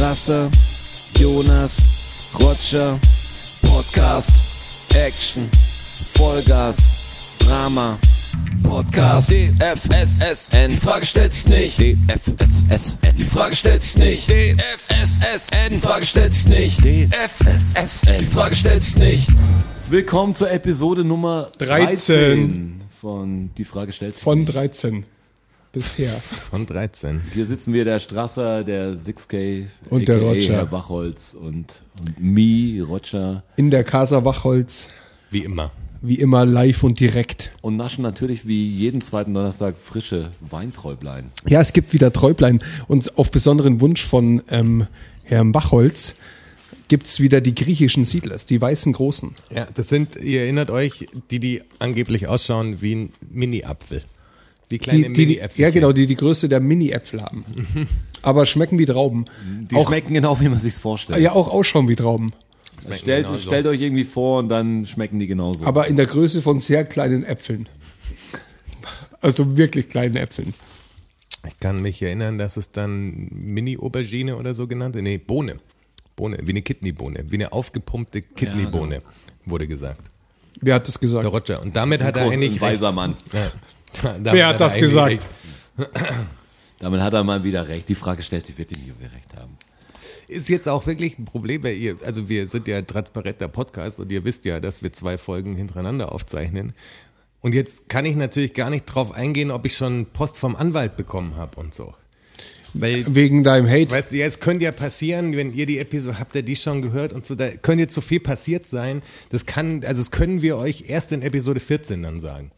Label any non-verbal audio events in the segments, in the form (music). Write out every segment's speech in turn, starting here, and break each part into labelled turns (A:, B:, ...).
A: Strasser, Jonas, Roger, Podcast, Action, Vollgas, Drama, Podcast, DFSSN, die Frage stellt sich nicht, DFSSN, die Frage stellt sich nicht, DFSSN, die Frage stellt sich nicht, DFSSN, die Frage stellt sich nicht. Willkommen zur Episode Nummer 13,
B: 13.
A: von Die Frage stellt sich
B: Von
A: nicht.
B: 13 bisher.
C: Von 13.
A: Hier sitzen wir, der Strasser, der 6K
B: Und der Roger.
A: Herr Bachholz und, und me, Roger.
B: In der Casa Wachholz,
C: Wie immer.
B: wie immer live und direkt.
A: Und naschen natürlich wie jeden zweiten Donnerstag frische Weinträublein.
B: Ja, es gibt wieder Träublein und auf besonderen Wunsch von ähm, Herrn Bachholz gibt's wieder die griechischen Siedlers, die weißen Großen.
C: Ja, das sind, ihr erinnert euch, die, die angeblich ausschauen wie ein Mini-Apfel.
B: Die, die, die,
C: Mini-Äpfel.
B: ja, genau, die die Größe der Mini-Äpfel haben. (laughs) Aber schmecken wie Trauben.
A: Die
B: auch,
A: schmecken genau, wie man sich's vorstellt.
B: ja, auch ausschauen wie Trauben.
A: stellt,
C: genauso.
A: stellt euch irgendwie vor und dann schmecken die genauso.
B: Aber in der Größe von sehr kleinen Äpfeln. (laughs) Also wirklich kleinen Äpfeln.
C: Ich kann mich erinnern, dass es dann Mini-Aubergine oder so genannt Nee, Bohne. Bohne, wie eine Kidneybohne. Wie eine aufgepumpte Kidneybohne, wurde gesagt.
B: Wer hat das gesagt?
C: Der Roger. Und damit hat er
A: Groß-
C: eigentlich
A: ein weiser Mann.
C: Ja. Damit
B: Wer hat
C: er
B: das gesagt?
A: Damit hat er mal wieder recht. Die Frage stellt sich, wird dem Junge recht haben.
C: Ist jetzt auch wirklich ein Problem, weil ihr, also wir sind ja ein transparenter Podcast und ihr wisst ja, dass wir zwei Folgen hintereinander aufzeichnen. Und jetzt kann ich natürlich gar nicht drauf eingehen, ob ich schon Post vom Anwalt bekommen habe und so. Weil,
B: Wegen deinem Hate.
C: weißt du, jetzt könnte ja passieren, wenn ihr die Episode, habt ihr die schon gehört und so, da könnte jetzt so viel passiert sein. Das kann, also das können wir euch erst in Episode 14 dann sagen.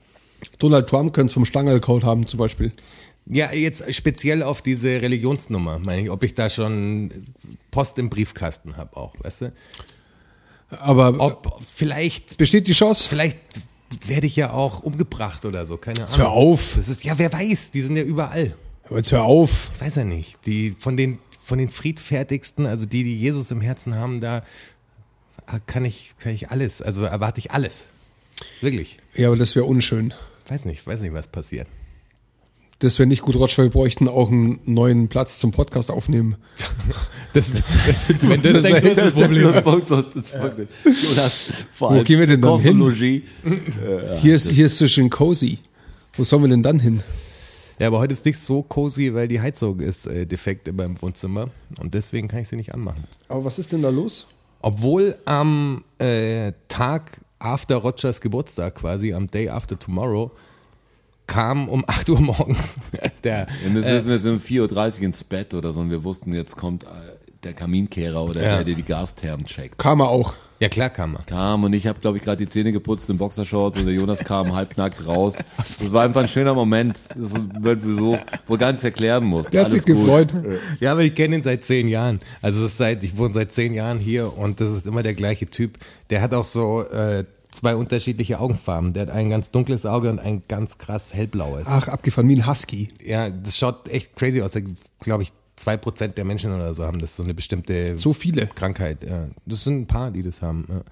B: Donald Trump könnte es vom Stangelcode haben zum Beispiel.
C: Ja, jetzt speziell auf diese Religionsnummer, meine ich, ob ich da schon Post im Briefkasten habe auch, weißt du?
B: Aber
C: Ob vielleicht
B: besteht die Chance?
C: Vielleicht werde ich ja auch umgebracht oder so, keine Ahnung.
B: hör auf.
C: Das ist, ja, wer weiß, die sind ja überall.
B: Aber Jetzt hör auf.
C: Ich weiß ja nicht. Die von den, von den friedfertigsten, also die, die Jesus im Herzen haben, da kann ich, kann ich alles, also erwarte ich alles. Wirklich.
B: Ja, aber das wäre unschön.
C: Weiß nicht, weiß nicht, was passiert.
B: Das wäre nicht gut, Roger. Wir bräuchten auch einen neuen Platz zum Podcast aufnehmen. (laughs)
C: Das, (laughs) wenn das, dein größtes Problem ist.
A: Jonas, vor
B: Wo
A: allem
B: gehen wir denn dann hin?
A: Kosmologie. (laughs)
B: Hier ist, hier ist so schön cozy. Wo sollen wir denn dann hin?
C: Ja, aber heute ist nicht so cozy, weil die Heizung ist äh, defekt in meinem Wohnzimmer und deswegen kann ich sie nicht anmachen.
B: Aber was ist denn da los?
C: Obwohl am äh, Tag after Rogers Geburtstag quasi, am Day after Tomorrow, kam um (laughs) 8 Uhr morgens der,
A: Wir müssen wissen, wir sind um 4.30 Uhr ins Bett oder so und wir wussten, jetzt kommt äh, der Kaminkehrer oder
C: Ja.
A: der, der die Gasthermen checkt.
B: Kam er auch.
C: Ja klar kam er.
A: Kam und ich habe, glaube ich, gerade die Zähne geputzt in Boxershorts und der Jonas kam halbnackt raus. Das war einfach ein schöner Moment, das wird so, wo gar nichts erklären muss.
B: Der hat sich
A: gut.
B: gefreut.
C: Ja, aber ich kenne ihn seit zehn Jahren. Also das ist seit, ich wohne seit zehn Jahren hier und das ist immer der gleiche Typ. Der hat auch so äh, zwei unterschiedliche Augenfarben. Der hat ein ganz dunkles Auge und ein ganz krass hellblaues.
B: Ach, abgefahren wie ein Husky.
C: Ja, das schaut echt crazy aus. Glaube ich, zwei Prozent der Menschen oder so haben das so eine bestimmte
B: So viele.
C: Krankheit. Ja. Das sind ein paar, die das haben. Ja.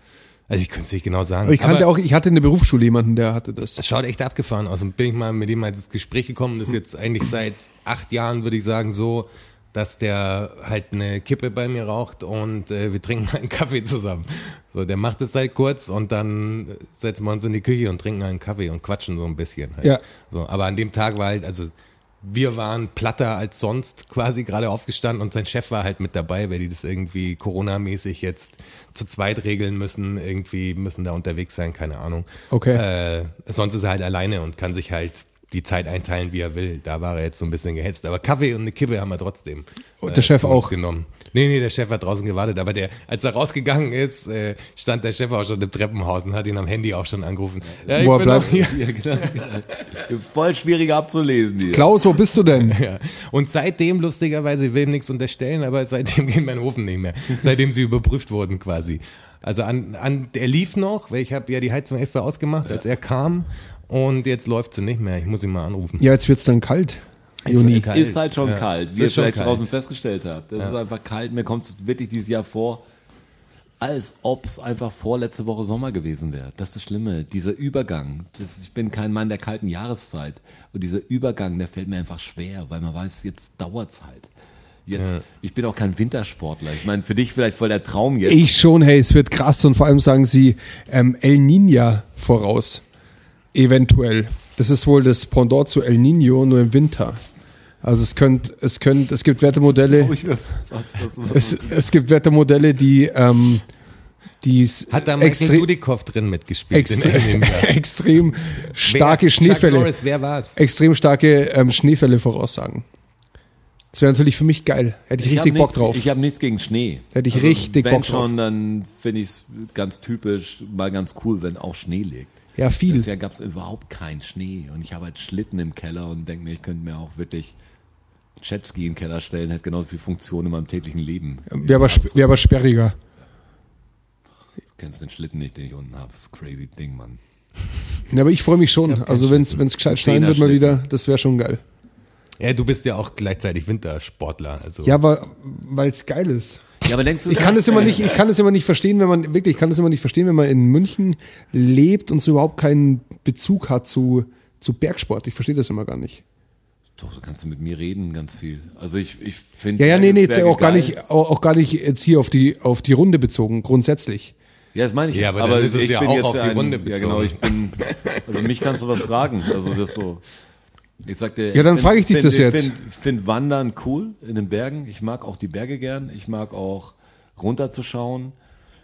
C: Also ich könnte es nicht genau sagen.
B: Aber ich kannte
C: Aber
B: auch, ich hatte in der Berufsschule jemanden, der hatte das.
C: Es schaut echt abgefahren aus. Und bin ich mal mit ihm mal ins Gespräch gekommen. Das ist jetzt eigentlich seit acht Jahren, würde ich sagen, so, dass der halt eine Kippe bei mir raucht und äh, wir trinken einen Kaffee zusammen. So, der macht es halt kurz und dann setzen wir uns in die Küche und trinken einen Kaffee und quatschen so ein bisschen. Halt.
B: Ja.
C: So, aber an dem Tag war halt, also wir waren platter als sonst quasi gerade aufgestanden und sein Chef war halt mit dabei, weil die das irgendwie Corona-mäßig jetzt zu zweit regeln müssen, irgendwie müssen da unterwegs sein, keine Ahnung.
B: Okay.
C: Äh, sonst ist er halt alleine und kann sich halt die Zeit einteilen, wie er will. Da war er jetzt so ein bisschen gehetzt. Aber Kaffee und eine Kippe haben wir trotzdem. äh,
B: Und der Chef
C: zu uns
B: auch?
C: genommen. Nee, nee, der Chef hat draußen gewartet. Aber der, als er rausgegangen ist, äh, stand der Chef auch schon im Treppenhaus und hat ihn am Handy auch schon angerufen. Ja, ich
B: Wo er
C: bin
B: bleibt.
C: hier.
A: Ja, genau. (laughs) Voll schwierig abzulesen hier.
B: Klaus, wo bist du denn? (laughs)
C: Ja. Und seitdem, lustigerweise, ich will ihm nichts unterstellen, aber seitdem (laughs) geht mein Ofen nicht mehr. Seitdem sie überprüft wurden quasi. Also an, an, er lief noch, weil ich habe ja die Heizung extra ausgemacht, als er kam. Und jetzt läuft sie nicht mehr. Ich muss ihn mal anrufen.
B: Ja, jetzt wird's dann kalt. Juni.
C: kalt.
A: Ist halt schon
C: Ja.
A: kalt,
C: Es
A: wie ihr vielleicht
C: kalt.
A: draußen festgestellt habt. Das ist einfach kalt. Mir kommt es wirklich dieses Jahr vor, als ob es einfach vorletzte Woche Sommer gewesen wäre. Das ist das Schlimme. Dieser Übergang. Das, ich bin kein Mann der kalten Jahreszeit. Und dieser Übergang, der fällt mir einfach schwer, weil man weiß, jetzt dauert's halt. Jetzt, ich bin auch kein Wintersportler. Ich meine, für dich vielleicht voll der Traum jetzt.
B: Ich schon, hey, es wird krass und vor allem sagen sie ähm, El Niña voraus. Eventuell. Das ist wohl das Pendant zu El Niño, nur im Winter. Also es könnte, es könnte, es gibt Wettermodelle,
A: Oh, ich weiß, was, was, was,
B: es, es gibt Wettermodelle, die, ähm, die s-
C: Hat da Michael Dudikoff drin mitgespielt?
B: extre (laughs) extrem starke
C: Wer-
B: Schneefälle,
C: Norris, wer war's?
B: extrem starke ähm, Schneefälle voraussagen. Das wäre natürlich für mich geil. Hätte ich,
A: ich
B: richtig Bock
A: nichts,
B: drauf.
A: Ich habe nichts gegen Schnee. Also
B: Hätte ich richtig
A: wenn
B: Bock drauf.
A: schon, dann finde ich es ganz typisch, mal ganz cool, wenn auch Schnee liegt.
B: Ja, viel.
A: Dieses Jahr gab es überhaupt keinen Schnee und ich habe halt Schlitten im Keller und denke mir, ich könnte mir auch wirklich Jetski in den Keller stellen, hätte genauso viel Funktion in meinem täglichen Leben.
B: Wäre aber, sp- wär aber sperriger.
A: Du kennst den Schlitten nicht, den ich unten habe. Das ist ein crazy Ding, Mann. (laughs)
B: Ja, aber ich freue mich schon. Also wenn es gescheit schneien wird mal wieder, das wäre schon geil.
C: Ja, du bist ja auch gleichzeitig Wintersportler. Also
B: Ja, aber weil es geil ist.
A: Ja, aber denkst du,
B: Ich kann es immer nicht, ich kann es immer nicht verstehen, wenn man wirklich, ich kann es immer nicht verstehen, wenn man in München lebt und so überhaupt keinen Bezug hat zu, zu Bergsport. Ich verstehe das immer gar nicht.
A: Doch, du kannst mit mir reden, ganz viel. Also ich, ich finde.
B: Ja, ja, nee, nee, jetzt auch gar nicht, auch, auch gar nicht jetzt hier auf die, auf die Runde bezogen, grundsätzlich.
A: Ja, das meine ich.
C: Ja, aber dann ist es
A: ich
C: ja
A: bin
C: auch
A: jetzt
C: auf die
A: ein,
C: Runde
A: Ja, genau,
C: bezogen.
A: ich bin, also mich kannst du was fragen. Also das so. Ich sagte,
B: Ja, dann frage ich dich das jetzt.
A: Ich finde find Wandern cool in den Bergen. Ich mag auch die Berge gern. Ich mag auch runterzuschauen.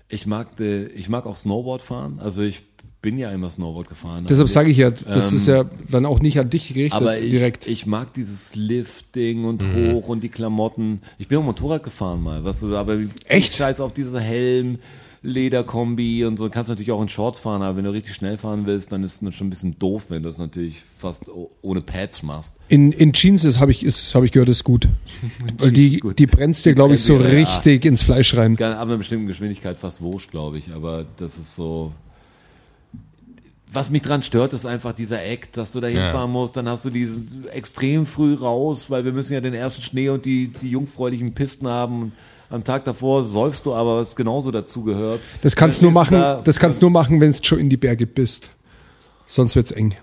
A: Ich mag, ich mag auch Snowboard fahren. Also ich bin ja immer Snowboard gefahren.
B: Deshalb
A: eigentlich.
B: sage ich ja, das ist ja dann auch nicht an dich gerichtet
A: Ähm, Aber ich,
B: direkt.
A: ich mag dieses Lifting und
C: Mhm.
A: hoch und die Klamotten. Ich bin auch Motorrad gefahren mal, weißt du, aber
B: Echt?
A: scheiß auf diese Helm, Lederkombi und so. Kannst natürlich auch in Shorts fahren, aber wenn du richtig schnell fahren willst, dann ist es schon ein bisschen doof, wenn du es natürlich fast ohne Pads machst.
B: In, in Jeans ist, habe ich, ist, habe ich gehört, ist gut. (laughs) Weil die,
A: gut.
B: die brennst dir, glaube ich, so
A: ja.
B: richtig ins Fleisch rein.
A: Ab einer bestimmten Geschwindigkeit fast wurscht, glaube ich, aber das ist so. Was mich dran stört, ist einfach dieser Eck, dass du da hinfahren musst, dann hast du diesen extrem früh raus, weil wir müssen ja den ersten Schnee und die, die jungfräulichen Pisten haben. Am Tag davor säufst du aber, was genauso dazu gehört.
B: Das kannst nur machen,
A: da-
B: das kannst nur machen, wenn du schon in die Berge bist. Sonst wird's eng.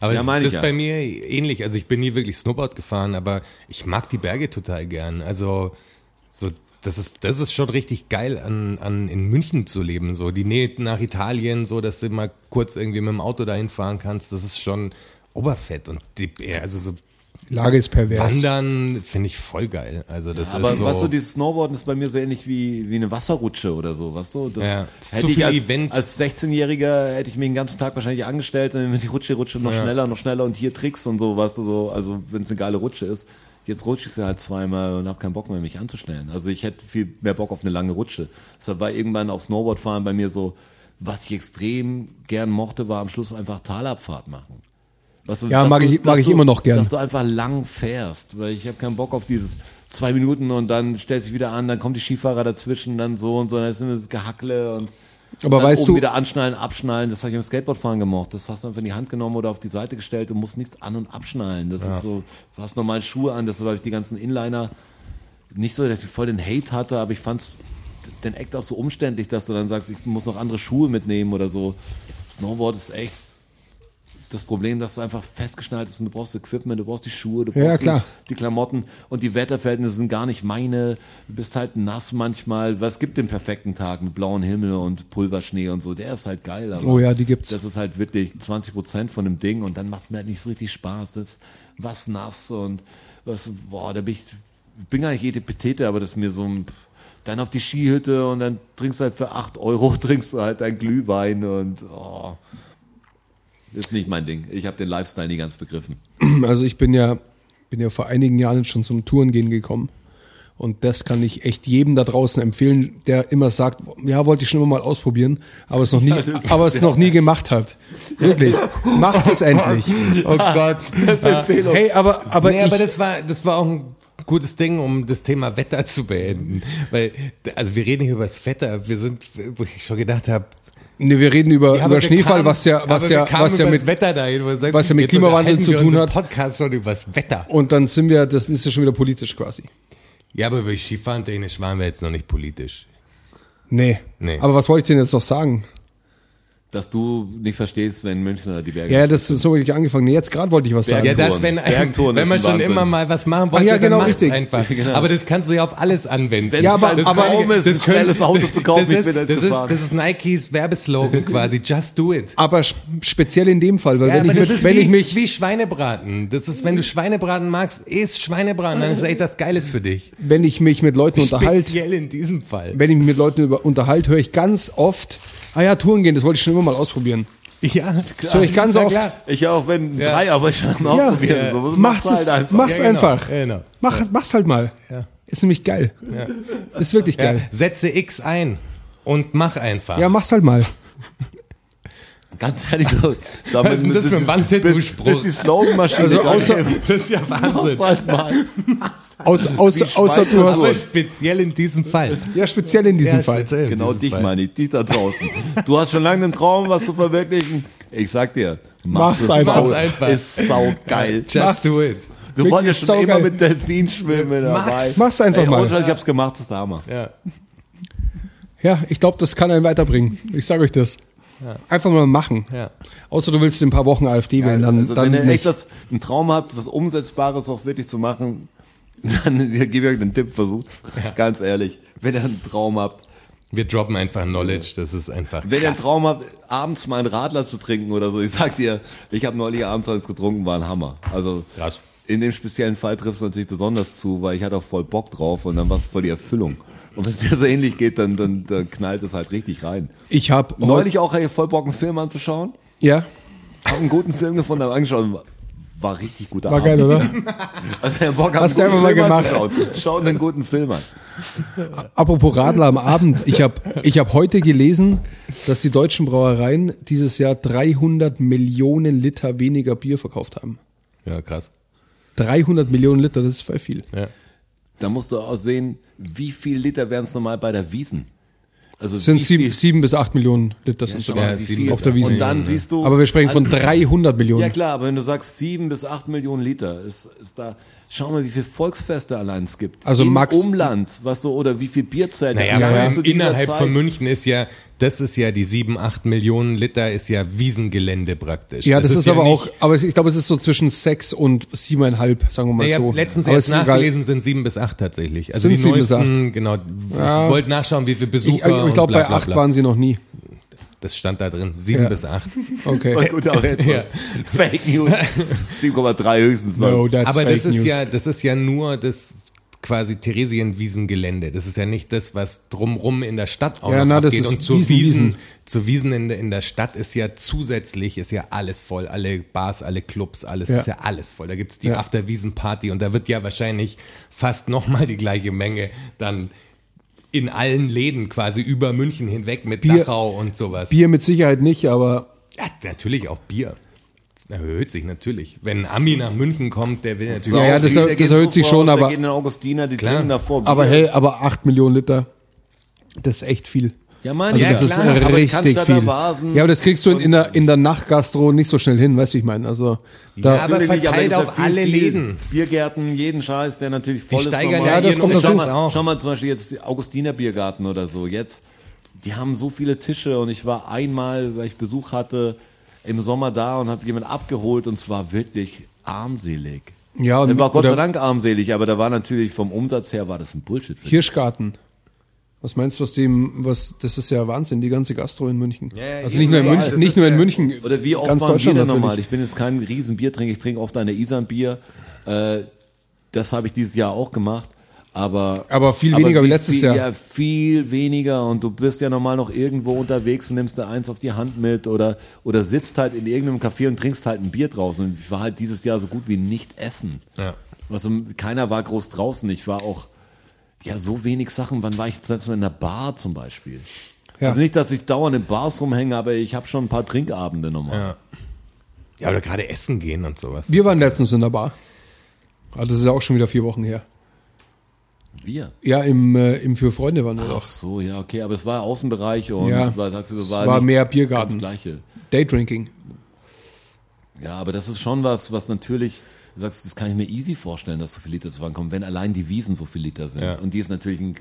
C: Aber
A: Ja,
C: das, das ist
A: ja.
C: bei mir ähnlich. Also ich bin nie wirklich Snowboard gefahren, aber ich mag die Berge total gern. Also so das ist das ist schon richtig geil an, an in München zu leben. So die Nähe nach Italien, so dass du mal kurz irgendwie mit dem Auto dahin fahren kannst. Das ist schon Oberfett und die, also so
B: Lage ist pervers.
C: Wandern finde ich voll geil. Also das
A: Aber
C: ist so.
A: weißt du, dieses Snowboarden ist bei mir so ähnlich wie, wie eine Wasserrutsche oder so, weißt du? Das
C: Ja, das
A: hätte
C: zu
A: ich
C: viel
A: als,
C: Event.
A: als 16-Jähriger hätte ich mich den ganzen Tag wahrscheinlich angestellt und dann die Rutsche, Rutsche noch schneller, noch schneller und hier Tricks und so, weißt du, so, also wenn es eine geile Rutsche ist. Jetzt rutsche ich sie halt zweimal und habe keinen Bock mehr, mich anzustellen. Also ich hätte viel mehr Bock auf eine lange Rutsche. Deshalb war irgendwann auch Snowboardfahren bei mir so, was ich extrem gern mochte, war am Schluss einfach Talabfahrt machen. Du,
B: Ja, mag
A: du-
B: ich- mag ich
A: du-
B: immer noch gern.
A: Dass du einfach lang fährst, weil ich habe keinen Bock auf dieses zwei Minuten und dann stellst du dich wieder an, dann kommt die Skifahrer dazwischen, dann so und so, dann ist immer das Gehackle und
B: Aber
A: dann
B: weißt
A: oben
B: du-
A: wieder anschnallen, abschnallen, das habe ich im Skateboardfahren gemocht. Das hast du einfach in die Hand genommen oder auf die Seite gestellt und musst nichts an- und abschnallen. Das ist so, du hast normal Schuhe an, deshalb habe ich die ganzen Inliner nicht so, dass ich voll den Hate hatte, aber ich fand's den Act auch so umständlich, dass du dann sagst, ich muss noch andere Schuhe mitnehmen oder so. Snowboard ist echt das Problem, dass du einfach festgeschnallt ist und du brauchst Equipment, du brauchst die Schuhe, du
B: Ja,
A: brauchst
B: klar.
A: Die, die Klamotten und die Wetterverhältnisse sind gar nicht meine. Du bist halt nass manchmal. Was gibt den perfekten Tag mit blauem Himmel und Pulverschnee und so? Der ist halt geil. Aber
B: Oh ja, die gibt's.
A: Das ist halt wirklich 20 Prozent von dem Ding und dann macht es mir halt nicht so richtig Spaß. Das ist was nass und was, boah, da bin ich, ich bin gar nicht Etepetete, aber das ist mir so ein, dann auf die Skihütte und dann trinkst du halt für 8 Euro, (laughs) trinkst du halt dein Glühwein und, oh, ist nicht mein Ding. Ich habe den Lifestyle nie ganz begriffen. (clears throat)
B: Also ich bin ja, bin ja vor einigen Jahren schon zum Tourengehen gekommen. Und das kann ich echt jedem da draußen empfehlen, der immer sagt, ja, wollte ich schon immer mal ausprobieren, aber es noch nie, (laughs) aber es noch nie gemacht hat. Wirklich. Macht es endlich. (laughs)
C: oh Gott.
A: Das ist Empfehlung.
B: Hey, aber, aber
C: nee,
B: ich,
C: aber das war, das war auch ein gutes Ding, um das Thema Wetter zu beenden. Weil, also wir reden hier über das Wetter. Wir sind, wo ich schon gedacht habe,
B: nee, wir reden über,
C: Ja,
B: über Schneefall,
C: kamen-
B: was ja, was ja, was ja mit,
C: Wetter dahin, sagst,
B: was ja mit Klimawandel zu
C: wir
B: tun hat.
C: Podcast schon über das Wetter.
B: und dann sind wir, das ist ja schon wieder politisch quasi.
C: Ja, aber über Skifahren technisch waren wir jetzt noch nicht politisch.
B: Nee.
C: Nee.
B: Aber was wollte ich denn jetzt noch sagen?
A: Dass du nicht verstehst, wenn Münchner die Berge.
B: Ja, das so habe ich angefangen. Nee, jetzt gerade wollte ich was sagen.
C: Ja, das, wenn, ein, wenn man
A: ist
C: schon
A: Wahnsinn.
C: immer mal was machen
B: Ach
C: wollte,
B: ja, genau,
C: dann
B: richtig.
C: einfach. (laughs)
A: Genau.
C: Aber das kannst du ja auf alles anwenden.
A: Wenn's
B: Ja, aber-
A: dein
B: aber-
A: Traum ist, ein schnelles Auto zu kaufen, (laughs)
C: das
A: ich bin
C: ist, das, ist, das ist Nikes Werbeslogan (laughs) quasi, just do it.
B: aber sp- speziell in dem Fall, weil
C: Ja,
B: wenn, ich,
C: das
B: mit,
C: ist
B: wenn
C: wie,
B: ich mich
C: wie Schweinebraten. Das ist, wenn du Schweinebraten magst, isst Schweinebraten, dann ist echt das Geiles für dich.
B: wenn ich mich mit Leuten unterhalte,
C: Speziell in diesem Fall.
B: wenn ich mich mit Leuten über, unterhalte, höre ich ganz oft, ah ja, Touren gehen, das wollte ich schon immer mal ausprobieren.
C: Ja,
B: Das höre ich ganz oft.
C: klar.
A: Ich auch, wenn
C: Ja.
A: drei, aber ich schon mal
B: Ja.
A: ausprobieren.
C: Ja.
A: So,
B: Mach's,
A: machst du halt einfach.
B: mach's
C: Ja, genau.
B: einfach.
C: Genau.
B: Mach, mach's halt mal. Ist nämlich geil. Ist wirklich geil.
C: setze X ein und mach einfach.
B: Ja, mach's halt mal.
A: Ganz ehrlich, so, damit,
C: Was ist denn das für ein Wandtattoo-Spruch?
A: Bis die Sloganmaschine
B: Also außer-
C: das ist ja Wahnsinn.
A: Mach's halt mal.
B: Außer, außer,
A: Wie
B: außer du hast.
C: Aber speziell in diesem Fall.
B: Ja, speziell in diesem
C: Ja,
B: Fall.
C: speziell in
A: Genau
C: diesem
A: dich
C: Fall.
A: meine ich, dich da draußen. Du hast schon lange einen Traum, was zu verwirklichen. Ich sag dir,
B: Mach's
A: es
B: einfach.
A: Sau,
C: Mach's einfach.
A: Ist saugeil.
C: Just
B: Mach's.
C: do it.
A: Du
B: Wirklich
A: wolltest schon
B: saugeil.
A: immer mit Delfin schwimmen dabei.
B: Mach's einfach
A: Ey,
B: mal.
A: Ich hab's gemacht, das ist der Hammer.
C: Ja.
B: Ja, ich glaube, das kann einen weiterbringen. Ich sage euch das. Einfach mal machen.
C: Ja.
B: Außer du willst in ein paar Wochen AfD wählen, dann,
A: also
B: dann
A: wenn ihr
B: nicht.
A: echt was, einen Traum habt, was Umsetzbares auch wirklich zu machen, (laughs) dann ja, gebe ich euch einen Tipp, versucht's. Ganz ehrlich. Wenn ihr einen Traum habt,
C: Wir droppen einfach Knowledge, das ist einfach
A: wenn ihr einen
C: krass.
A: Traum habt, abends mal einen Radler zu trinken oder so, ich sag dir, ich habe neulich abends eins getrunken, war ein Hammer. Also
C: Krass.
A: in dem speziellen Fall trifft es natürlich besonders zu, weil ich hatte auch voll Bock drauf und dann war es voll die Erfüllung. Und wenn es dir so ähnlich geht, dann, dann, dann knallt es halt richtig rein.
B: Ich habe
A: Neulich auch ey, voll Bock, einen Film anzuschauen.
B: Ja,
A: Hab einen guten Film gefunden, hab angeschaut. und War, richtig guter
B: war
A: Abend.
B: geil, oder? (laughs)
A: Also, Bock hat,
B: Hast du
A: guten
B: einfach mal gemacht.
A: Schaut einen guten Film an.
B: Apropos Radler am Abend. Ich habe ich hab heute gelesen, dass die deutschen Brauereien dieses Jahr 300 Millionen Liter weniger Bier verkauft haben.
C: Ja, krass.
B: 300 Millionen Liter, das ist voll viel.
C: Ja.
A: Da musst du auch sehen, wie viel Liter wären es normal bei der Wiesen. Also
B: Das sind
A: wie
B: sieben,
A: viel-
B: sieben bis acht Millionen Liter. sind
C: Ja,
A: wie
C: sieben
A: viel.
B: auf der Wiesn.
A: Und dann siehst du.
B: Aber wir sprechen von
A: an-
B: 300 Millionen.
A: Ja klar, aber wenn du sagst sieben bis acht Millionen Liter, ist, ist da. Schau mal, wie viele Volksfeste allein es gibt.
B: Also
A: Im
B: Max-
A: Umland, was du, oder wie viel Bierzelte.
C: Naja,
A: Ja, ja. dieser
C: innerhalb
A: Zeit-
C: von München ist ja, das ist ja die sieben, acht Millionen Liter, ist ja Wiesengelände praktisch.
B: Ja, das, ist,
C: ja
B: aber auch, aber ich glaube, es ist so zwischen sechs und siebeneinhalb, sagen wir mal
C: Naja,
B: so.
C: letztens
B: aber es ist egal.
C: nachgelesen sind sieben bis acht tatsächlich. Also
B: Sind
C: die
B: sieben bis
C: neuesten, genau.
B: Ja.
C: Ich wollte nachschauen, wie viele Besucher.
B: Ich, ich
C: und
B: glaube, bei
C: bla,
B: acht
C: bla.
B: waren sie noch nie.
C: Das stand da drin. Sieben
B: Ja.
C: bis acht.
B: Okay.
A: Oh, gut, aber jetzt (laughs)
C: Ja.
A: Fake News. (laughs) 7,3 höchstens.
B: No, that's
C: Aber
B: fake
C: das ist
B: news.
C: ja, das ist ja nur das quasi Theresienwiesengelände. Das ist ja nicht das, was drumrum in der Stadt auch
B: Ja,
C: noch
B: na, das
C: abgeht.
B: ist
C: Und zu
B: Wiesen,
C: Wiesen, zu Wiesen in der, in der Stadt ist ja zusätzlich, ist ja alles voll. Alle Bars, alle Clubs, alles
B: Ja.
C: ist ja alles voll. Da gibt's die
B: Ja.
C: After-Wiesen-Party und da wird ja wahrscheinlich fast nochmal die gleiche Menge dann in allen Läden quasi über München hinweg mit
B: Bier-
C: Dachau und sowas.
B: Bier mit Sicherheit nicht, aber
C: Ja, natürlich auch Bier. Das erhöht sich natürlich. Wenn ein Ami nach München kommt, der will natürlich
B: Ja, ja, das- das erhöht
A: so
B: sich schon, aber-
A: gehen in Augustiner, die
C: Klar.
A: davor
B: aber hey, aber acht Millionen Liter, das ist echt viel.
A: Ja, Mann,
B: Also
A: ja,
B: das ist
A: klar, aber
B: richtig viel.
A: Vasen
B: Ja, aber das kriegst du in, in der in der Nachtgastro nicht so schnell hin, weißt du, wie ich meine? Also da,
C: Ja, aber
A: nicht,
C: verteilt
A: wenn es
C: auf
A: ja
C: alle
A: viel, viel
C: Läden.
A: Biergärten, jeden Scheiß, der natürlich voll ist.
C: steigern
A: normal.
C: ja
B: das kommt
A: schau, mal,
C: auch.
A: schau mal zum Beispiel jetzt die Augustiner Biergarten oder so. Jetzt, die haben so viele Tische und ich war einmal, weil ich Besuch hatte, im Sommer da und habe jemanden abgeholt und es war wirklich armselig.
B: Ja, und-
A: war Gott sei Dank armselig, aber da war natürlich vom Umsatz her war das ein Bullshit.
B: Hirschgarten. Was meinst du, was dem, was, das ist ja Wahnsinn, die ganze Gastro in München.
C: Ja, ja,
B: also nicht nur in. München,
C: Das
B: nicht nur in München.
A: Oder wie oft
B: ganz
A: waren wir
B: Deutschland
A: denn
B: natürlich.
A: normal? Ich bin jetzt kein riesen Biertrinker, ich trinke oft eine Isam-Bier. Äh, das habe ich dieses Jahr auch gemacht. Aber,
B: Aber viel weniger wie letztes
A: viel,
B: Jahr.
A: Ja, viel weniger. Und du bist ja normal noch irgendwo unterwegs und nimmst da eins auf die Hand mit oder, oder sitzt halt in irgendeinem Café und trinkst halt ein Bier draußen. Und ich war halt dieses Jahr so gut wie nicht essen.
C: Ja.
A: Also keiner war groß draußen. Ich war auch, ja, so wenig Sachen. Wann war ich jetzt letztes Mal in der Bar zum Beispiel?
B: Ja.
A: Also nicht, dass ich dauernd in Bars rumhänge, aber ich habe schon ein paar Trinkabende nochmal.
C: Ja. Ja, oder gerade essen gehen und sowas.
B: Wir waren letztens in der Bar. Ah, das ist ja auch schon wieder vier Wochen her.
A: Wir?
B: Ja, im, äh, im Für Freunde waren wir
A: Ach
B: doch.
A: so, ja, okay, aber es war Außenbereich und
B: Ja,
A: es war, tagsüber
B: es
A: war,
B: war
A: nicht
B: mehr
A: Das
B: Biergarten.
A: Gleiche.
B: Daydrinking.
A: Ja, aber das ist schon was, was natürlich, du sagst, das kann ich mir easy vorstellen, dass so viele Liter zu kommen, wenn allein die Wiesen so viele Liter sind.
C: Ja.
A: Und die ist natürlich ein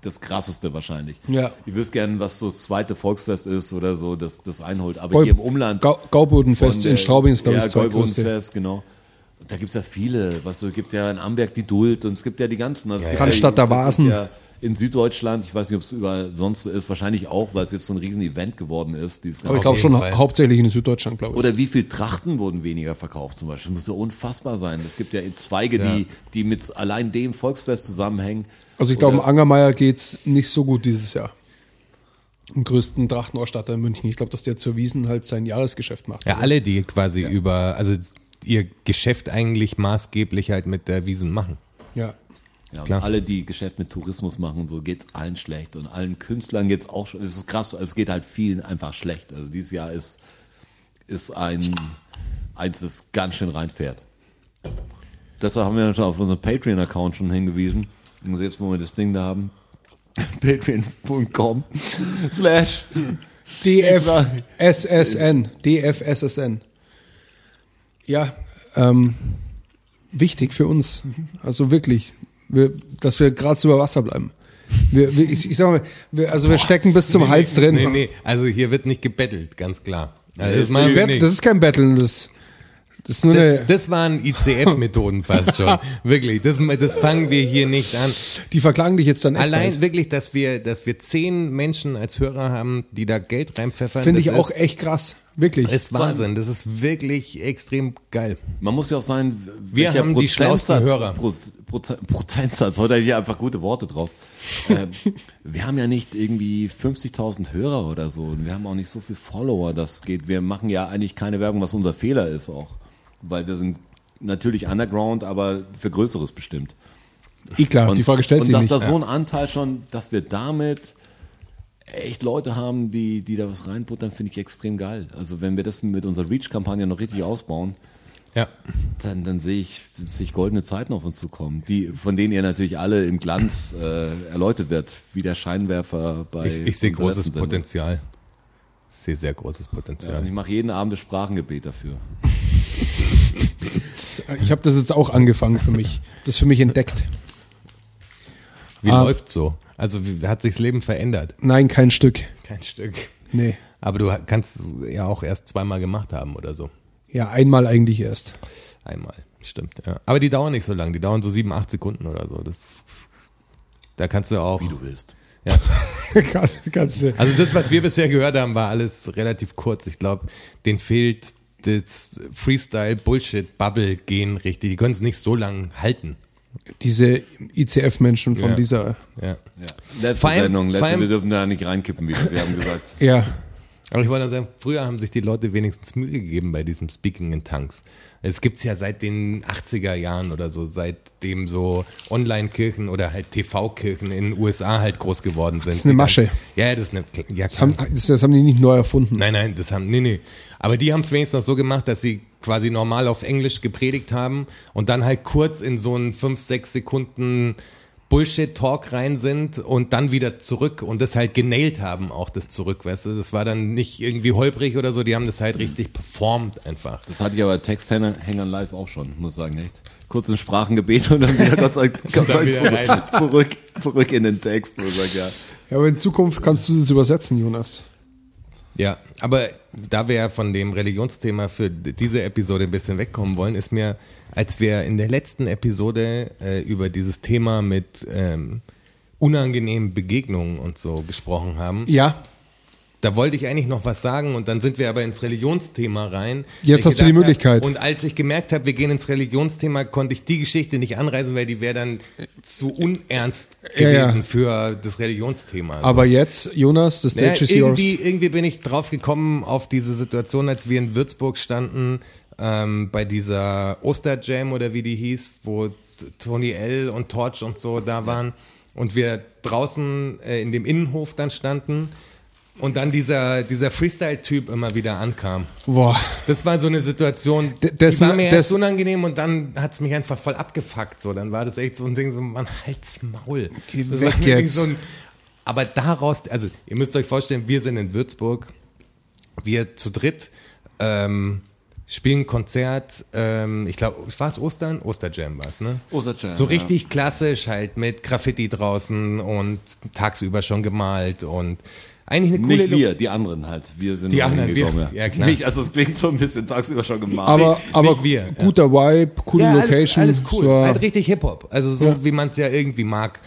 A: das krasseste wahrscheinlich.
B: Ja.
A: Ich wüsste gern, was so das zweite Volksfest ist oder so, das, das einholt. Aber
B: Gau-
A: hier im Umland.
B: Gau Gaubodenfest
A: von
B: in
A: der-
B: Straubing ist, glaube ich,
A: ja,
B: das zweitgrößte.
A: Gaubodenfest, genau. Da gibt's ja viele. Was so, gibt ja in Amberg die Duld und es gibt ja die ganzen. Also es gibt
B: Cannstatter
A: ist
B: Vasen.
A: Ja in Süddeutschland, ich weiß nicht, ob es überall sonst so ist, wahrscheinlich auch, weil es jetzt so ein riesen Event geworden ist. Dieses
B: Aber ich glaube schon
C: Fall.
B: hauptsächlich in Süddeutschland, glaube ich.
A: oder wie viel Trachten wurden weniger verkauft zum Beispiel? Das muss ja unfassbar sein. Es gibt ja Zweige,
C: Ja.
A: die, die mit allein dem Volksfest zusammenhängen.
B: Also ich glaube, im
A: Oder-
B: Angermeier geht's nicht so gut dieses Jahr. Im größten Drachtenausstatter in München. Ich glaube, dass der zur Wiesen halt sein Jahresgeschäft macht.
C: Ja, alle, die quasi über, also ihr Geschäft eigentlich maßgeblich halt mit der Wiesen machen.
B: Ja.
A: Ja, und
C: Klar.
A: alle, die Geschäft mit Tourismus machen, so geht's allen schlecht. Und allen Künstlern geht's auch schon. Es ist krass, es geht halt vielen einfach schlecht. Also dieses Jahr ist, ist ein, eins, das ganz schön reinfährt. Deshalb haben wir schon auf unseren Patreon-Account schon hingewiesen. Und jetzt, wo wir das Ding da haben, (laughs) patreon.com slash
B: DFSSN. DFSSN. Ja, ähm, wichtig für uns. Also wirklich, wir, dass wir gerade über Wasser bleiben. Wir, wir, ich, ich sag mal, wir, also wir stecken bis zum Hals drin.
C: Nee, nee, also hier wird nicht gebettelt, ganz klar. Also das, nicht.
B: das ist kein Betteln, das, das ist nur eine,
C: Das, das waren ICF-Methoden fast schon. (laughs) Wirklich, das, das fangen wir hier nicht an.
B: die verklagen dich jetzt dann echt.
C: Allein
B: bald.
C: wirklich, dass wir, dass wir zehn Menschen als Hörer haben, die da Geld reinpfeffern.
B: Finde ich
C: das
B: auch
C: ist,
B: echt krass. Wirklich.
C: ist Wahnsinn. Das ist wirklich extrem geil.
A: Man muss ja auch sein,
C: Wir haben die schlausten Hörer.
A: Pro, Proze- Prozentsatz, heute habe ich hier einfach gute Worte drauf. (laughs) ähm, wir haben ja nicht irgendwie 50.000 Hörer oder so und wir haben auch nicht so viel Follower, das geht. Wir machen ja eigentlich keine Werbung, was unser Fehler ist auch. Weil wir sind natürlich underground, aber für Größeres bestimmt.
B: Eh klar, die Frage stellt
A: und
B: sich
A: dass
B: nicht.
A: da so ein Anteil schon, dass wir damit echt Leute haben, die, die da was reinbuttern, finde ich extrem geil. Also wenn wir das mit unserer Reach-Kampagne noch richtig ausbauen,
C: Ja.
A: dann, dann sehe ich, sehe ich goldene Zeiten auf uns zukommen, die, von denen ihr natürlich alle im Glanz äh, erläutert wird, wie der Scheinwerfer bei
C: Ich, ich sehe großes
A: Sendung.
C: Potenzial. Ich sehe sehr großes
A: Ja,
C: Potenzial.
A: und ich mache jeden Abend das Sprachengebet dafür. (laughs)
B: Ich habe das jetzt auch angefangen für mich. Das für mich entdeckt.
C: Wie
B: Ah.
C: läuft's so? Also wie hat sich das Leben verändert?
B: Nein, kein Stück.
C: Kein Stück.
B: Nee.
C: Aber du kannst es ja auch erst zweimal gemacht haben oder so.
B: Ja, einmal eigentlich erst.
C: Einmal, stimmt. Ja. Aber die dauern nicht so lang. Die dauern so sieben, acht Sekunden oder so. Das, da kannst du auch.
A: Wie du willst.
C: Ja. (laughs)
B: Äh,
C: Also das, was wir bisher gehört haben, war alles relativ kurz. Ich glaube, denen fehlt das Freestyle-Bullshit-Bubble-Gehen richtig. Die können es nicht so lang halten.
B: diese ICF-Menschen von
C: Ja.
B: dieser.
C: Ja.
A: Ja. Letzte
C: Vor allem-
A: Sendung, letzte,
C: allem-
A: wir dürfen da nicht reinkippen wieder. Wir haben gesagt,
B: Ja,
C: Aber ich wollte sagen, früher haben sich die Leute wenigstens Mühe gegeben bei diesem Speaking in Tanks. Es gibt's ja seit den 80er Jahren oder so, seitdem so Online-Kirchen oder halt TV-Kirchen in den USA halt groß geworden sind. Das
B: ist eine Masche.
C: ja, das ist eine, ja, klar.
B: haben, das, das haben die nicht neu erfunden.
C: Nein, nein, das haben, nee, nee. Aber die haben es wenigstens noch so gemacht, dass sie quasi normal auf Englisch gepredigt haben und dann halt kurz in so einen 5, 6 Sekunden Bullshit-Talk rein sind und dann wieder zurück und das halt genailt haben, auch das zurück, weißt du. Das war dann nicht irgendwie holprig oder so, die haben das halt richtig performt einfach.
A: das hatte ich aber Texthängern live auch schon, muss sagen, echt. Kurz ein Sprachengebet und dann wieder Gott sei Dank zurück, zurück, zurück in den Text. Und sag, ja.
B: Ja, aber in Zukunft kannst du das übersetzen, Jonas.
C: Ja, aber da wir von dem Religionsthema für diese Episode ein bisschen wegkommen wollen, ist mir, als wir in der letzten Episode äh, über dieses Thema mit ähm, unangenehmen Begegnungen und so gesprochen haben,
B: Ja,
C: da wollte ich eigentlich noch was sagen und dann sind wir aber ins Religionsthema rein.
B: Jetzt hast du die Möglichkeit.
C: Hab, und als ich gemerkt habe, wir gehen ins Religionsthema, konnte ich die Geschichte nicht anreißen, weil die wäre dann zu unernst
B: Ja,
C: gewesen
B: ja.
C: für das Religionsthema.
B: aber jetzt, Jonas,
C: Ja,
B: stage is
C: irgendwie,
B: yours.
C: irgendwie bin ich drauf gekommen auf diese Situation, als wir in Würzburg standen, ähm, bei dieser Osterjam oder wie die hieß, wo Tony L. und Torch und so da waren und wir draußen äh, in dem Innenhof dann standen und dann dieser, dieser Freestyle-Typ immer wieder ankam.
B: Boah,
C: Das war so eine Situation,
B: D-
C: die
B: dessen-
C: war mir erst unangenehm und dann hat es mich einfach voll abgefuckt. So, dann war das echt so ein Ding, so, man, halt's Maul.
B: Geh
C: Das
B: weg jetzt.
C: So ein, aber daraus, also ihr müsst euch vorstellen, wir sind in Würzburg, wir zu dritt ähm, spielen Konzert, ähm, ich glaube, war es Ostern? Osterjam war es, ne?
A: Osterjam,
C: So
A: ja.
C: richtig klassisch halt mit Graffiti draußen und tagsüber schon gemalt und eigentlich eine coole
A: Nicht wir, die anderen halt. Wir sind
C: Die anderen, wir- ja, klar.
A: Nicht, also es klingt so ein bisschen tagsüber schon gemalt.
B: Aber, aber
C: nicht wir, ja.
B: guter Vibe, coole
C: Ja,
B: Location.
C: Alles, alles cool. Halt richtig Hip-Hop. Also so,
B: Ja.
C: wie man es ja irgendwie mag.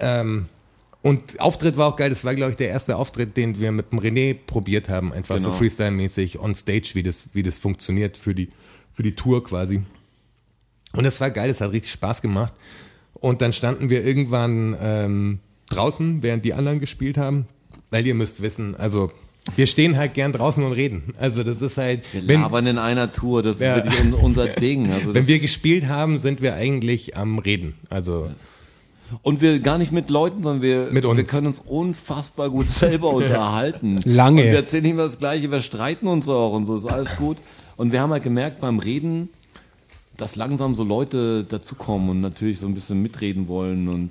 C: Ähm, und Auftritt war auch geil. Das war, glaube ich, der erste Auftritt, den wir mit dem René probiert haben. Einfach so
A: Genau.
C: Freestyle-mäßig on stage, wie das, wie das funktioniert für die, für die Tour quasi. Und das war geil. Das hat richtig Spaß gemacht. Und dann standen wir irgendwann ähm, draußen, während die anderen gespielt haben. Weil ihr müsst wissen, also wir stehen halt gern draußen und reden. Also das ist halt,
A: wir
C: wenn,
A: labern in einer Tour, das
C: Ja.
A: ist wirklich un- unser (laughs) Ding. Also
C: wenn wir gespielt haben, sind wir eigentlich am Reden. Also
A: und wir gar nicht mit Leuten, sondern wir,
C: Mit uns.
A: wir können uns unfassbar gut selber (laughs) unterhalten.
B: Lange.
A: Und wir erzählen nicht immer das Gleiche, wir streiten uns auch und so, ist alles gut. Und wir haben halt gemerkt beim Reden, dass langsam so Leute dazukommen und natürlich so ein bisschen mitreden wollen und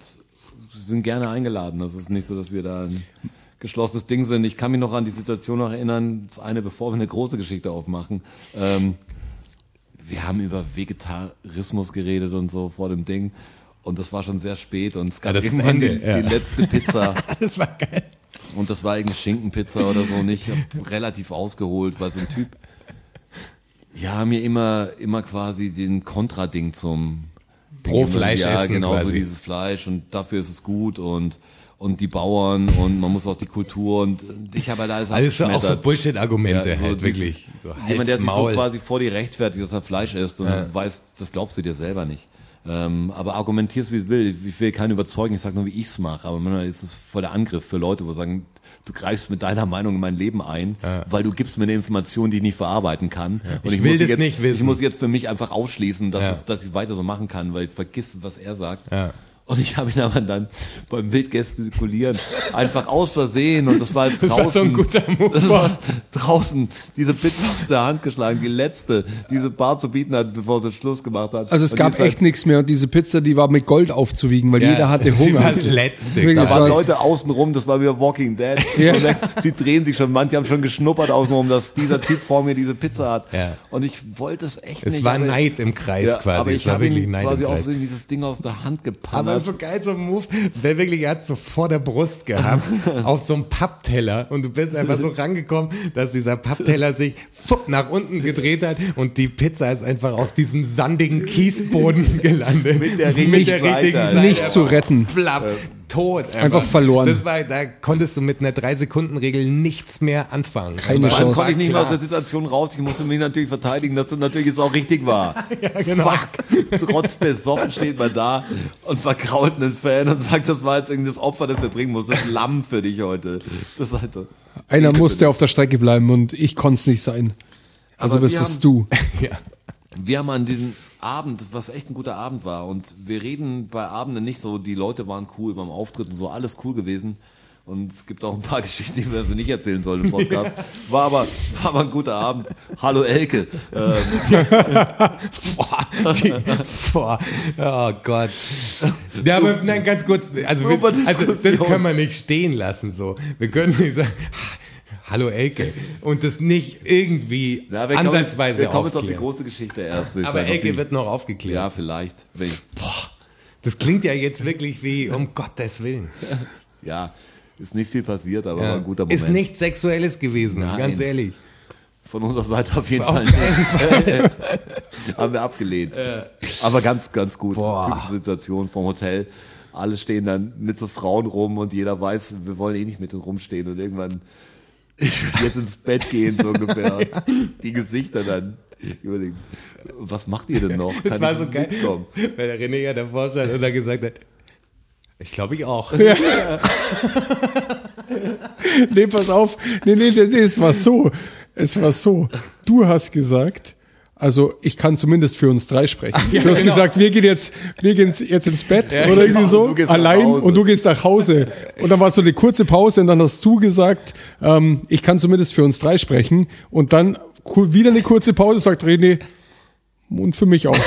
A: sind gerne eingeladen. Das ist nicht so, dass wir da geschlossenes Ding sind. Ich kann mich noch an die Situation noch erinnern, das eine, bevor wir eine große Geschichte aufmachen. Ähm, wir haben über Vegetarismus geredet und so vor dem Ding. Und das war schon sehr spät und es gab
C: Ja,
A: irgendwann
C: Ende,
A: die,
C: ja.
A: die letzte Pizza. (laughs)
C: das war geil.
A: Und das war irgendeine Schinkenpizza oder so. Und ich habe relativ ausgeholt, weil so ein Typ, ja, mir immer, immer quasi den Kontrading zum
C: Pro Fleisch
A: Ja,
C: essen
A: genau, so dieses Fleisch und dafür ist es gut und, und die Bauern und man muss auch die Kultur und ich habe halt alles
C: Alles so, auch so. Bullshit-Argumente
A: Ja, so
C: halt, wirklich. So,
A: Jemand, der sich so quasi vor dir rechtfertigt, dass er Fleisch isst und du weißt, das glaubst du dir selber nicht. Ähm, aber argumentierst, wie du willst. Ich will keinen überzeugen, ich sage nur, wie ich's mache. Aber manchmal ist es voll der Angriff für Leute, wo sagen, du greifst mit deiner Meinung in mein Leben ein, weil du gibst mir eine Information, die ich nicht verarbeiten kann. Und
C: Ich will
A: muss
C: das
A: jetzt,
C: nicht wissen.
A: Ich muss jetzt für mich einfach ausschließen, dass,
C: Ja.
A: es, dass ich weiter so machen kann, weil ich vergiss, was er sagt.
C: Ja.
A: Und ich habe ihn aber dann beim Wildgestikulieren einfach aus Versehen und das war halt
C: Das
A: draußen.
C: war so ein guter Move.
A: Das war draußen diese Pizza aus der Hand geschlagen, die letzte, diese Bar zu bieten hat, bevor sie Schluss gemacht hat.
B: Also es
A: Und
B: gab
A: halt-
B: echt nichts mehr und diese Pizza, die war mit Gold aufzuwiegen, weil
C: Ja,
B: jeder hatte Hunger.
C: war das Letzte.
A: Da
B: das
A: waren
B: war-
A: Leute außenrum, das war wieder Walking Dead. (laughs)
B: Ja.
A: Sie drehen sich schon, manche haben schon geschnuppert außenrum, dass dieser Typ vor mir diese Pizza hat.
C: Ja.
A: Und ich wollte es echt
C: Es
A: nicht.
C: war
A: aber-
C: Neid im Kreis
A: ja,
C: quasi.
A: Aber
C: es
A: ich
C: war
A: habe
C: wirklich
A: ihm
C: Neid
A: quasi aus dieses Ding aus der Hand
C: Aber
A: gepannert.
C: so geil, so ein Move. Der wirklich, er hat so vor der Brust gehabt, (laughs) auf so einem Pappteller. Und du bist einfach so rangekommen, dass dieser Pappteller sich fupp, nach unten gedreht hat und die Pizza ist einfach auf diesem sandigen Kiesboden gelandet.
A: Mit der richtigen Seite.
C: Seite.
B: Nicht zu retten.
C: Flapp, tot.
B: Einfach verloren.
C: Das war, da konntest du mit einer 3-Sekunden-Regel nichts mehr anfangen.
B: Keine
A: Dann
B: Chance.
A: konnte ich nicht mehr aus der Situation raus. Ich musste mich natürlich verteidigen, dass das natürlich jetzt auch richtig war. (laughs)
C: Ja, genau.
A: Fuck! Trotz besoffen steht man da und verkraut einen Fan und sagt, das war jetzt irgendwie das Opfer, das er bringen muss. Das Lamm für dich heute. Das ist halt.
B: Einer musste auf der Strecke bleiben und ich konnte es nicht sein. Also
A: Aber
B: bist es du.
C: Ja. (laughs)
A: Wir haben an diesem Abend, was echt ein guter Abend war, und wir reden bei Abenden nicht so, die Leute waren cool beim Auftritt und so, alles cool gewesen. Und es gibt auch ein paar (laughs) Geschichten, die wir also nicht erzählen sollen im Podcast. War aber, war aber ein guter Abend. Hallo Elke. Ähm, (laughs)
C: Boah, die, boah, oh Gott. Ja, aber nein, ganz kurz, also, wir, also das können wir nicht stehen lassen so. Wir können nicht sagen, hallo Elke und das nicht irgendwie
A: na, wir kommen,
C: ansatzweise
A: wir kommen jetzt auf die große Geschichte erst,
C: Aber
A: sagen.
C: Elke
A: die-
C: wird noch aufgeklärt.
A: Ja, vielleicht. Ich,
C: Das klingt ja jetzt wirklich wie, um (laughs) Gottes Willen.
A: ja, ist nicht viel passiert, aber war
C: Ja.
A: ein guter Moment.
C: Ist nichts Sexuelles gewesen,
A: Nein.
C: ganz ehrlich.
A: Von unserer Seite auf jeden
C: Auf
A: Fall nicht. (laughs) Haben wir abgelehnt. Aber ganz, ganz gut.
C: Boah.
A: Typische Situation vom Hotel. Alle stehen dann mit so Frauen rum und jeder weiß, wir wollen eh nicht mit denen rumstehen und irgendwann ich will jetzt ins Bett gehen, so ungefähr. (laughs) Die Gesichter dann überlegen, was macht ihr denn noch?
C: Das
A: Kann
C: war
A: ich
C: so geil,
A: mitkommen?
C: weil der René ja davor stand und er gesagt hat, ich glaube ich auch. (laughs)
B: Nee, pass auf. Nee, nee, nee, nee, es war so. Es war so. Du hast gesagt, also ich kann zumindest für uns drei sprechen. (laughs) du hast
C: genau.
B: gesagt, wir gehen jetzt, wir gehen jetzt ins Bett oder
A: genau.
B: irgendwie so,
A: Du gehst nach
B: allein
A: Hause.
B: und du gehst nach Hause. Und dann war so eine kurze Pause und dann hast du gesagt, ähm, ich kann zumindest für uns drei sprechen. Und dann wieder eine kurze Pause, sagt René, und für mich auch. (laughs)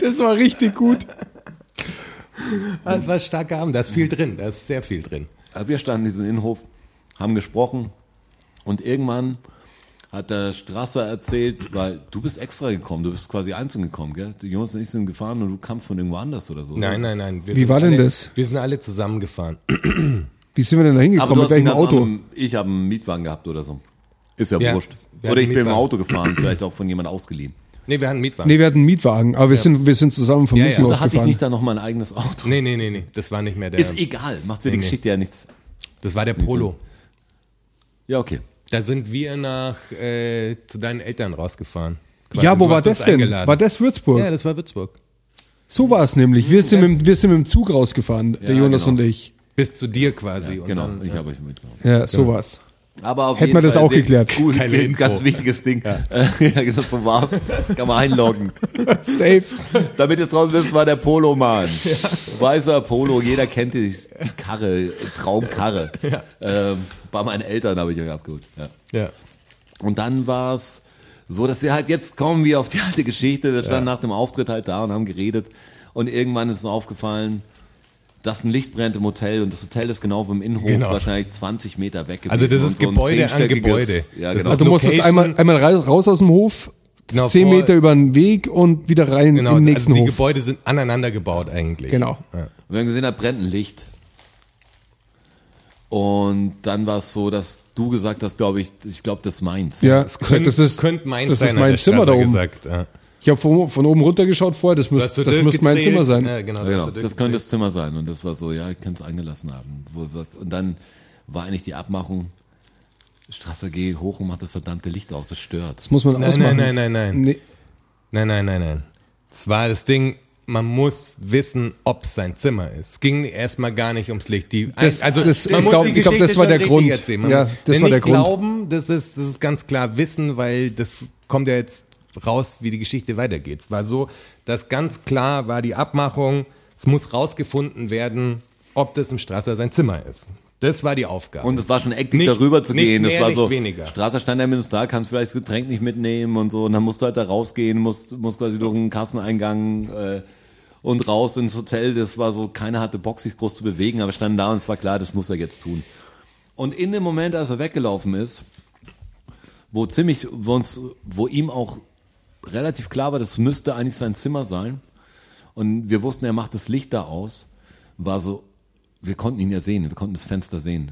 B: das war richtig gut.
C: Das war ein starker Abend, da ist viel drin, da ist sehr viel drin.
A: Aber wir standen in diesem Innenhof, haben gesprochen und irgendwann hat der Strasser erzählt, weil du bist extra gekommen, du bist quasi einzeln gekommen, gell? Die Jungs und ich sind gefahren und du kamst von irgendwo anders oder so.
C: Nein, nein, nein. wir
B: Wie war denn
C: alle,
B: das?
C: Wir sind alle zusammengefahren. (clears throat)
B: Wie sind wir denn da
A: Aber
B: hingekommen?
A: du
B: Mit welchem Auto?
A: anderen, ich habe einen Mietwagen gehabt oder so. Ist ja,
C: Ja,
A: wurscht. Oder ich bin im. Auto gefahren, vielleicht auch von jemand ausgeliehen.
C: Nee, wir hatten einen Mietwagen.
B: Nee, wir hatten einen Mietwagen, aber wir, sind, wir sind zusammen vom
C: Ja,
B: München
C: ja.
A: Da hatte ich nicht dann noch mein eigenes Auto.
C: Nee, nee, nee, nee. Das war nicht mehr der.
A: Ist egal, macht für die
C: Nee, nee.
A: Geschichte ja nichts.
C: Das war der Polo.
A: Ja, okay.
C: Da sind wir nach äh, zu deinen Eltern rausgefahren. Quasi,
B: ja, wo war das denn?
C: eingeladen.
B: War das Würzburg?
C: Ja, das war Würzburg.
B: So war es nämlich. Wir sind, mit, wir sind mit dem Zug rausgefahren, der
A: Ja,
B: Jonas
A: genau.
B: und ich.
C: Bis zu dir quasi. und
A: Genau,
C: dann,
A: ich
C: ja.
A: habe euch mitgenommen.
B: Ja, so war's.
A: Aber auf
B: Hätten
A: jeden
B: wir das
A: Fall
B: auch geklärt.
A: Cool,
C: Keine Info.
A: ganz wichtiges Ding. Ja, (laughs) ja genau, so war's. Kann man einloggen. (laughs)
B: Safe.
A: Damit ihr draußen wisst, war der Polo-Mann. Weißer Polo, jeder kennt die, die Karre, Traumkarre. Ähm, bei meinen Eltern habe ich euch abgeholt. Ja.
C: Ja.
A: Und dann war es so, dass wir halt jetzt kommen wir auf die alte Geschichte. Wir standen nach dem Auftritt halt da und haben geredet. Und irgendwann ist uns aufgefallen, dass ein Licht brennt im Hotel und das Hotel ist genau vom Innenhof
C: Genau.
A: wahrscheinlich 20 Meter weg.
C: Also das ist
A: so ein
C: Gebäude an
A: zehnstöckiges-
C: Gebäude.
A: Ja,
C: Das
A: genau.
B: Also du musstest einmal, einmal raus aus dem Hof,
C: Genau,
B: zehn
C: vor-
B: Meter über den Weg und wieder rein
C: Genau,
B: in den nächsten
C: also die
B: Hof.
C: Gebäude sind aneinander gebaut eigentlich.
B: Genau.
C: Ja.
A: Und wir haben gesehen, da brennt ein Licht. Und dann war es so, dass du gesagt hast, glaube ich, ich glaube, das ist meins.
B: Ja,
C: Das könnte,
B: das ist,
C: könnte meins
B: das
C: sein,
B: ist mein Zimmer da oben.
C: Gesagt. Ja.
B: Ich habe von, von oben runtergeschaut vorher, das,
C: so
B: das muss mein. Zimmer sein.
C: Ja, genau,
A: Ja, genau. Das könnte das Zimmer sein. Und das war so, ja, ich könnte es eingelassen haben. Und dann war eigentlich die Abmachung, Straße, geh hoch und mach das verdammte Licht aus, das stört.
B: Das muss man
C: Nein,
B: ausmachen.
C: nein, nein, nein, nein.
B: Nee.
C: Nein, nein, nein, nein. Es war das Ding, man muss wissen, ob es sein Zimmer ist. Es ging erstmal gar nicht ums Licht. Die,
B: Das-
C: also
B: das-
C: man
B: ich
C: muss
B: glaub- das war der Grund. Ja, das
C: denn
B: war der Grund.
C: glauben, das ist, das ist ganz klar Wissen, weil das kommt ja jetzt raus, wie die Geschichte weitergeht. Es war so, dass ganz klar war die Abmachung, es muss rausgefunden werden, ob das im Strasser sein Zimmer ist. Das war die Aufgabe.
A: Und es war schon eklig,
C: Nicht-
A: darüber zu gehen.
C: mehr,
A: das war so,
C: weniger.
A: Straße stand der Minister da, kannst vielleicht das Getränk nicht mitnehmen und so. Und dann musst du halt da rausgehen, musst, musst quasi durch einen Kasseneingang äh, und raus ins Hotel. Das war so, keiner hatte Bock, sich groß zu bewegen, aber wir standen da und es war klar, das muss er jetzt tun. Und in dem Moment, als er weggelaufen ist, wo ziemlich, wo uns, wo ihm auch relativ klar war, das müsste eigentlich sein Zimmer sein. Und wir wussten, er macht das Licht da aus, war so, wir konnten ihn ja sehen, wir konnten das Fenster sehen.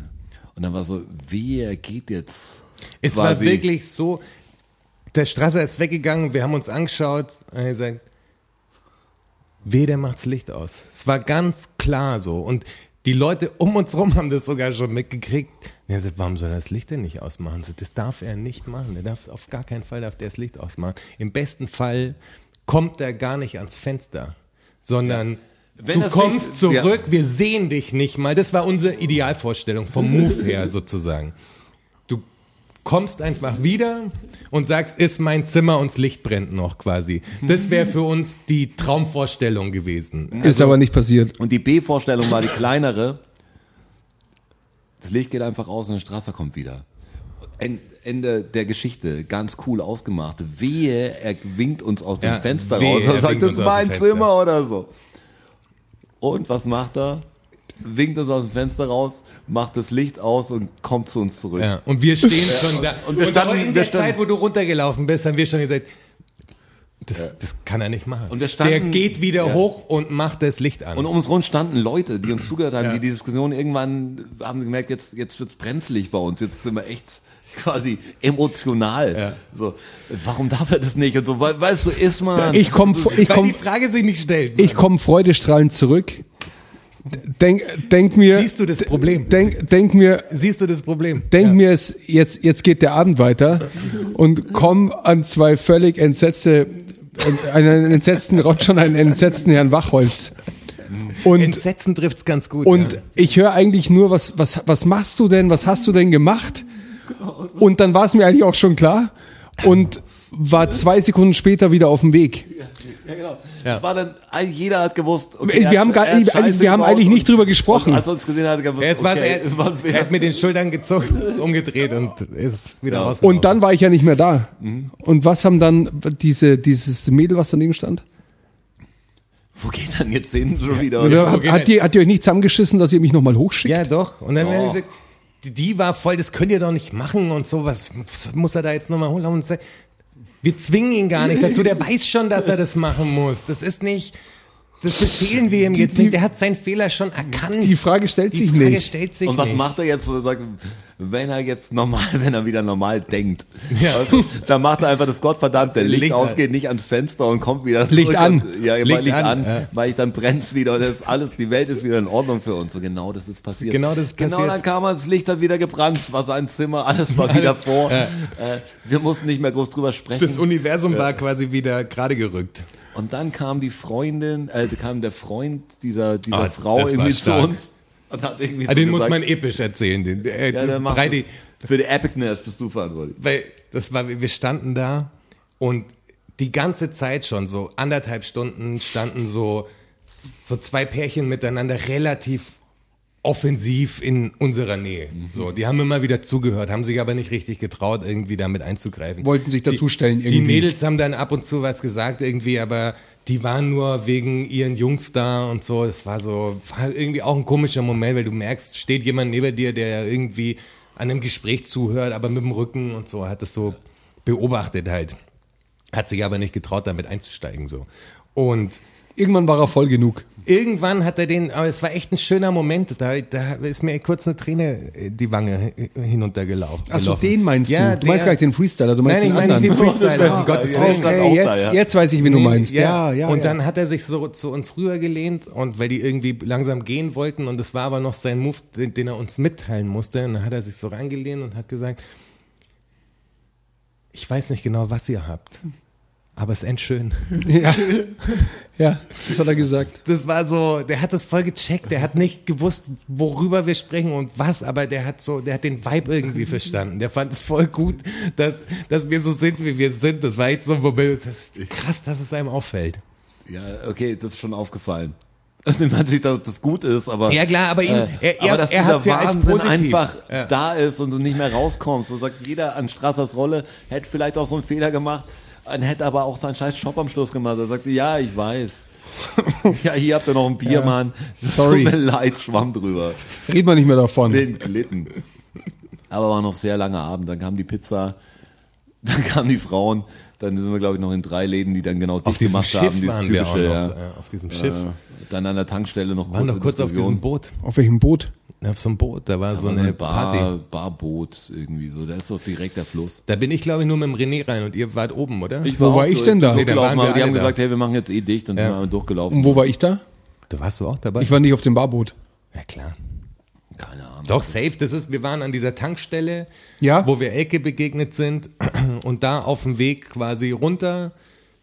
A: Und dann war so, wie er geht jetzt.
C: Es war
A: quasi-
C: wirklich so, der Strasser ist weggegangen, wir haben uns angeschaut und er gesagt, weh, der macht's Licht aus. Es war ganz klar so. Und die Leute um uns rum haben das sogar schon mitgekriegt. Er sagt, warum soll er das Licht denn nicht ausmachen? So, Das darf er nicht machen. Er darf auf gar keinen Fall darf der das Licht ausmachen. Im besten Fall kommt er gar nicht ans Fenster, sondern
A: Wenn
C: du kommst
A: Licht-
C: zurück, wir sehen dich nicht mal. Das war unsere Idealvorstellung vom Move her sozusagen. Du kommst einfach wieder und sagst, ist mein Zimmer und das Licht brennt noch quasi. Das wäre für uns die Traumvorstellung gewesen.
B: Ist aber nicht passiert.
A: Und die B-Vorstellung war die kleinere. Das Licht geht einfach aus und der Strasser kommt wieder. En- Ende der Geschichte, ganz cool ausgemacht. Wehe, er winkt uns aus dem
C: Ja,
A: Fenster
C: wehe,
A: raus
C: er
A: und sagt, das ist mein. Zimmer oder so. Und was macht er? Winkt uns aus dem Fenster raus, macht das Licht aus und kommt zu uns zurück.
C: Ja, und wir stehen schon da.
A: und wir standen-
C: aber in der Zeit, wo du runtergelaufen bist, haben wir schon gesagt, das, das kann er nicht machen.
A: Und wir standen-
C: der geht wieder
A: Ja.
C: hoch und macht das Licht an.
A: Und um uns rum standen Leute, die uns (clears throat) zugehört haben,
C: Ja.
A: die die Diskussion irgendwann haben gemerkt, jetzt, jetzt wird's brenzlig bei uns, jetzt sind wir echt quasi emotional.
C: Ja.
A: So, warum darf er das nicht? Und so, we- weißt du, ist man.
B: Ich komme ich
C: Weil
B: komm,
C: die Frage sich nicht stellt.
B: ich komm freudestrahlend zurück. Denk, denk mir,
C: Siehst du das Problem?
B: denk, denk mir,
C: Siehst du das Problem?
B: denk mir, es, jetzt, jetzt geht der Abend weiter und komm an zwei völlig entsetzte, einen entsetzten Roger und einen entsetzten Herrn Wachholz. Und,
C: Entsetzen trifft's ganz gut.
B: und
C: ja.
B: ich höre eigentlich nur, was, was, was machst du denn, was hast du denn gemacht? Und dann war es mir eigentlich auch schon klar und war zwei Sekunden später wieder auf dem Weg.
A: Ja, genau. Das war dann, ein- jeder hat gewusst.
B: Wir
A: er
B: haben
A: hat-
B: gar-
A: er hat
B: wir haben eigentlich nicht drüber gesprochen.
A: Und als er uns gesehen hat, hat gewusst,
C: Jetzt
A: okay,
C: er,
A: wann-
C: er hat mit den Schultern gezogen, (laughs) umgedreht und ist wieder rausgekommen.
B: Und dann war ich ja nicht mehr da. Und was haben dann diese, dieses Mädel, was daneben stand?
A: wo geht dann jetzt hin schon wieder?
C: Wo
B: hat, hat, die, hat die euch nicht zusammengeschissen, dass ihr mich nochmal hochschickt?
C: Ja, doch. Und dann
A: Oh.
C: gesagt, die war voll, das könnt ihr doch nicht machen und so, was, was muss er da jetzt nochmal holen? Und wir zwingen ihn gar nicht dazu, der weiß schon, dass er das machen muss. Das ist nicht, das befehlen wir ihm
B: Die-
C: jetzt
B: die-
C: nicht, der hat seinen Fehler schon erkannt.
B: Die Frage stellt
C: Die
B: sich
C: Frage
B: nicht.
C: stellt sich
A: Und was
C: nicht.
A: macht er jetzt, wo er sagt, wenn er jetzt normal, (laughs) wenn er wieder normal denkt?
C: Ja.
A: Also, dann macht er einfach das Gottverdammte Licht,
C: Licht
A: aus,
C: an.
A: geht nicht ans Fenster und kommt wieder
B: Licht
A: zurück.
B: an.
A: Und, ja,
C: Licht
A: Licht, Licht
C: an,
A: an,
C: ja.
A: weil ich dann brennt's wieder und das ist alles, die Welt ist wieder in Ordnung für uns. Und genau das ist passiert.
C: Genau das ist
A: Genau
C: passiert.
A: dann kam er, das Licht hat wieder gebrannt, war sein Zimmer, alles war (laughs) wieder vor. Äh, wir mussten nicht mehr groß drüber sprechen.
C: Das Universum war quasi wieder gerade gerückt.
A: Und dann kam die Freundin, äh, kam der Freund dieser, dieser
C: Ah,
A: Frau irgendwie zu uns. Und hat irgendwie
C: Ah,
A: so
C: den muss
A: gesagt,
C: man episch erzählen. Den, äh,
A: ja, der macht. Für die Epicness bist du verantwortlich.
C: weil das war, wir standen da und die ganze Zeit schon so anderthalb Stunden standen so so zwei Pärchen miteinander relativ offensiv in unserer Nähe. So, die haben immer wieder zugehört, haben sich aber nicht richtig getraut, irgendwie damit einzugreifen.
B: Wollten sich
C: Die-
B: dazustellen
C: Die
B: irgendwie.
C: Mädels haben dann ab und zu was gesagt irgendwie, aber die waren nur wegen ihren Jungs da und so. Es war so, war irgendwie auch ein komischer Moment, weil du merkst, steht jemand neben dir, der irgendwie an einem Gespräch zuhört, aber mit dem Rücken und so, hat das so beobachtet halt. Hat sich aber nicht getraut, damit einzusteigen so. Und
B: Irgendwann war er voll genug.
C: irgendwann hat er den, aber es war echt ein schöner Moment, da, da ist mir kurz eine Träne äh, die Wange hinuntergelaufen.
B: Achso, den meinst du.
C: Ja,
B: du meinst gar nicht den Freestyler, du meinst
C: Nein, ich
B: den
C: meine nicht
B: anderen.
C: den Freestyler, um Gottes
A: Ja,
C: Willen.
A: auch
B: Okay,
A: da,
B: jetzt,
A: ja.
B: jetzt weiß ich, wen du
C: Nee,
B: meinst. Ja, ja.
C: Und
B: ja.
C: dann hat er sich so zu uns rübergelehnt und weil die irgendwie langsam gehen wollten und das war aber noch sein Move, den, den er uns mitteilen musste, und dann hat er sich so reingelehnt und hat gesagt, ich weiß nicht genau, was ihr habt, aber es ist endschön. (laughs)
B: ja. ja, das hat er gesagt.
C: Das war so, der hat das voll gecheckt, der hat nicht gewusst, worüber wir sprechen und was, aber der hat so, der hat den Vibe irgendwie verstanden. Der fand es voll gut, dass, dass wir so sind, wie wir sind. Das war jetzt so ein Moment, das ist krass, dass es einem auffällt.
A: Ja, okay, das ist schon aufgefallen. (laughs) Also, Natürlich, dass das gut ist, aber.
C: Ja, klar, aber ihm- er- er-
A: aber dass
C: er
A: dieser
C: ja
A: Wahnsinn
C: positiv.
A: einfach
C: Ja.
A: da ist und du nicht mehr rauskommst. So sagt jeder an Strassers Rolle, hätte vielleicht auch so einen Fehler gemacht, und hätte aber auch seinen scheiß Shop am Schluss gemacht. Er sagte, ja, ich weiß. (laughs) ja, hier habt ihr noch ein Bier, Mann.
B: Sorry.
A: Tut mir leid, schwamm drüber.
B: Red mal nicht mehr davon.
A: Bin glitten. Aber war noch sehr langer Abend. Dann kam die Pizza, dann kamen die Frauen. Dann sind wir, glaube ich, noch in drei Läden, die dann genau dicht gemacht haben. Dieses
C: waren wir auch
A: typische,
C: noch,
A: ja.
C: auf diesem Schiff.
A: Äh, dann an der Tankstelle noch
C: Wir waren noch kurz auf
A: Diskussion.
C: diesem Boot.
B: Auf welchem Boot?
C: Auf so einem Boot, da war so
A: Da war
C: eine
A: Bar,
C: Party.
A: Barboot irgendwie so. Da ist doch direkt der Fluss.
C: Da bin ich, glaube ich, nur mit dem René rein und ihr wart oben, oder?
B: Wo war
A: auch
B: ich
A: durch-
B: denn da?
C: Nee, da waren wir
A: die haben
C: da.
A: gesagt, hey, wir machen jetzt eh dicht. Dann
C: Ja.
A: sind wir durchgelaufen.
B: Und wo war ich da?
C: du warst du auch dabei?
B: Ich war nicht auf dem Barboot.
C: ja, klar.
A: Keine Ahnung.
C: Doch, safe. Das ist, wir waren an dieser Tankstelle,
B: Ja.
C: wo wir Elke begegnet sind (clears throat) und da auf dem Weg quasi runter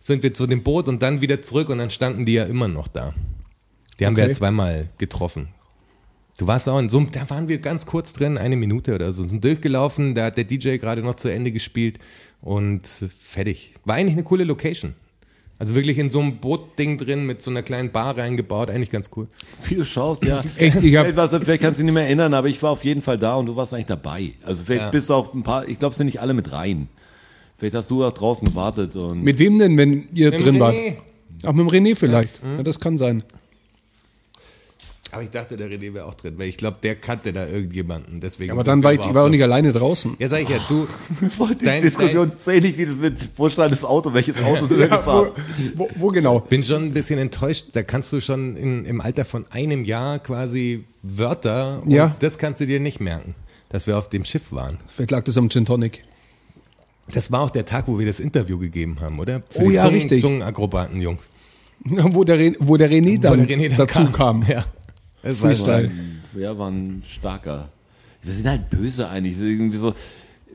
C: sind wir zu dem Boot und dann wieder zurück und dann standen die ja immer noch da. Die haben wir
B: Okay.
C: ja zweimal getroffen. Du warst auch in so einem, da waren wir ganz kurz drin, eine Minute oder so, sind durchgelaufen, da hat der DJ gerade noch zu Ende gespielt und fertig. War eigentlich eine coole Location. Also wirklich in so einem Bootding drin mit so einer kleinen Bar reingebaut, eigentlich ganz cool.
A: Wie du schaust, ja. (laughs)
B: Echt, ich hab-
A: Vielleicht, vielleicht kannst du dich nicht mehr erinnern, aber ich war auf jeden Fall da und du warst eigentlich dabei. Also vielleicht
C: Ja.
A: bist du auch ein paar, ich glaube, es sind nicht alle mit rein. Vielleicht hast du auch draußen gewartet und
B: Mit wem denn, wenn ihr
C: Mit
B: drin wart?
C: René.
B: Ach, mit dem René vielleicht. Ja, das kann sein.
C: Aber ich dachte, der René wäre auch drin, weil ich glaube, der kannte da irgendjemanden. Deswegen
B: Aber dann war ich, ich war auch nicht alleine draußen.
C: Ja, sag ich ja, du. (laughs)
A: Die
C: Dein-
A: Diskussion zähle ich, wie das mit, wo stand das Auto, welches (laughs) Auto sind wir gefahren? (laughs)
B: Wo, wo genau?
C: Bin schon ein bisschen enttäuscht. Da kannst du schon in, im Alter von einem Jahr quasi Wörter. Und
B: Ja.
C: Das kannst du dir nicht merken, dass wir auf dem Schiff waren.
B: Vielleicht lag das am Gin Tonic.
C: Das war auch der Tag, wo wir das Interview gegeben haben, oder? Für
B: Oh
C: die
B: ja,
C: Zungen,
B: richtig.
C: Zungenakrobaten, Jungs.
B: wo, der René, wo der René
C: Wo
B: dann,
C: der René dann
B: dazu kam.
C: Ja. Das war
B: Freestyle.
A: Ja, war ein starker. Wir sind halt böse eigentlich. Irgendwie so,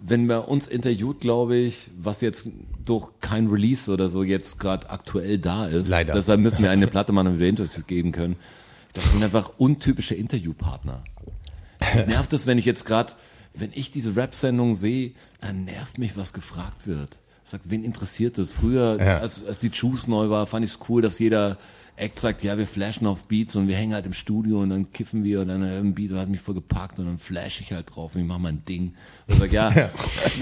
A: wenn man uns interviewt, glaube ich, was jetzt durch kein Release oder so jetzt gerade aktuell da ist.
C: Leider.
A: Deshalb müssen wir eine Platte machen, damit wir Interviews geben können. Das sind einfach untypische Interviewpartner. Mich nervt es, wenn ich jetzt gerade, wenn ich diese Rap-Sendung sehe, dann nervt mich, was gefragt wird. Sagt, wen interessiert das? Früher,
C: Ja.
A: als, als die Juice neu war, fand ich es cool, dass jeder Act sagt, ja, wir flashen auf Beats und wir hängen halt im Studio und dann kiffen wir und dann ein Beat und hat mich voll gepackt und dann flash ich halt drauf und ich mach mein Ding. Und ich sag, (laughs) ja,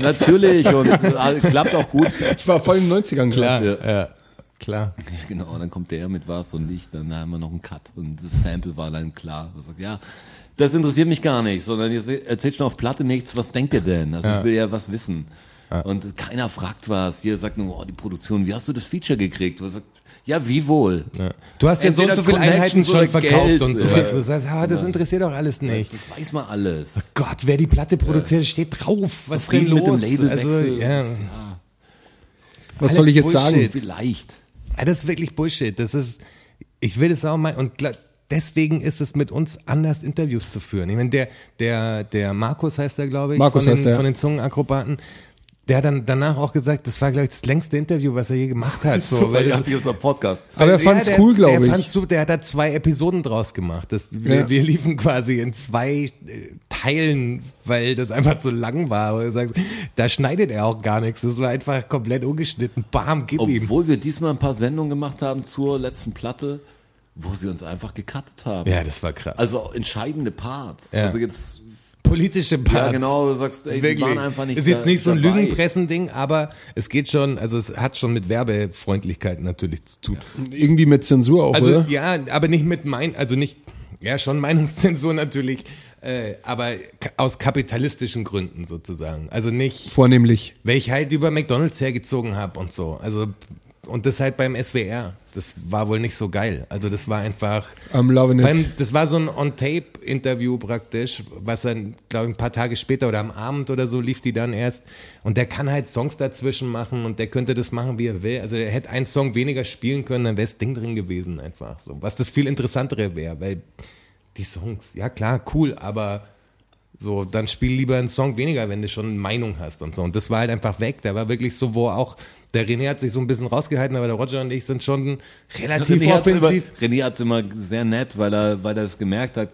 A: natürlich und äh, (laughs) klappt auch gut.
B: Ich war voll in den 90ern
C: Klar,
B: glaub
C: ja. klar.
A: Ja, genau, und dann kommt der mit was und ich, dann haben wir noch einen Cut und das Sample war dann klar. Ich sag, ja, das interessiert mich gar nicht, sondern ihr erzählt schon auf Platte nichts, was denkt ihr denn? Also
C: Ja.
A: ich will ja was wissen. Und keiner fragt was. Jeder sagt nur, oh, die Produktion, wie hast du das Feature gekriegt? Was sagt, ja, wie wohl?
C: Ja. Du hast ja so und so viele Einheiten schon verkauft
A: Geld.
C: und
A: Ja.
C: sowas. Du sagst, ah, das interessiert doch alles nicht.
A: Das weiß man alles.
C: Gott, wer die Platte produziert, steht drauf. Was
A: Zufrieden
C: los?
A: mit dem Labelwechsel.
C: Also, ja.
A: Ja,
B: Was soll ich jetzt
C: Bullshit.
B: sagen?
A: vielleicht.
C: Ja, das ist wirklich Bullshit. Das ist, ich will das auch mal, und deswegen ist es mit uns anders, Interviews zu führen. Ich meine, der, der, der Markus heißt er, glaube ich,
B: Markus
C: von,
B: heißt
C: den,
B: er.
C: von den Zungenakrobaten. Der hat dann danach auch gesagt, das war, glaube ich, das längste Interview, was er je gemacht hat. (laughs) So, weil
A: ja,
C: das,
A: wie unser Podcast.
B: Aber er
C: Ja,
B: fand's
C: der-
B: cool, glaube ich.
C: fand's super, der hat da zwei Episoden draus gemacht. Das, wir,
B: Ja.
C: wir liefen quasi in zwei äh, Teilen, weil das einfach zu lang war. Und er sagt, da schneidet er auch gar nichts. Das war einfach komplett ungeschnitten. Bam, gib ihm.
A: Obwohl wir diesmal ein paar Sendungen gemacht haben zur letzten Platte, wo sie uns einfach gecuttet haben.
C: Ja, das war krass.
A: Also entscheidende Parts.
C: Ja.
A: Also jetzt,
C: politische Parts.
A: ja genau, du sagst, ey, die
C: Wirklich.
A: waren einfach nicht
C: ist jetzt
A: da-
C: nicht so ein
A: dabei.
C: Lügenpressen-Ding, aber es geht schon, also es hat schon mit Werbefreundlichkeit natürlich zu tun.
B: Irgendwie mit Zensur auch,
C: Also
B: oder?
C: ja, aber nicht mit mein, also nicht, ja schon Meinungszensur (laughs) natürlich, äh, aber aus kapitalistischen Gründen sozusagen. Also nicht,
B: Vornehmlich.
C: weil ich halt über McDonalds hergezogen habe und so. Also und das halt beim SWR. Das war wohl nicht so geil. Also das war einfach.
B: I'm loving it.
C: das war so ein On-Tape-Interview praktisch, was dann, glaube ich, ein paar Tage später oder am Abend oder so lief die dann erst. Und der kann halt Songs dazwischen machen und der könnte das machen, wie er will. Also er hätte einen Song weniger spielen können, dann wäre das Ding drin gewesen einfach so. Was das viel interessantere wäre, weil die Songs, ja klar, cool, aber so, dann spiel lieber einen Song weniger, wenn du schon eine Meinung hast und so. Und das war halt einfach weg. Der war wirklich so, wo auch, der René hat sich so ein bisschen rausgehalten, aber der Roger und ich sind schon relativ
A: René hat's immer,
C: offensiv.
A: René hat's immer sehr nett, weil er, weil er das gemerkt hat,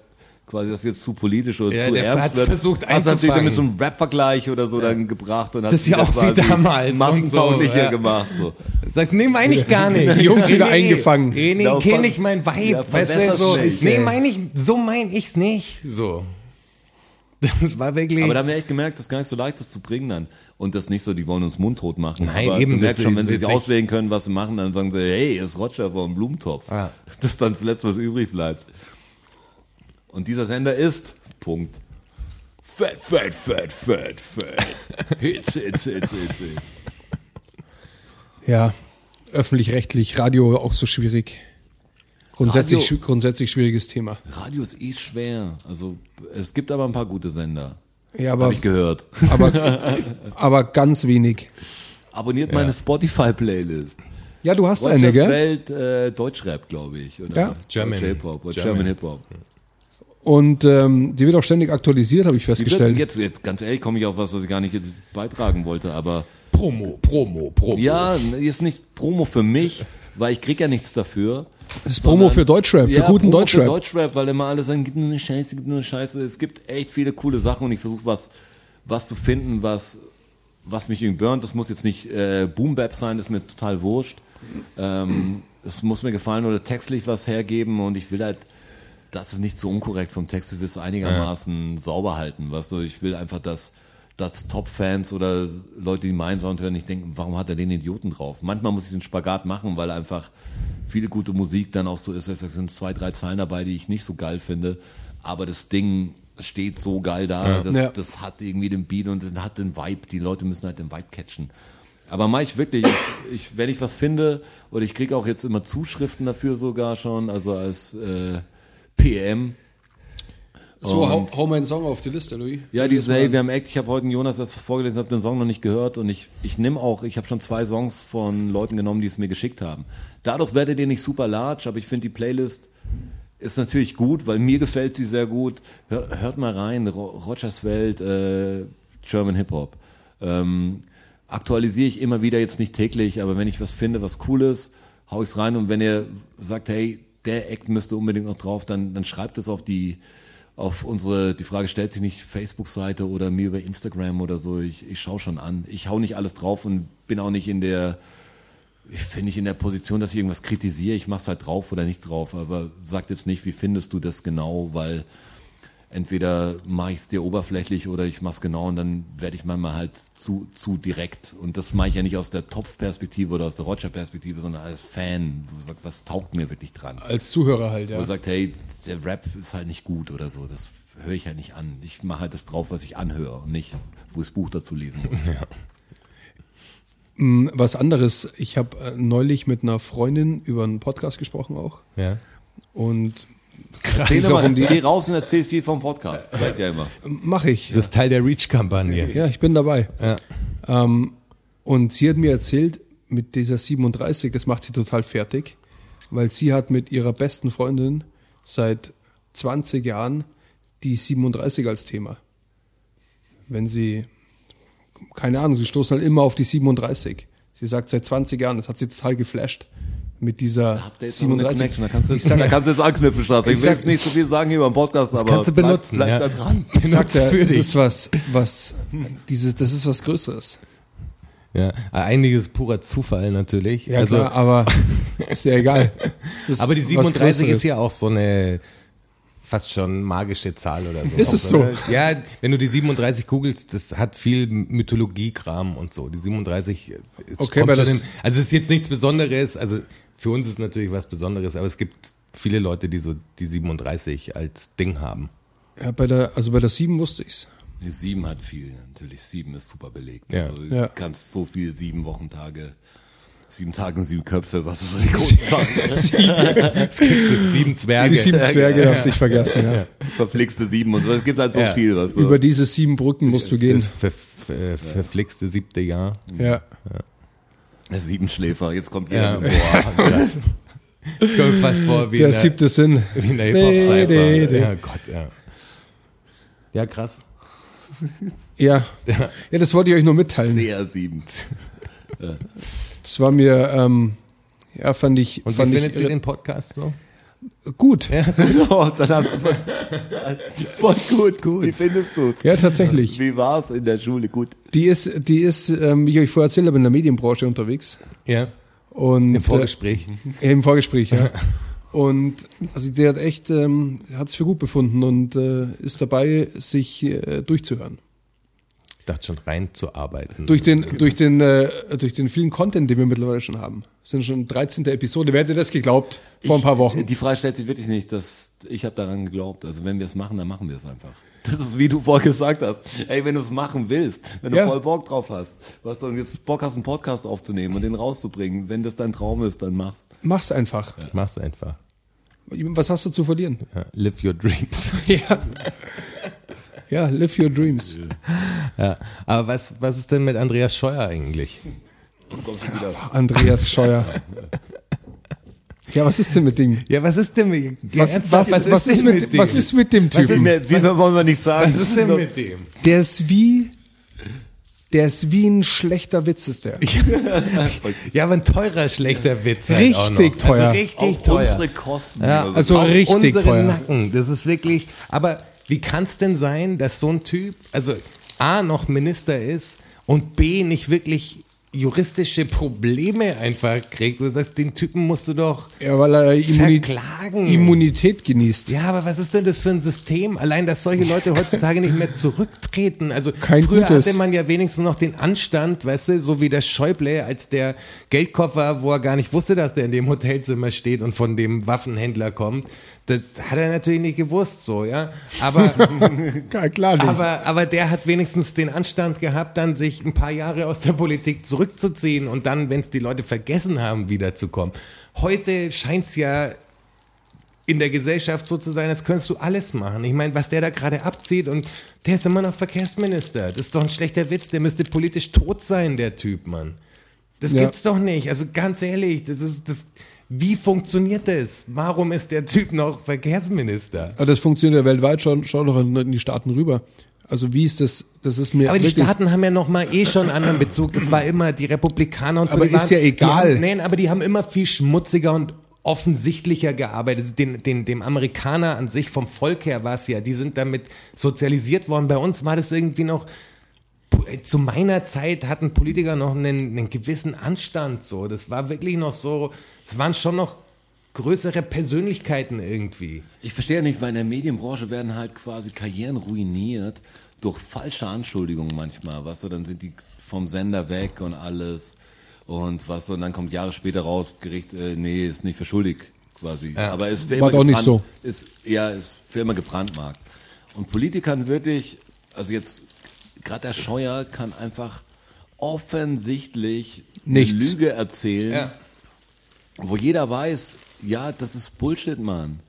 A: quasi das jetzt zu politisch oder
C: Ja,
A: zu ernst wird.
C: versucht
A: Hast du natürlich mit so einem Rap-Vergleich oder so dann gebracht und hat
C: Das ja auch wie
A: quasi
C: damals und
A: massentauglicher
C: so, ja.
A: gemacht. So.
C: Sagst, nee, meine ich gar nicht.
B: Die (laughs) Jungs wieder eingefangen.
C: René,
A: Ja,
C: kenn ich mein Vibe.
A: Ja,
C: weißt du, so, nee, meine ich, so mein ich's nicht. So. Das war wirklich.
A: Aber da haben wir echt gemerkt, das ist gar nicht so leicht, das zu bringen dann. Und das nicht so, die wollen uns mundtot machen.
C: Nein,
A: aber
C: eben,
A: du merkst schon, wenn sie sich
C: das-
A: auswählen können, was sie machen, dann sagen sie, hey, ist Roger vom Blumentopf.
C: Ja.
A: Das ist dann das Letzte, was übrig bleibt. Und dieser Sender ist, Punkt. Fett, fett, fett, fett, fett. (laughs) Hits, hits, hits, hits, hits.
B: Ja, öffentlich-rechtlich, Radio auch so schwierig. Grundsätzlich,
A: Radio-
B: grundsätzlich schwieriges Thema.
A: Radio ist eh schwer. Also, es gibt aber ein paar gute Sender.
B: Ja, aber,
A: ich gehört.
B: aber, (laughs) aber ganz wenig.
A: Abonniert meine Spotify-Playlist.
B: Ja, du hast
A: Rogers
B: eine, gell?
A: Welt, äh, Deutschrap, glaube ich. Oder
B: Ja.
C: German.
A: J-Pop oder
C: German.
A: German Hip-Hop.
B: Und ähm, die wird auch ständig aktualisiert, habe ich festgestellt.
A: Jetzt, jetzt ganz ehrlich komme ich auf was, was ich gar nicht jetzt beitragen wollte, aber
C: Promo, Promo, Promo.
A: ja, ist nicht Promo für mich, weil ich krieg ja nichts dafür.
B: Das ist Promo für Deutschrap, für
A: ja,
B: guten
A: Promo
B: Deutschrap.
A: Für Deutschrap, weil immer alle sagen, gibt nur eine Scheiße, gibt nur eine Scheiße. Es gibt echt viele coole Sachen und ich versuche was, was zu finden, was, was mich irgendwie burnt. Das muss jetzt nicht äh, Boom Bap sein, das ist mir total wurscht. Ähm, es muss mir gefallen oder textlich was hergeben und ich will halt, das ist nicht so unkorrekt vom Text, es einigermaßen sauber halten, weißt du, ich will einfach, dass, dass Top-Fans oder Leute, die meinen Sound hören, nicht denken, warum hat er den Idioten drauf? Manchmal muss ich den Spagat machen, weil einfach viele gute Musik dann auch so ist, es sind zwei, drei Zeilen dabei, die ich nicht so geil finde, aber das Ding steht so geil da, das,
B: Ja.
A: das hat irgendwie den Beat und das hat den Vibe, die Leute müssen halt den Vibe catchen. Aber mach ich wirklich, ich, ich, wenn ich was finde, oder ich kriege auch jetzt immer Zuschriften dafür sogar schon, also als äh, PM.
B: So, hau, hau meinen Song auf die Liste, Louis.
A: Ja, die hey, wir haben echt, ich habe heute Jonas erst vorgelesen, habe den Song noch nicht gehört und ich, ich nehme auch, ich habe schon zwei Songs von Leuten genommen, die es mir geschickt haben. Dadurch werdet ihr nicht super large, aber ich finde die Playlist ist natürlich gut, weil mir gefällt sie sehr gut. Hör, hört mal rein, Ro Rogers Welt, äh, German Hip Hop. Ähm, aktualisiere ich immer wieder, jetzt nicht täglich, aber wenn ich was finde, was cool ist, hau ich's rein und wenn ihr sagt, hey, der Act müsste unbedingt noch drauf, dann, dann schreibt es auf die, auf unsere, die Frage stellt sich nicht Facebook-Seite oder mir über Instagram oder so. Ich, ich schaue schon an. Ich hau nicht alles drauf und bin auch nicht in der, ich finde nicht in der Position, dass ich irgendwas kritisiere. Ich mach's halt drauf oder nicht drauf. Aber sagt jetzt nicht, wie findest du das genau, weil entweder mache ich es dir oberflächlich oder ich mache es genau und dann werde ich manchmal halt zu, zu direkt. Und das mache ich ja nicht aus der Topf-Perspektive oder aus der Roger-Perspektive, sondern als Fan, wo sagt, was taugt mir wirklich dran?
B: Als Zuhörer halt,
A: Wo
B: ja.
A: sagt, hey, der Rap ist halt nicht gut oder so. Das höre ich halt nicht an. Ich mache halt das drauf, was ich anhöre und nicht, wo ich das Buch dazu lesen muss. (laughs)
B: Mm, Was anderes, ich habe äh, neulich mit einer Freundin über einen Podcast gesprochen auch.
C: Ja.
B: Und
A: Erzähl
B: auch
A: mal,
B: um die-
A: geh raus und erzähl viel vom Podcast. Zeigt ja immer.
B: mache ich.
C: Das ist Teil der Reach-Kampagne.
B: Ja, ich bin dabei.
C: Ja.
B: Ähm, und sie hat mir erzählt, mit dieser 37, das macht sie total fertig, weil sie hat mit ihrer besten Freundin seit 20 Jahren die 37 als Thema. Wenn sie, keine Ahnung, sie stoßen halt immer auf die 37. Sie sagt seit 20 Jahren, das hat sie total geflasht mit dieser
A: Habt ihr jetzt noch eine
B: 37.
A: Connection? Da kannst du,
B: Ich sag-
A: da kannst du jetzt anknüpfen, Straße. Ich
B: Ich
A: will jetzt nicht so viel sagen hier beim Podcast, aber
C: kannst du
A: bleib-
C: benutzen,
A: bleib,
C: ja.
A: da dran.
B: Ich sag
C: für
B: das
C: dich.
B: ist was, was, dieses, das ist was Größeres.
C: Ja. Einiges purer Zufall natürlich.
B: Ja,
C: also,
B: klar, aber ist ja egal. (laughs) Ist
C: aber die
B: was
C: 37 ist ja auch so eine fast schon magische Zahl oder so.
B: Ist es so?
C: Ja, wenn du die 37 googelst, das hat viel Mythologiekram und so. Die 37 ist,
B: Okay,
C: kommt schon
B: das-
C: in, also es ist jetzt nichts Besonderes, also für uns ist natürlich was Besonderes, aber es gibt viele Leute, die so die 37 als Ding haben.
B: Ja, bei der, also bei der 7 wusste ich's.
A: Die Sieben hat viel, natürlich. Sieben ist super belegt.
C: Ja.
A: Also,
B: Ja.
A: Du kannst so viel sieben Wochentage, sieben Tage, sieben Köpfe, was ist (laughs) so die Grundlage?
C: Sieben Zwerge.
B: Die sieben Zwerge darfst du nicht vergessen. Ja.
A: Verflixte sieben und so. Es gibt halt so
C: Ja.
A: viel, was so.
B: Über diese sieben Brücken musst du gehen.
C: Das ver, ver, verflixte siebte Jahr.
B: Ja.
A: Der Siebenschläfer, jetzt kommt
C: Ja.
A: ihr. Boah, das,
C: Das kommt mir fast vor wie
B: Der siebte Sinn.
C: wie
B: de,
C: Hip-Hop-Cypher.
B: de.
C: Ja, Gott, ja. Ja, krass.
B: Ja. ja, das wollte ich euch nur mitteilen.
A: sehr sieben.
B: Das war mir, ähm, ja, fand ich,
C: Und wie
B: fand
C: findet
B: ich
C: ihr den Podcast so?
B: Gut.
A: Oh, (laughs) dann hast du voll, gut, gut. Wie findest du es?
B: Ja, tatsächlich.
A: Wie war's in der Schule? Gut.
B: Die ist, die ist, ähm, wie ich euch vorher erzählt habe, in der Medienbranche unterwegs.
C: Ja.
B: Und,
C: Im Vorgespräch.
B: Äh, (laughs) Im Vorgespräch, ja. Und also der hat echt, ähm, hat es für gut befunden und äh, ist dabei, sich äh, durchzuhören.
C: Ich dachte schon reinzuarbeiten.
B: Durch den, durch den, äh, durch den vielen Content, den wir mittlerweile schon haben. Das sind schon 13. Episode. Wer hätte das geglaubt? Vor ein paar Wochen.
A: Die Frage stellt sich wirklich nicht, dass ich habe daran geglaubt. Also wenn wir es machen, dann machen wir es einfach. (laughs) Das ist wie du vorher gesagt hast. Ey, wenn du es machen willst, wenn du
B: Ja.
A: voll Bock drauf hast, was du jetzt Bock hast, einen Podcast aufzunehmen und den rauszubringen, wenn das dein Traum ist, dann mach's.
B: Mach's einfach.
C: Mach's einfach.
B: Was hast du zu verlieren?
C: Ja, live your dreams. (laughs)
B: Ja. Ja, live your dreams.
C: Ja. Aber was, was ist denn mit Andreas Scheuer eigentlich?
A: Jetzt kommst du wieder.
B: Andreas Scheuer. Ja, was ist denn mit dem?
C: Ja, was ist denn mit,
B: Was, was, was, ist, mit, was ist mit dem
C: Was ist
B: Typen?
C: mit-
A: Wie wollen wir nicht sagen?
C: Was ist denn mit dem?
B: Der ist wie, der ist wie ein schlechter Witz ist der. (laughs)
C: Ja, aber ein teurer, schlechter Witz. Halt
B: Richtig
C: noch.
B: teuer.
C: Also richtig
A: Auf
C: teuer.
A: unsere Kosten.
C: Ja,
B: also
C: auf
B: richtig
C: unsere
B: teuer.
C: Nacken. Das ist wirklich. Aber wie kann es denn sein, dass so ein Typ, also A, noch Minister ist und B, nicht wirklich juristische Probleme einfach kriegt? Du sagst, den Typen musst du doch.
B: Ja, weil er Immuni
C: Verklagen.
B: Immunität genießt.
C: Ja, aber was ist denn das für ein System? Allein, dass solche Leute (laughs) heutzutage nicht mehr zurücktreten. Also
B: Kein
C: früher
B: gutes.
C: hatte man ja wenigstens noch den Anstand, weißt du, so wie der Schäuble, als der Geldkoffer, wo er gar nicht wusste, dass der in dem Hotelzimmer steht und von dem Waffenhändler kommt. Das hat er natürlich nicht gewusst, so, ja. Aber, (laughs)
B: Ja, klar nicht.
C: aber, aber der hat wenigstens den Anstand gehabt, dann sich ein paar Jahre aus der Politik zurückzuziehen und dann, wenn es die Leute vergessen haben, wiederzukommen. Heute scheint es ja in der Gesellschaft so zu sein, als könntest du alles machen. Ich meine, was der da gerade abzieht und der ist immer noch Verkehrsminister. Das ist doch ein schlechter Witz, der müsste politisch tot sein, der Typ, Mann. Das
B: Ja.
C: gibt's doch nicht. Also ganz ehrlich, das ist das. Wie funktioniert das? Warum ist der Typ noch Verkehrsminister?
B: Aber das funktioniert ja weltweit. Schau, schau doch in, die Staaten rüber. Also wie ist das? Das ist mir
C: Aber die Staaten haben ja noch mal eh schon einen anderen Bezug. Das war immer die Republikaner und so.
B: Aber ist
C: waren,
B: ja egal.
C: Haben, nein, aber die haben immer viel schmutziger und offensichtlicher gearbeitet. Den, den, dem Amerikaner an sich vom Volk her war es ja, die sind damit sozialisiert worden. Bei uns war das irgendwie noch, zu meiner Zeit hatten Politiker noch einen, einen gewissen Anstand. So, das war wirklich noch so, es waren schon noch größere Persönlichkeiten irgendwie.
A: Ich verstehe nicht, weil in der Medienbranche werden halt quasi Karrieren ruiniert durch falsche Anschuldigungen manchmal, was so, dann sind die vom Sender weg und alles und was so, und dann kommt Jahre später raus, Gericht, äh, nee, ist nicht für schuldig quasi.
B: Ja.
A: Aber es
B: War doch nicht so.
A: Ist, ja, ist für immer gebrandmarkt. Und Politikern wirklich, also jetzt, gerade der Scheuer kann einfach offensichtlich
B: Nichts.
A: Lüge erzählen,
C: Ja.
A: wo jeder weiß, ja, das ist Bullshit, Mann.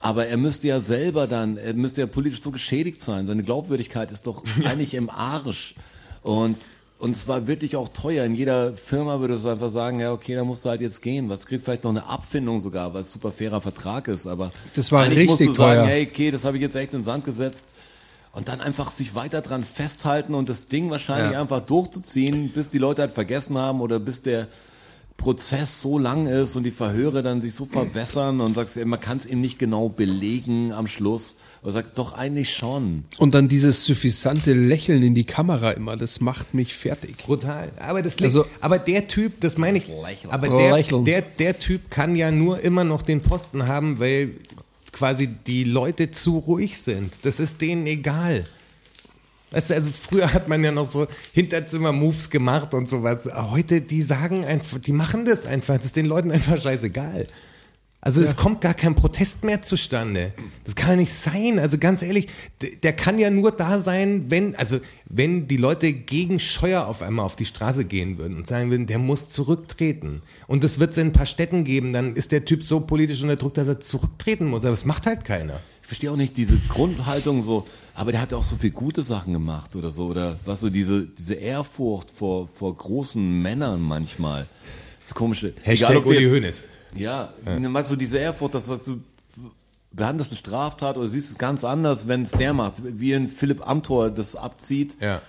A: Aber er müsste ja selber dann, er müsste ja politisch so geschädigt sein. Seine Glaubwürdigkeit ist doch (laughs) eigentlich im Arsch. Und, und es war wirklich auch teuer. In jeder Firma würde es einfach sagen, ja, okay, da musst du halt jetzt gehen. Was kriegt vielleicht noch eine Abfindung sogar, weil es super fairer Vertrag ist. Aber
B: Das war
A: eigentlich musst du
B: richtig
A: sagen,
B: teuer.
A: hey, okay, das habe ich jetzt echt in den Sand gesetzt. Und dann einfach sich weiter dran festhalten und das Ding wahrscheinlich
C: Ja.
A: einfach durchzuziehen, bis die Leute halt vergessen haben oder bis der Prozess so lang ist und die Verhöre dann sich so verwässern und sagst, man kann es eben nicht genau belegen am Schluss. Aber sagt, doch eigentlich schon.
B: Und dann dieses suffisante Lächeln in die Kamera immer, das macht mich fertig.
C: Brutal. Aber das liegt,
B: Also-
C: aber der Typ, das meine ich,
A: Lächeln.
C: aber der,
B: Lächeln.
C: der, der Typ kann ja nur immer noch den Posten haben, weil quasi die Leute zu ruhig sind. Das ist denen egal. Weißt du, also früher hat man ja noch so Hinterzimmer-Moves gemacht und sowas. Heute, die sagen einfach, die machen das einfach. Das ist den Leuten einfach scheißegal. Also es kommt gar kein Protest mehr zustande. Das kann ja nicht sein. Also ganz ehrlich, der kann ja nur da sein, wenn, also wenn die Leute gegen Scheuer auf einmal auf die Straße gehen würden und sagen würden, der muss zurücktreten. Und das wird es in ein paar Städten geben, dann ist der Typ so politisch unter Druck, dass er zurücktreten muss. Aber das macht halt keiner.
A: Ich verstehe auch nicht diese Grundhaltung so, aber der hat auch so viel gute Sachen gemacht oder so, oder was so diese, diese Ehrfurcht vor, vor großen Männern manchmal. Das ist komisch.
C: Hashtag
A: ob du
C: Uli
A: jetzt-
C: Hoeneß.
A: Ja, meinst du diese Ehrfurcht, dass, du behandelst eine Straftat oder siehst es ganz anders, wenn es der macht, wie ein Philipp Amthor das abzieht,
C: Ja.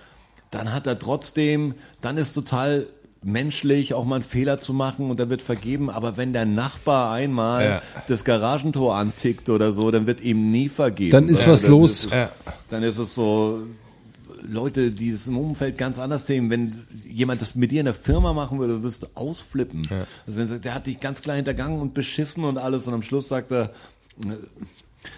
A: dann hat er trotzdem, dann ist total menschlich, auch mal einen Fehler zu machen und dann wird vergeben, aber wenn der Nachbar einmal
C: Ja.
A: das Garagentor antickt oder so, dann wird ihm nie vergeben.
B: Dann ist was
A: dann
B: los.
A: Ist es,
C: Ja.
A: Dann ist es so, Leute, die es im Umfeld ganz anders sehen, wenn jemand das mit dir in der Firma machen würde, wirst du ausflippen. Also wenn er sagt, der hat dich ganz klar hintergangen und beschissen und alles und am Schluss sagt er, äh,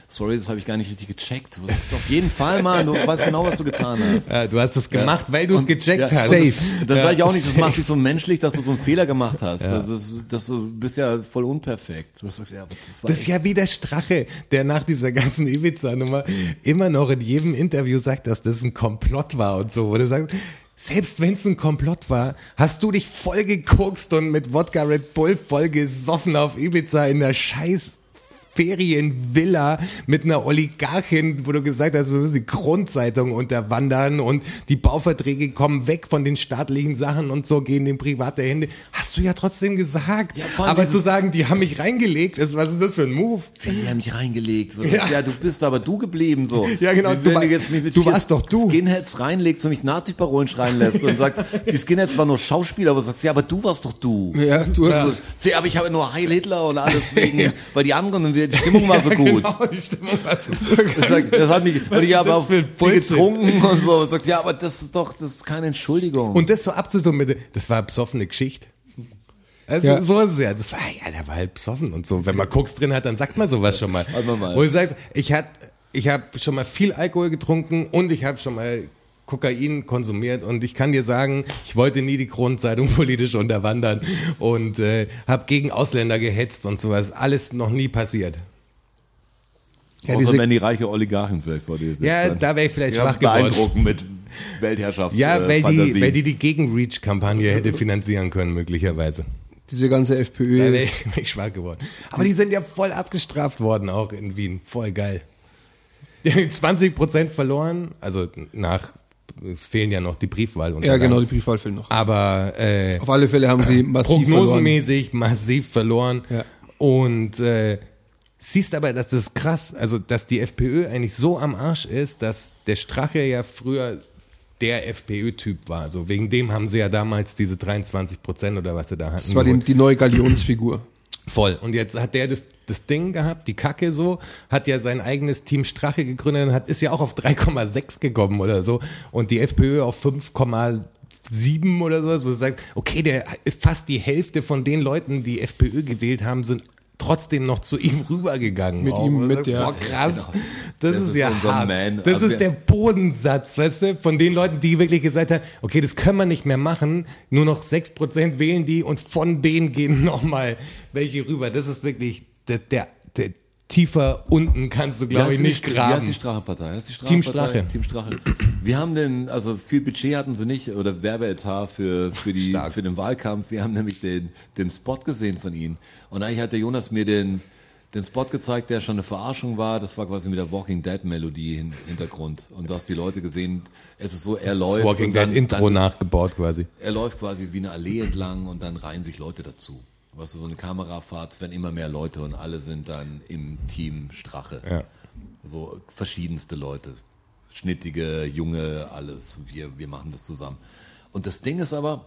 A: sorry, das habe ich gar nicht richtig gecheckt. Du sagst auf jeden Fall mal, du weißt genau, was du getan hast.
C: Ja, du hast es gemacht, weil du es gecheckt
A: Ja,
C: hast.
B: Safe.
A: Das, dann sage ich auch nicht, das
C: safe.
A: macht dich so menschlich, dass du so einen Fehler gemacht hast. Das ist, das du bist ja voll unperfekt. Du sagst, ja, das war
C: Das ist ja wie der Strache, der nach dieser ganzen Ibiza-Nummer immer noch in jedem Interview sagt, dass das ein Komplott war und so. Oder sagt, selbst wenn es ein Komplott war, hast du dich voll gekokst und mit Wodka Red Bull voll gesoffen auf Ibiza in der scheiß Ferienvilla mit einer Oligarchin, wo du gesagt hast, wir müssen die Grundzeitung unterwandern und die Bauverträge kommen weg von den staatlichen Sachen und so gehen in private Hände. Hast du ja trotzdem gesagt.
A: Ja,
C: Aber zu sagen, die haben mich reingelegt, ist, was ist das für ein Move?
A: Die haben mich reingelegt.
C: Ja.
A: ja, du bist aber du geblieben so.
C: Ja, genau,
A: Wenn
C: du
A: du
C: war-
A: jetzt mich mit
C: du warst doch du.
A: Skinheads reinlegst und mich Nazi-Parolen schreien lässt und sagst, (laughs) die Skinheads waren nur Schauspieler, aber du sagst, ja, aber du warst doch du.
B: Ja, du hast
A: Ja. So, aber ich habe nur Heil Hitler und alles (laughs) wegen, weil die anderen, wir- die Stimmung war so gut.
C: Genau, die Stimmung war so (laughs) gut.
A: Das, sagt- das hat mich, und ich habe auch viel getrunken und so. Und sagst, ja, aber das ist doch, das ist keine Entschuldigung.
C: Und das so abzutun mit, das war eine besoffene Geschichte. Also
B: Ja.
C: so ist es ja. Das war, ja, der war halt besoffen und so. Wenn man Koks drin hat, dann sagt man sowas schon mal.
A: Hat man mal.
C: Wo du sagst, ich hat, ich habe schon mal viel Alkohol getrunken und ich habe schon mal Kokain konsumiert und ich kann dir sagen, ich wollte nie die Kronenzeitung (laughs) politisch unterwandern und äh, habe gegen Ausländer gehetzt und sowas. Alles noch nie passiert.
B: Ja,
A: Außer
B: diese-
A: wenn die reiche Oligarchen vielleicht vor dir sitzt.
C: Ja,
A: dann.
C: da wäre ich vielleicht schwach geworden.
A: beeindruckend mit Weltherrschaft.
C: Ja,
A: äh,
C: weil, die,
A: Fantasie.
C: weil die die Gegen-Reach-Kampagne hätte finanzieren können, möglicherweise.
B: Diese ganze FPÖ
C: Da wäre ich, (laughs) wär ich schwach geworden. Aber die sind ja voll abgestraft worden, auch in Wien. Voll geil. Die haben 20 Prozent verloren, also nach, es fehlen ja noch die Briefwahl.
B: ja genau, die Briefwahl fehlt noch.
C: Aber äh,
B: Auf alle Fälle haben sie massiv verloren.
C: prognosenmäßig massiv verloren.
B: Ja.
C: Und äh, siehst aber, dass das ist krass, also dass die FPÖ eigentlich so am Arsch ist, dass der Strache ja früher der FPÖ-Typ war. So wegen dem haben sie ja damals diese 23 Prozent oder was sie da hatten.
B: Das war die, die neue Galionsfigur.
C: Voll. Und jetzt hat der das, das Ding gehabt, die Kacke so, hat ja sein eigenes Team Strache gegründet und hat, ist ja auch auf 3,6 gekommen oder so. Und die FPÖ auf 5,7 oder sowas, wo du sagst, okay, der fast die Hälfte von den Leuten, die FPÖ gewählt haben, sind trotzdem noch zu ihm rübergegangen.
B: Mit
C: auch.
B: ihm mit,
C: Boah,
B: ja.
C: krass.
A: Genau.
C: Das,
A: Das
C: ist
A: ist
C: ja hart.
A: Man.
C: Das
A: Aber
C: ist der Bodensatz, weißt du, von den Leuten, die wirklich gesagt haben, okay, das können wir nicht mehr machen, nur noch 6% wählen die und von denen gehen (laughs) nochmal welche rüber. Das ist wirklich der, der, der tiefer unten kannst du, glaube ich, nicht
A: die- Wie heißt
C: graben.
A: die Strache-Partei? Heißt die
C: Team
A: Strache-Partei?
C: Strache.
A: Team Strache. Wir haben den, also viel Budget hatten sie nicht oder Werbeetat für, für, die,
C: Stark.
A: für den Wahlkampf. Wir haben nämlich den, den Spot gesehen von ihnen. Und eigentlich hat der Jonas mir den, den Spot gezeigt, der schon eine Verarschung war. Das war quasi mit der Walking Dead Melodie im Hintergrund. Und du hast die Leute gesehen, es ist so, er
C: Das
A: läuft.
C: Walking Dead Intro
A: dann,
C: nachgebaut quasi.
A: er läuft quasi wie eine Allee entlang und dann reihen sich Leute dazu. Weißt du, so eine Kamerafahrt, es werden immer mehr Leute und alle sind dann im Team Strache.
C: Ja.
A: So verschiedenste Leute. Schnittige, junge, alles. Wir, wir machen das zusammen. Und das Ding ist aber,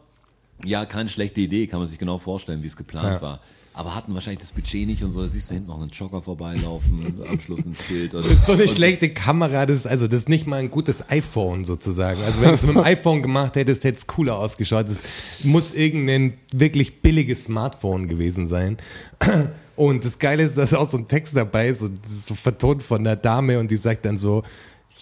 A: ja, keine schlechte Idee, kann man sich genau vorstellen, wie es geplant
C: Ja.
A: war. Aber hatten wahrscheinlich das Budget nicht und so. Da siehst du hinten noch einen Jogger vorbeilaufen, (laughs) am Schluss ins Bild. Und,
C: So eine schlechte Kamera, das ist also das ist nicht mal ein gutes iPhone sozusagen. Also wenn du es mit dem (laughs) iPhone gemacht hättest, hätte es cooler ausgeschaut. Das muss irgendein wirklich billiges Smartphone gewesen sein. Und das Geile ist, dass auch so ein Text dabei ist und das ist so vertont von der Dame und die sagt dann so,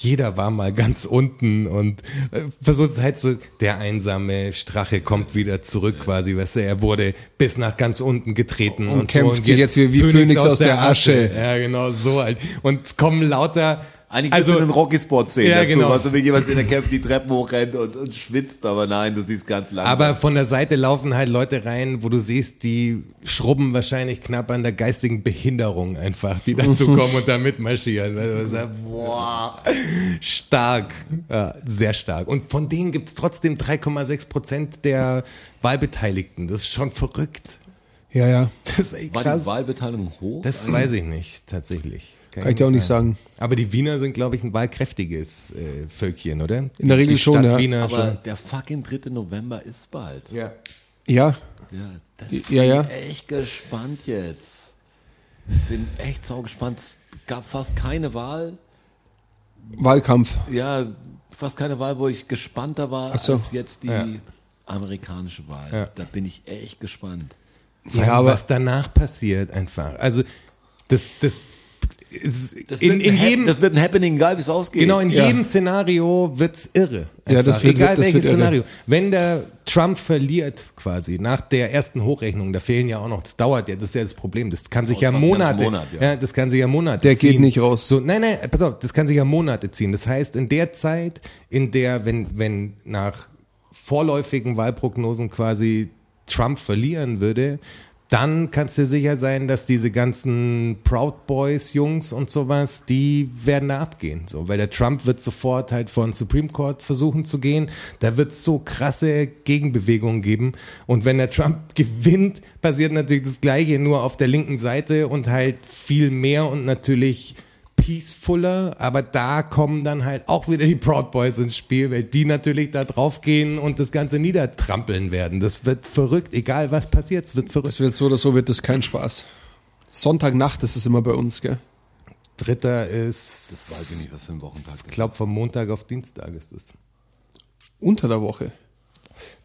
C: jeder war mal ganz unten und äh, versucht es halt so, der einsame Strache kommt wieder zurück quasi, weißt du, er wurde bis nach ganz unten getreten
B: Und
C: und,
B: kämpft
C: so,
B: sich jetzt wie- wie Phönix aus der Asche.
C: Ja, genau, so halt. Und es kommen lauter,
A: Eigentlich
C: also,
A: also, einen Rocky-Spot sehen
C: Ja,
A: dazu,
C: genau.
A: was du wie jemand in der Kämpfe die Treppen hochrennt und, und schwitzt, aber nein, du siehst ganz langsam.
C: aber von der Seite laufen halt Leute rein, wo du siehst, die schrubben wahrscheinlich knapp an der geistigen Behinderung einfach, die dazu (laughs) kommen und da mitmarschieren. Also, boah, stark, ja, sehr stark. Und von denen gibt es trotzdem 3,6 Prozent der Wahlbeteiligten. Das ist schon verrückt.
B: Ja, ja.
C: Das ist echt
A: war
C: krass.
A: die Wahlbeteiligung hoch?
C: Das weiß ich nicht, tatsächlich.
B: Kann ich dir auch nicht sagen.
C: Aber die Wiener sind, glaube ich, ein wahlkräftiges äh, Völkchen, oder?
B: In der Regel
C: die
B: schon,
C: Stadt
B: ja.
C: Wiener
A: aber
C: schon.
A: der fucking 3. November ist bald.
C: Ja.
B: Ja,
A: Ja, das
B: Ja, ja.
A: bin ich echt gespannt jetzt. Bin echt sau gespannt. Es gab fast keine Wahl.
B: Wahlkampf.
A: Ja, fast keine Wahl, wo ich gespannter war
B: so.
A: als jetzt die
C: Ja.
A: amerikanische Wahl.
C: Ja.
A: Da bin ich echt gespannt.
C: Ja,
B: Ja, aber-
C: was danach passiert einfach. Also das, das
A: Das,
C: in,
A: wird,
C: in jedem
A: das wird ein Happening, egal wie es ausgeht.
C: genau in
B: Ja.
C: jedem Szenario wird's irre.
B: Ja, das
C: Einfach.
B: wird-
C: egal
B: das wird
C: welches
B: irre.
C: Szenario. Wenn der Trump verliert quasi nach der ersten Hochrechnung, da fehlen ja auch noch. Das dauert ja. Das ist ja das Problem. Das kann sich
A: Dauert
C: ja Monate.
A: Monat,
C: ja.
A: ja.
C: das kann sich ja Monate.
B: Der geht
C: ziehen.
B: nicht raus.
C: So, nein, nein, pass auf. Das kann sich ja Monate ziehen. Das heißt, in der Zeit, in der, wenn wenn nach vorläufigen Wahlprognosen quasi Trump verlieren würde, dann kannst du sicher sein, dass diese ganzen Proud Boys Jungs und sowas, die werden da abgehen. So, weil der Trump wird sofort halt vor den Supreme Court versuchen zu gehen. Da wird es so krasse Gegenbewegungen geben. Und wenn der Trump (laughs) gewinnt, passiert natürlich das Gleiche, nur auf der linken Seite und halt viel mehr und natürlich peacefuller, aber da kommen dann halt auch wieder die Proud Boys ins Spiel, weil die natürlich da draufgehen und das Ganze niedertrampeln werden. Das wird verrückt, egal was passiert, es wird verrückt.
B: Das wird so oder so, wird das kein Spaß. Sonntagnacht ist es immer bei uns, gell?
C: Dritter ist,
A: Das weiß ich nicht, was für ein Wochentag das
C: ich glaube, vom Montag auf Dienstag ist es.
B: Unter der Woche.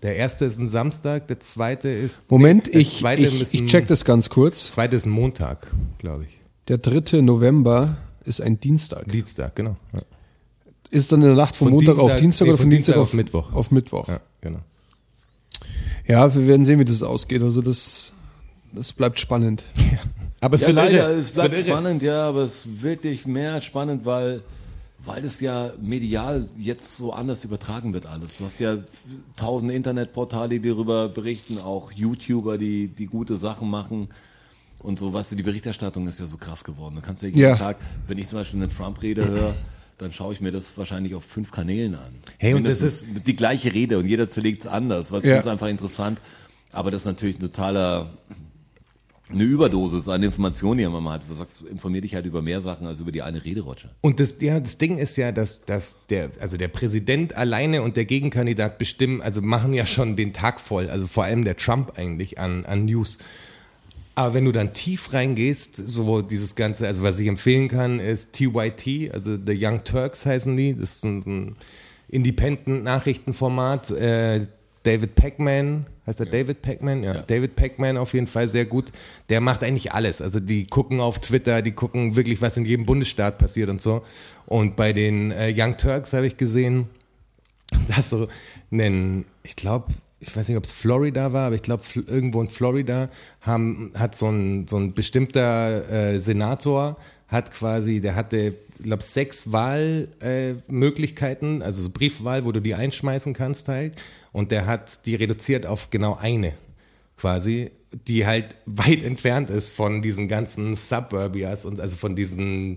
C: Der erste ist ein Samstag, der zweite ist.
B: Moment,
C: der
B: ich,
C: zweite
B: ich, ich check das ganz kurz.
C: Zweite ist ein Montag, glaube ich.
B: Der 3. November ist ein Dienstag.
C: Dienstag, genau. Ja,
B: Ist dann in der Nacht von,
C: Von
B: Montag auf
C: Dienstag-
B: Dienstag
C: nee,
B: oder
C: von
B: von Dienstag,
C: Dienstag
B: auf,
C: auf Mittwoch.
B: Auf Mittwoch.
C: ja genau.
B: Ja, wir werden sehen, wie das ausgeht. Also das, das bleibt spannend. (laughs)
C: Aber es
A: Ja,
C: wird
A: leider, es bleibt
C: wird irre.
A: spannend, ja, aber es ist wirklich mehr spannend, weil, weil das ja medial jetzt so anders übertragen wird alles. Du hast ja tausend Internetportale, die darüber berichten, auch YouTuber, die, die gute Sachen machen. Und so, weißt du, die Berichterstattung ist ja so krass geworden. Du kannst ja jeden
B: Ja.
A: Tag, wenn ich zum Beispiel eine Trump-Rede höre, dann schaue ich mir das wahrscheinlich auf fünf Kanälen an.
C: Hey, und das
A: Mindestens die gleiche Rede und jeder zerlegt es anders, weil es
B: Ja.
A: einfach interessant. Aber das ist natürlich ein totaler, eine Überdosis an Informationen, die man hat. Du sagst, informier dich halt über mehr Sachen als über die eine Rede, Roger.
C: Und das, ja, das Ding ist ja, dass, dass der, also der Präsident alleine und der Gegenkandidat bestimmen, also machen ja schon den Tag voll, also vor allem der Trump eigentlich an, an News. Aber wenn du dann tief reingehst, so dieses Ganze, also was ich empfehlen kann, ist TYT, also The Young Turks heißen die, das ist ein, so ein Independent-Nachrichtenformat. Äh, David Pac-Man, heißt er David Pac-Man? Ja,
A: Ja.
C: David Pac-Man auf jeden Fall sehr gut. Der macht eigentlich alles. Also die gucken auf Twitter, die gucken wirklich, was in jedem Bundesstaat passiert und so. Und bei den äh, Young Turks habe ich gesehen, (laughs) dass so einen, ich glaube, ich weiß nicht, ob es Florida war, aber ich glaube, irgendwo in Florida haben, hat so ein, so ein bestimmter äh, Senator, hat quasi, der hatte, glaube, sechs Wahlmöglichkeiten, äh, also so Briefwahl, wo du die einschmeißen kannst halt. Und der hat die reduziert auf genau eine quasi, die halt (laughs) weit entfernt ist von diesen ganzen Suburbias und also von diesen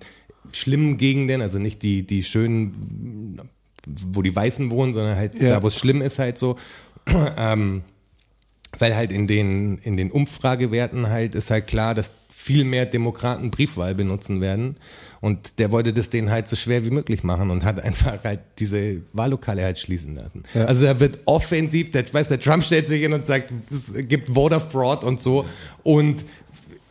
C: schlimmen Gegenden, also nicht die, die schönen, wo die Weißen wohnen, sondern halt
B: Ja.
C: da, wo es schlimm ist, halt so. (clears throat) ähm, weil halt in den, in den Umfragewerten halt ist halt klar, dass viel mehr Demokraten Briefwahl benutzen werden. Und der wollte das denen halt so schwer wie möglich machen und hat (laughs) einfach halt diese Wahllokale halt schließen lassen.
B: Ja.
C: Also da wird offensiv, der, weiß, der Trump stellt sich hin und sagt, es gibt Voter Fraud und so und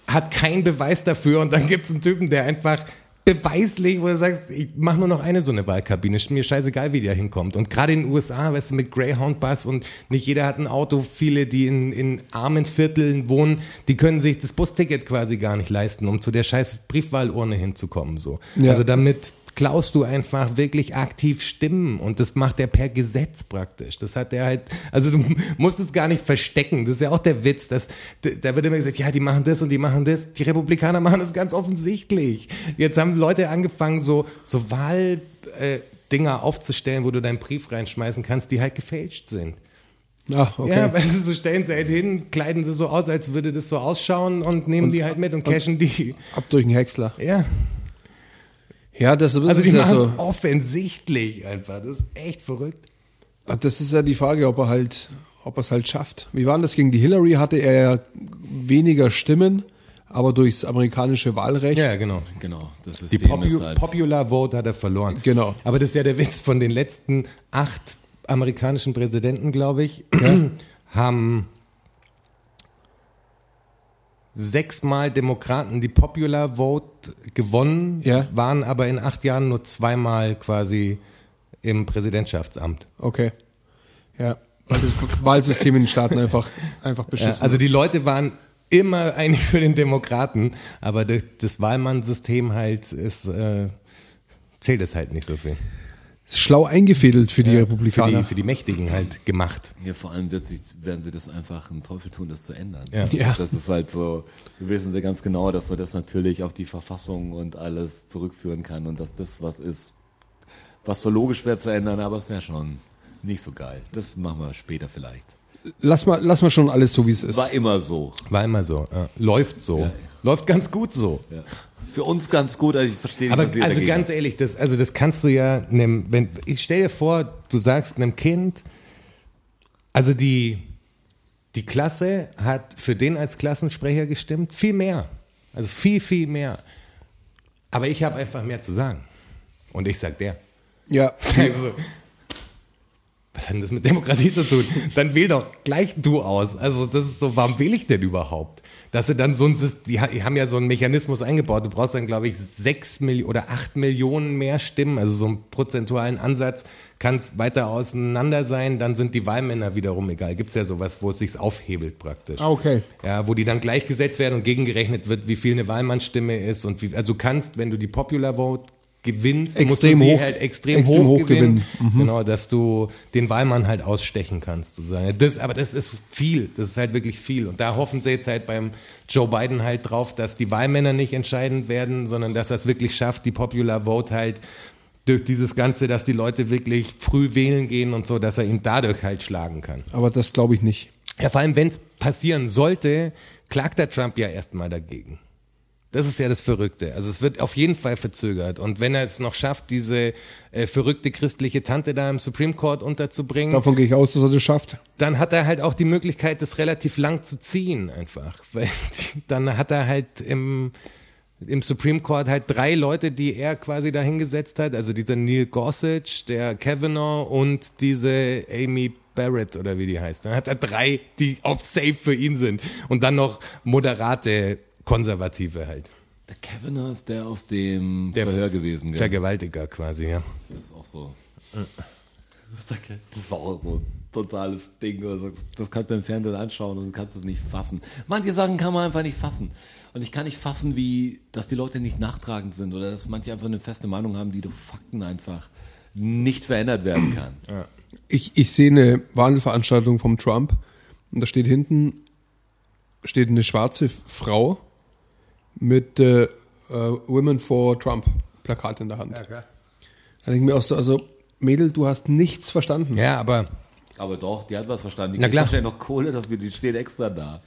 C: hat keinen Beweis dafür und dann gibt es einen Typen, der einfach beweislich, wo er sagt, ich mache nur noch eine so eine Wahlkabine, ist mir scheißegal, wie der hinkommt. Und gerade in den USA, weißt du, mit Greyhound-Bus und nicht jeder hat ein Auto, viele, die in, in armen Vierteln wohnen, die können sich das Busticket quasi gar nicht leisten, um zu der scheiß Briefwahlurne hinzukommen. So.
B: Ja.
C: Also damit klaust du einfach wirklich aktiv Stimmen und das macht er per Gesetz praktisch. Das hat er halt, also du (laughs) musst es gar nicht verstecken. Das ist ja auch der Witz, dass da wird immer gesagt, ja, die machen das und die machen das. Die Republikaner (laughs) machen das ganz offensichtlich. Jetzt haben Leute angefangen, so, so Wahl, äh, Dinger aufzustellen, wo du deinen Brief reinschmeißen kannst, die halt gefälscht sind.
B: Ah, okay.
C: Ja, weil sie so stellen sie halt hin, kleiden sie so aus, als würde das so ausschauen und nehmen die halt mit und cashen die.
B: Ab durch den Häcksler.
C: Ja.
B: Ja, das, das
C: Also
B: ist
C: die
B: ja
C: machen es
B: so.
C: offensichtlich einfach. Das ist echt verrückt.
B: Das ist ja die Frage, ob er halt, ob er es halt schafft. Wie war denn das gegen die Hillary? Hatte er ja weniger Stimmen, aber durchs amerikanische Wahlrecht.
C: Ja, genau.
A: Genau, das
C: Die
A: System
C: Popu
A: ist halt.
C: Popular Vote hat er verloren.
B: Genau.
C: Aber das ist ja der Witz von den letzten acht amerikanischen Präsidenten, glaube ich, (clears throat) haben sechsmal Demokraten die Popular Vote gewonnen,
B: Ja.
C: waren aber in acht Jahren nur zweimal quasi im Präsidentschaftsamt.
B: Okay. Ja. Weil das Wahlsystem in den Staaten einfach, einfach
C: Ja,
B: beschissen
C: also die. Leute waren immer (laughs) eigentlich für den Demokraten, aber das, das Wahlmannsystem halt ist, äh, zählt es halt nicht so viel.
B: Schlau eingefädelt für die
C: Für
B: Republikaner.
C: die, für die Mächtigen halt gemacht.
A: Ja, vor allem wird sich, werden sie das einfach einen Teufel tun, das zu ändern.
C: Ja.
B: Ja.
A: Das ist halt so, wir wissen sehr ganz genau, dass man das natürlich auf die Verfassung und alles zurückführen kann und dass das was ist, was so logisch wäre zu ändern, aber es wäre schon nicht so geil. Das machen wir später vielleicht.
B: lass, mal, lass mal schon alles so, wie es ist.
A: War immer so.
C: War immer so. Ja. Läuft so.
A: Ja.
C: Läuft ganz gut so.
A: Ja. Für uns ganz gut, also ich verstehe nicht,
C: Aber
A: was ihr
C: also ganz ehrlich, das, also das kannst du ja, nem, wenn, ich stell dir vor, du sagst einem Kind, also die, die Klasse hat für den als Klassensprecher gestimmt, viel mehr. Also viel, viel mehr. Aber ich habe einfach mehr zu sagen. Und ich sag der.
B: Ja. (laughs)
C: Also, was hat denn das mit Demokratie zu tun? Dann wähl doch gleich du aus. Also das ist so, warum wähle ich denn überhaupt? Dass sie dann so ein, die ha- die haben ja so einen Mechanismus eingebaut. Du brauchst dann, glaube ich, sechs Millionen oder acht Millionen mehr Stimmen, also so einen prozentualen Ansatz, kann es weiter auseinander sein, dann sind die Wahlmänner wiederum egal. Gibt es ja sowas, wo es sich aufhebelt praktisch.
B: Ah, okay.
C: Ja, wo die dann gleichgesetzt werden und gegengerechnet wird, wie viel eine Wahlmannsstimme ist und wie, also du kannst, wenn du die Popular Vote gewinnst, musst
B: Extrem
C: du sie
B: hoch-
C: halt extrem,
B: extrem
C: hoch,
B: hoch
C: gewinnen.
B: gewinnen. Mhm.
C: Genau, dass du den Wahlmann halt ausstechen kannst, sozusagen. Das, aber das ist viel, das ist halt wirklich viel. Und da hoffen sie jetzt halt beim Joe Biden halt drauf, dass die Wahlmänner nicht entscheidend werden, sondern dass er es wirklich schafft, die Popular Vote halt durch dieses Ganze, dass die Leute wirklich früh wählen gehen und so, dass er ihn dadurch halt schlagen kann.
B: Aber das glaube ich nicht.
C: Ja, vor allem, wenn es passieren sollte, klagt der Trump ja erstmal dagegen. Das ist ja das Verrückte. Also es wird auf jeden Fall verzögert. Und wenn er es noch schafft, diese äh, verrückte christliche Tante da im Supreme Court unterzubringen,
B: Davon gehe ich aus, dass er das schafft.
C: dann hat er halt auch die Möglichkeit, das relativ lang zu ziehen einfach. (laughs) Weil dann hat er halt im, im Supreme Court halt drei Leute, die er quasi da hingesetzt hat. Also dieser Neil Gorsuch, der Kavanaugh und diese Amy Barrett oder wie die heißt. Dann hat er drei, die auf Safe für ihn sind. Und dann noch moderate Konservative halt.
A: Der Kavanaugh ist der aus dem
C: Der
A: Verhör gewesen, gell?
C: Vergewaltiger quasi, ja.
A: Das ist auch so. Das war auch so ein totales Ding. Das kannst du im Fernsehen anschauen und kannst es nicht fassen. Manche Sachen kann man einfach nicht fassen. Und ich kann nicht fassen, wie, dass die Leute nicht nachtragend sind oder dass manche einfach eine feste Meinung haben, die durch Fakten einfach nicht verändert werden kann. (clears throat)
B: Ich, ich sehe eine Wahlveranstaltung vom Trump und da steht hinten steht eine schwarze Frau mit äh, äh, Women for Trump Plakat in der Hand. Da denke ich mir auch so, also Mädel, du hast nichts verstanden.
C: Ja, aber
A: Aber doch, die hat was verstanden. Die
C: Na
A: kriegt
C: klar.
A: wahrscheinlich noch Kohle dafür, die steht extra da.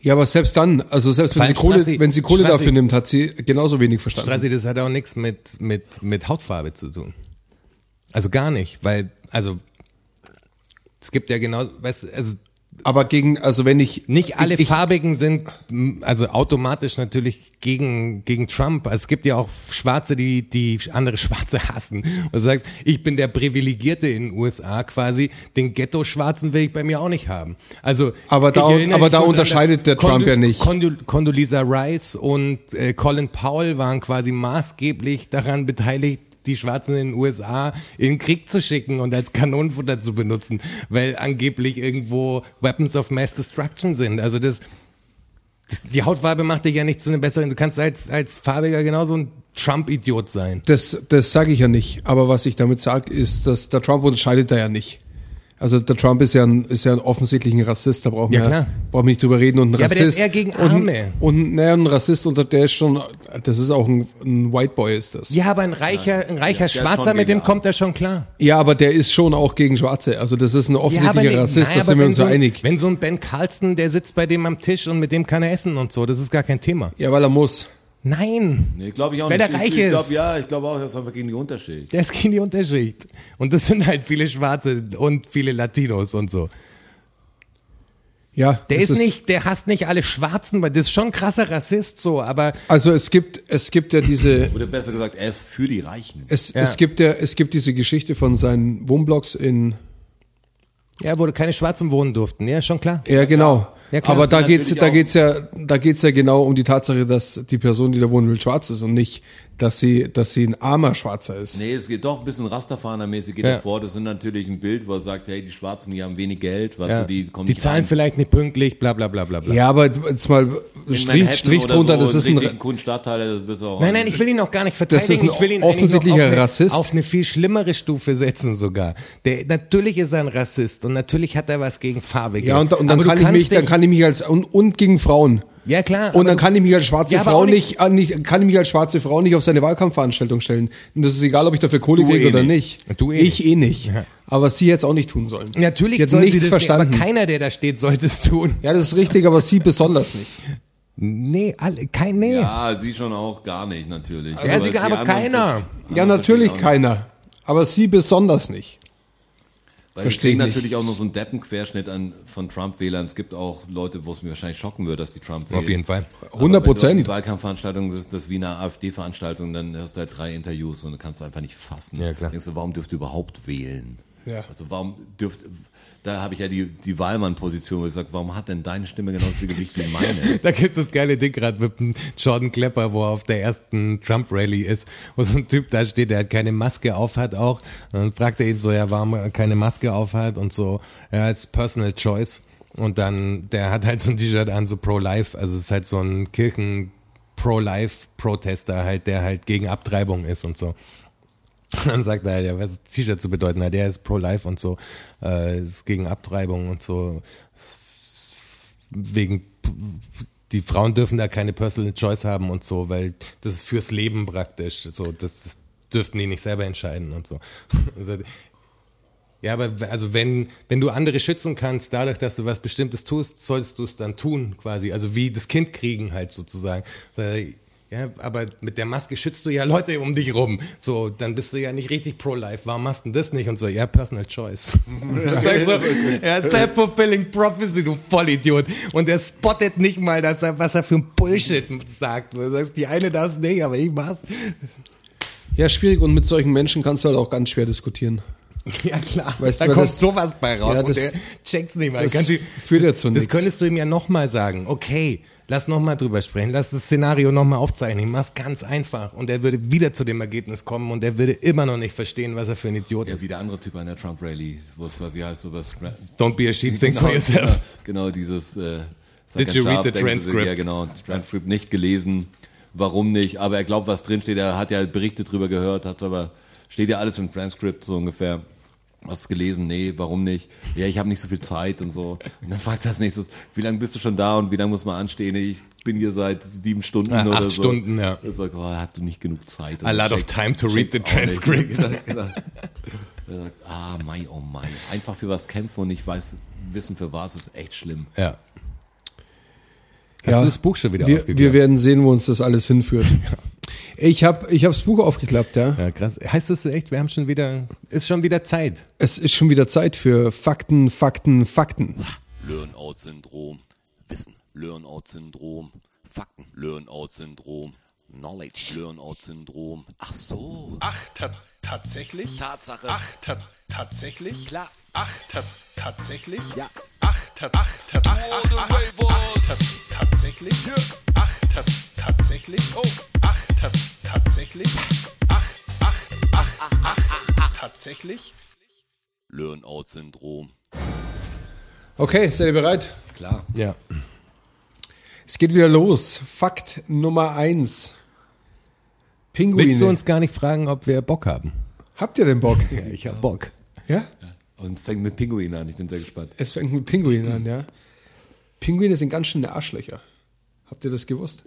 B: Ja, aber selbst dann, also selbst wenn sie Kohle,
C: Strassi-
B: wenn sie Kohle
C: Strassi-
B: dafür nimmt, hat sie genauso wenig verstanden.
C: Strassi, das hat auch nichts mit, mit, mit Hautfarbe zu tun. Also gar nicht, weil, also, es gibt ja genau, weißt also
B: Aber gegen, also wenn ich
C: nicht alle
B: ich, ich,
C: Farbigen sind, also automatisch natürlich gegen, gegen Trump. Es gibt ja auch Schwarze, die, die andere Schwarze hassen. Und du sagst, ich bin der Privilegierte in den USA quasi, den Ghetto-Schwarzen will ich bei mir auch nicht haben. Also,
B: Aber da- aber da unterscheidet der Trump ja nicht.
C: Condol Condoleezza Rice und äh, Colin Powell waren quasi maßgeblich daran beteiligt, die Schwarzen in den USA in den Krieg zu schicken und als Kanonenfutter zu benutzen, weil angeblich irgendwo Weapons of Mass Destruction sind. Also das, das die Hautfarbe macht dich ja nicht zu einem besseren. Du kannst als, als Farbiger genauso ein Trump-Idiot sein.
B: das, das sage ich ja nicht. Aber was ich damit sage, ist, dass der Trump unterscheidet da ja nicht. Also der Trump ist ja ein, ist ja ein offensichtlich ein Rassist, da brauchen
C: Ja,
B: wir brauchen wir nicht drüber reden. Und ein
C: Ja, aber der
B: Rassist
C: ist eher gegen
B: und,
C: Arme.
B: Und naja, ein Rassist unter der ist schon, das ist auch ein, ein White Boy ist das.
C: Ja, aber ein reicher, ein reicher
A: ist
C: Schwarzer, mit dem kommt er schon klar.
B: Ja, aber der ist schon auch gegen Schwarze. Also das ist ein offensichtlicher
C: nee,
B: Rassist, da sind wir uns so
C: so,
B: einig.
C: Wenn so ein Ben Carlson, der sitzt bei dem am Tisch und mit dem kann er essen und so, das ist gar kein Thema.
B: Ja, weil er muss.
C: Nein,
A: Nee, glaube ich auch
C: Weil
A: nicht.
C: der reich
A: ich, ich glaub,
C: ist.
A: Ja, ich glaube auch, das ist einfach gegen die Unterschicht.
C: der ist gegen die Unterschicht. Und das sind halt viele Schwarze und viele Latinos und so.
B: Ja,
C: Der
B: das
C: ist, nicht, der hasst nicht alle Schwarzen, weil das ist schon ein krasser Rassist so, aber
B: Also es gibt, es gibt ja diese, (laughs)
A: Oder besser gesagt, er ist für die Reichen.
B: es,
C: Ja.
B: es gibt ja, es gibt diese Geschichte von seinen Wohnblocks in,
C: ja, wo keine Schwarzen wohnen durften. Ja, schon klar.
B: ja genau.
C: Ja, klar.
B: Aber da geht's, da geht's ja, da geht's ja genau um die Tatsache, dass die Person, die da wohnen will, schwarz ist und nicht, dass sie, dass sie ein armer Schwarzer ist.
A: Nee, es geht doch ein bisschen Rasterfahner-mäßig geht
C: Ja.
A: er vor. Das sind natürlich ein Bild, wo er sagt, hey, die Schwarzen, die haben wenig Geld, weißt
C: Ja.
A: du, die kommen
C: die
A: nicht
C: zahlen
A: rein.
C: vielleicht nicht pünktlich, bla bla bla bla bla.
B: Ja, aber jetzt mal
A: In
B: Strich, Strich drunter,
A: so,
B: das ist
A: in
B: ein,
A: Stadtteile, das auch
C: Nein, nein, ich will ihn auch gar nicht verteidigen.
B: Das ist ein
C: ich will ihn eigentlich
B: offensichtlicher
C: auf eine,
B: Rassist.
C: auf eine viel schlimmere Stufe setzen sogar. Der, natürlich ist er ein Rassist und natürlich hat er was gegen Farbige.
B: ja, und, und dann
C: Aber
B: kann ich mich, dann kann ich mich als, und, und gegen Frauen.
C: Ja, klar.
B: Und
C: aber
B: dann kann ich mich als schwarze
C: Ja, aber
B: Frau nicht, äh, nicht, kann ich mich als schwarze Frau nicht auf seine Wahlkampfveranstaltung stellen. Und das ist egal, ob ich dafür Kohle kriege
A: eh
B: oder
A: nicht.
B: nicht.
C: Du eh
B: ich eh nicht. Aber sie jetzt auch nicht tun sollen.
C: Natürlich
B: sie hat
C: soll
B: nichts
C: sie das
B: verstanden.
C: Nicht, aber keiner, der da steht, sollte es tun.
B: ja, das ist richtig, aber sie besonders nicht.
C: Nee, alle, kein, nee. Ja,
A: Ja, sie schon auch gar nicht, natürlich.
C: sie, aber
A: die anderen
C: keiner.
B: Ja, natürlich keiner. Aber sie besonders nicht.
A: Weil wir
B: Versteh
A: kriegen
B: ich nicht.
A: natürlich auch noch so einen Deppenquerschnitt an, von Trump-Wählern. Es gibt auch Leute, wo es mir wahrscheinlich schocken würde, dass die Trump wählen.
C: Auf jeden Fall.
A: Aber
B: 100
A: Wenn du
B: Prozent.
A: die Wahlkampfveranstaltung das ist das wie eine AfD-Veranstaltung, dann hast du halt drei Interviews und kannst du einfach nicht fassen.
C: Ja, klar.
A: Denkst du, warum dürft ihr überhaupt wählen?
B: Ja.
A: Also warum dürft, da habe ich ja die, die Wahlmann-Position, sage, warum hat denn deine Stimme genauso viel Gewicht wie meine? (laughs)
C: Da gibt's das geile Ding gerade mit dem Jordan Klepper, wo er auf der ersten Trump-Rally ist, wo so ein Typ da steht, der hat keine Maske auf hat auch. Und dann fragt er ihn so, ja, warum er keine Maske auf hat und so, ja, als Personal Choice. Und dann, der hat halt so ein T-Shirt an, so Pro-Life, also es ist halt so ein Kirchen Pro-Life-Protester halt, der halt gegen Abtreibung ist und so. (laughs) Dann sagt er, ja, was T-Shirt zu bedeuten hat, der ist pro-life und so, äh, ist gegen Abtreibung und so, wegen, die Frauen dürfen da keine Personal Choice haben und so, weil das ist fürs Leben praktisch, so, das, das dürften die nicht selber entscheiden und so. (laughs) Ja, aber also wenn, wenn du andere schützen kannst, dadurch, dass du was Bestimmtes tust, solltest du es dann tun, quasi. Also wie das Kind kriegen halt sozusagen. Ja, aber mit der Maske schützt du ja Leute um dich rum. So, dann bist du ja nicht richtig pro-life. Warum machst du denn das nicht? Und so, ja, personal choice. (laughs) Sagst du, ja, self-fulfilling prophecy, du Vollidiot. Und er spottet nicht mal, dass er, was er für ein Bullshit sagt. Du sagst, die eine darf nicht, aber ich mach's.
B: Ja, schwierig und mit solchen Menschen kannst du halt auch ganz schwer diskutieren. (laughs)
C: Ja klar,
B: Weißt
C: da
B: du,
C: kommt
B: das-
C: sowas bei raus
B: Ja,
C: und
B: das-
C: der checkt's nicht mal.
B: das
C: Kannst du-
B: führt ja zu
C: Das
B: nichts.
C: könntest du ihm ja nochmal sagen. Okay, lass nochmal drüber sprechen, lass das Szenario nochmal aufzeichnen. Mach's ganz einfach. Und er würde wieder zu dem Ergebnis kommen und er würde immer noch nicht verstehen, was er für ein Idiot
A: Ja,
C: ist.
A: wie der andere Typ an der Trump Rally, wo es quasi heißt, so was.
C: Don't be a sheep, think
A: Genau,
C: for yourself.
A: Genau, genau dieses. Äh,
C: Did you read the transcript?
A: Ja, genau, Transcript nicht gelesen. Warum nicht? Aber er glaubt, was drinsteht. Er hat ja Berichte drüber gehört, hat aber, steht ja alles im Transcript so ungefähr. Hast du gelesen? Nee, warum nicht? Ja, ich habe nicht so viel Zeit und so. Und dann fragt er als nächstes, wie lange bist du schon da und wie lange muss man anstehen? Ich bin hier seit sieben Stunden
C: Ah,
A: oder
C: acht
A: so.
C: Stunden, ja.
A: Er sagt, oh, hast du nicht genug Zeit.
C: A lot of
A: Checkt-
C: time to read the transcript. (laughs)
A: Genau. Er sagt, ah, mein, oh mein. Einfach für was kämpfen und nicht weiß, wissen für was ist echt schlimm.
C: Ja. Hast
B: Ja.
C: du das Buch schon wieder
B: Wir, wir werden sehen, wo uns das alles hinführt. (laughs) Ich habe ich hab das Buch aufgeklappt, ja.
C: ja, krass. Heißt das echt, wir haben schon wieder, ist schon wieder Zeit.
B: Es ist schon wieder Zeit für Fakten, Fakten, Fakten.
D: Learn-out-Syndrom. Wissen. Learn-out-Syndrom. Fakten. Learn-out-Syndrom. Knowledge. Learn-out-Syndrom. Ach so.
E: Ach, ta tatsächlich?
D: Tatsache.
E: Ach, ta tatsächlich?
D: Klar.
E: Ach, ta tatsächlich?
D: Ja.
E: Ach, ta ach, ta ach, ach, ach, ach, ach, ta tatsächlich? Ach, ta tatsächlich? Oh, ach, ta tatsächlich? Ach, ach, ach, ach, ach, ach, tatsächlich?
D: Learn-out-Syndrom.
B: Okay, seid ihr bereit?
A: Klar.
C: Ja.
B: Es geht wieder los. Fakt Nummer eins. Pinguine.
C: Willst du uns gar nicht fragen, ob wir Bock haben?
B: Habt ihr den Bock?
C: Ich hab Bock.
B: Ja?
A: Und es fängt mit Pinguinen an, ich bin sehr gespannt.
B: Es fängt mit Pinguinen an, ja. Pinguine sind ganz schöne Arschlöcher. Habt ihr das gewusst?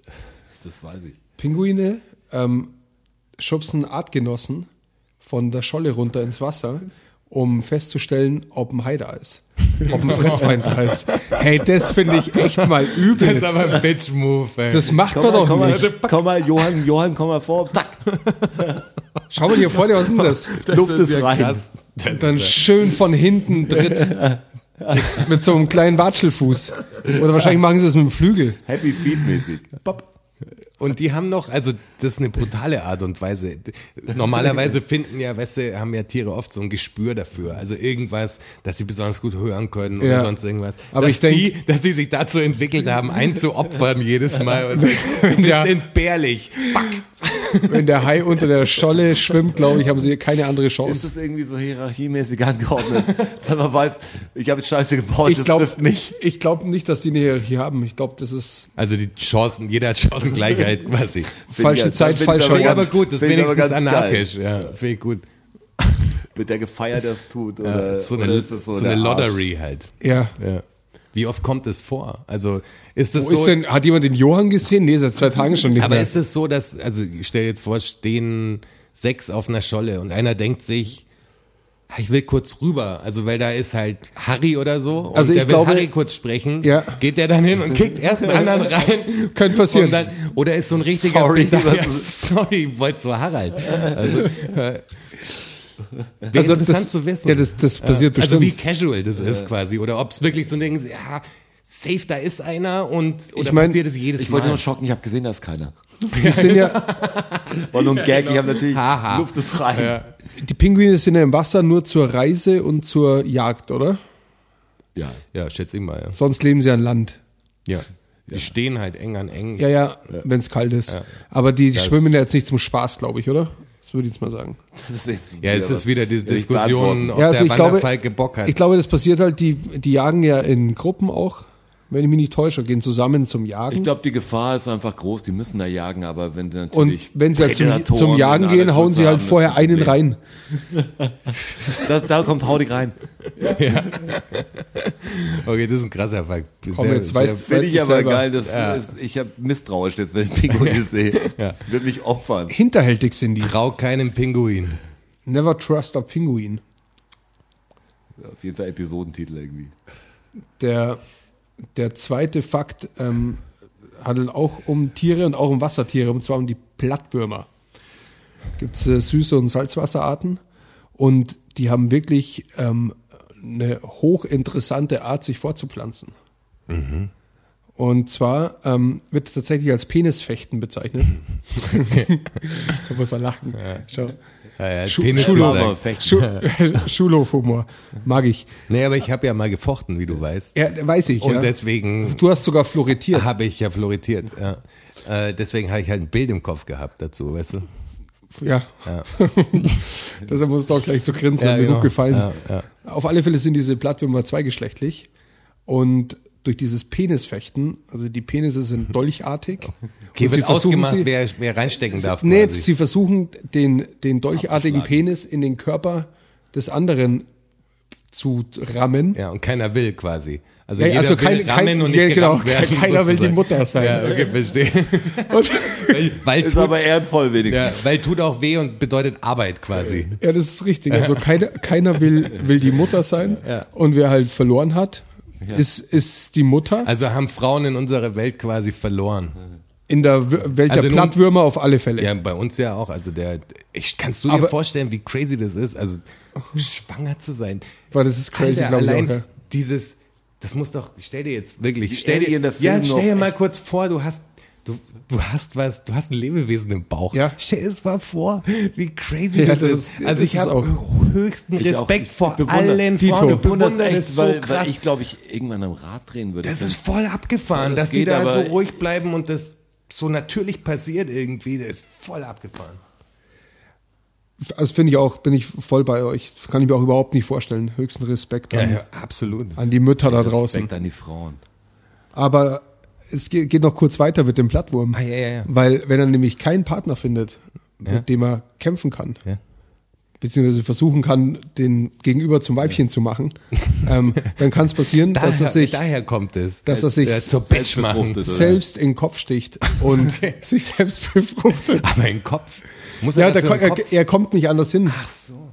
A: Das weiß ich.
B: Pinguine ähm, schubsen Artgenossen von der Scholle runter ins Wasser, um festzustellen, ob ein Hai da ist. (laughs) Ob ein Fressfeind da ist. Hey, das finde ich echt mal
C: Das
B: übel.
C: ist aber ein Bitch-Move, ey.
B: Das macht
A: Komm
B: man
A: mal,
B: doch
A: komm mal,
B: nicht.
A: komm mal, Johann, Johann, komm mal vor. Zack, (laughs)
B: Schau mal hier vorne, was ist denn das? (laughs)
A: Luft ist rein.
B: Und dann schön von hinten dritt. Mit, mit so einem kleinen Watschelfuß. Oder wahrscheinlich machen sie es mit dem Flügel.
A: Happy Feet mäßig. Pop.
C: Und die haben noch, also das ist eine brutale Art und Weise. Normalerweise (laughs) finden ja, weißt du, haben ja Tiere oft so ein Gespür dafür. Also irgendwas, dass sie besonders gut hören können oder
B: Ja.
C: sonst irgendwas.
B: Aber
C: dass
B: ich denk-
C: die, dass die sich dazu entwickelt haben, einen zu opfern jedes Mal. Und das ist
B: Ja.
C: entbehrlich.
B: Wenn der Hai unter der Scholle schwimmt, glaube ich, haben sie keine andere
A: Ist
B: Chance.
A: das irgendwie so hierarchiemäßig angeordnet? (laughs) dass man weiß, ich habe jetzt Scheiße gebaut,
B: Ich
A: das
B: glaube
A: trifft mich.
B: ich glaub nicht, dass die eine Hierarchie haben. Ich glaube, das ist
C: Also die Chancen, jeder hat Chancengleichheit (laughs) quasi.
B: falsche
A: ich-
B: Zeit,
A: aber
C: Finde aber gut, das ist wenigstens
A: ganz geil.
C: anarchisch. Ja, finde ich gut. (laughs)
A: Wird der gefeiert, der es tut?
C: Ja,
A: Oder,
C: so
A: oder
C: eine,
A: ist das so,
C: so eine? Lottery halt.
B: Ja.
C: Ja. Wie oft kommt es vor? Also ist es
B: Wo
C: so,
B: ist denn, hat jemand den Johann gesehen? Nee, seit zwei Tagen schon nicht
C: Aber
B: mehr.
C: ist es so, dass, also ich stell jetzt vor, stehen sechs auf einer Scholle und einer denkt sich, ich will kurz rüber, also weil da ist halt Harry oder so und
B: Also ich
C: der will
B: glaube-
C: Harry kurz sprechen,
B: Ja.
C: geht der dann hin und kickt (laughs) erst einen anderen rein.
B: Könnte passieren.
C: Und dann, oder ist so ein richtiger
A: Sorry, (laughs)
C: ja, sorry, wollte so Harald. Also, äh, Wäre
B: Also
C: interessant
B: das-
C: zu wissen.
B: ja, das- das passiert
C: Also wie
B: bestimmt.
C: casual das ist quasi. Oder ob es wirklich so ein Ding ist, ja, safe, da ist einer und oder
B: Ich mein,
C: passiert es jedes
A: Ich
C: Mal.
A: wollte nur schocken, ich habe gesehen, da ist keiner.
B: Die, sind ja, (laughs)
A: War nur ein Gag, ich habe natürlich
C: Haha.
A: Luft ist rein.
B: Die Pinguine sind ja im Wasser nur zur Reise und zur Jagd, oder?
A: Ja.
C: Ja, schätze ich mal, ja.
B: Sonst leben sie an Land.
C: Ja. Die stehen halt eng an eng.
B: Ja, ja, wenn es kalt ist.
C: Ja.
B: Aber die, die schwimmen ja jetzt nicht zum Spaß, glaube ich, oder? Das würde ich jetzt mal sagen.
A: Das ist jetzt
C: Ja, es ist wieder diese Diskussion, ob
B: Ja, also
C: der
B: ich glaube,
C: Wanderfalke Bock hat.
B: ich glaube, das passiert halt, die, die jagen ja in Gruppen auch, wenn ich mich nicht täusche, gehen zusammen zum Jagen.
A: Ich glaube, die Gefahr ist einfach groß, die müssen da jagen, aber wenn sie
B: und
A: natürlich.
B: wenn sie halt zum, zum Jagen gehen, hauen sie halt vorher einen
A: Problem.
B: rein. (laughs)
A: Da, da kommt Haudig rein.
C: okay, das ist ein krasser Fakt.
B: Komm, jetzt weißt-
A: Finde
B: Weißt
A: ich aber
B: selber.
A: geil. Das
C: Ja.
A: ist, ich habe misstrauisch jetzt, wenn ich Pinguine sehe.
C: Ja.
A: Würde mich opfern.
B: Hinterhältig sind die.
C: Trau keinem Pinguin.
B: Never trust a Pinguin.
A: Auf jeden Fall Episodentitel irgendwie.
B: Der, der zweite Fakt ähm, handelt auch um Tiere und auch um Wassertiere, und zwar um die Plattwürmer. Gibt es äh, süße und Salzwasserarten und die haben wirklich ähm, eine hochinteressante Art, sich fortzupflanzen. Und Und zwar ähm, wird tatsächlich als Penisfechten bezeichnet. (laughs) (laughs) da muss er lachen. Schau.
C: Ja, ja,
B: Schu. Schu (laughs) Schulhofhumor. Mag ich.
C: Nee, aber ich habe ja mal gefochten, wie du weißt.
B: Ja, weiß ich.
C: Und
B: ja.
C: deswegen
B: Du hast sogar floretiert.
C: habe ich ja floritiert. Ja. Äh, deswegen habe ich halt ein Bild im Kopf gehabt dazu, weißt du?
B: Ja. (laughs) Deshalb muss es auch gleich so grinsen,
C: Ja,
B: mir
C: genau.
B: gut gefallen.
C: Ja, ja.
B: Auf alle Fälle sind diese Blattwürmer zweigeschlechtlich und durch dieses Penisfechten, also die Penisse sind (laughs) dolchartig.
C: Okay,
B: und sie
C: wird
B: versuchen
C: ausgemacht,
B: sie,
C: wer, wer reinstecken darf.
B: nee,
C: quasi.
B: sie versuchen den, den dolchartigen. Penis in den Körper des anderen zu rammen.
C: ja, und keiner will quasi. Also,
B: Ja,
C: jeder
B: also
C: will
B: kein-
C: rammen
B: kein-
C: und
B: ja,
C: nicht
B: genau,
C: gerammt werden,
B: keiner will die
C: sozusagen.
B: Mutter sein.
C: Ja, okay, verstehe. (laughs)
B: Und,
C: weil, weil,
A: Ist
C: tut,
A: aber ehrenvoll wenigstens.
C: ja, weil tut auch weh und bedeutet Arbeit quasi.
B: ja, das ist richtig. Also (laughs) keiner, keiner will, will die Mutter sein.
C: Ja.
B: Und wer halt verloren hat, ist, ist die Mutter.
C: Also haben Frauen in unserer Welt quasi verloren.
B: In der W- Welt
C: Also
B: der Plattwürmer auf alle Fälle.
C: Ja, bei uns ja auch. Also der, ich, kannst du dir
B: Aber-
C: vorstellen, wie crazy das ist? Also schwanger zu sein.
B: Weil das ist crazy, glaube ich auch.
C: allein
B: Ja.
C: dieses, das muss doch, stell dir jetzt wirklich, stell dir,
A: Alien der Film
C: ja, stell dir mal
A: echt-
C: kurz vor, du hast, du, hast was, du hast ein Lebewesen im Bauch.
B: Ja.
C: Stell es mal vor, wie crazy
B: Ja,
C: das,
B: das
C: ist. Also ich habe
B: auch-
C: höchsten
A: auch.
C: Respekt
A: Ich
C: vor
A: bewundere-
C: allen
B: Dito.
C: Frauen.
A: Ich bewundere
C: das
A: echt,
C: so
A: weil,
C: krass.
A: weil ich glaube, ich irgendwann am Rad drehen würde.
C: Das ist voll abgefahren,
A: Ja, das
C: dass die
A: geht,
C: da so ruhig bleiben und das so natürlich passiert irgendwie. Das ist voll abgefahren.
B: Also finde ich auch, bin ich voll bei euch. Kann ich mir auch überhaupt nicht vorstellen. Höchsten Respekt an,
C: absolut.
B: an die Mütter da
A: Respekt
B: draußen.
A: an die Frauen.
B: Aber es geht, noch kurz weiter mit dem Plattwurm.
C: Ah, ja, ja, ja.
B: Weil wenn er nämlich keinen Partner findet,
C: Ja.
B: mit dem er kämpfen kann,
C: Ja.
B: beziehungsweise versuchen kann, den Gegenüber zum Weibchen zu machen, ähm, dann kann es passieren, (laughs) dass er sich
C: daher kommt es.
B: dass er sich
C: Ja, zur
A: oder?
B: selbst in den Kopf sticht und (laughs) sich selbst befruchtet.
C: Aber im Kopf. Muss er
B: Ja, der, er, er kommt nicht anders hin,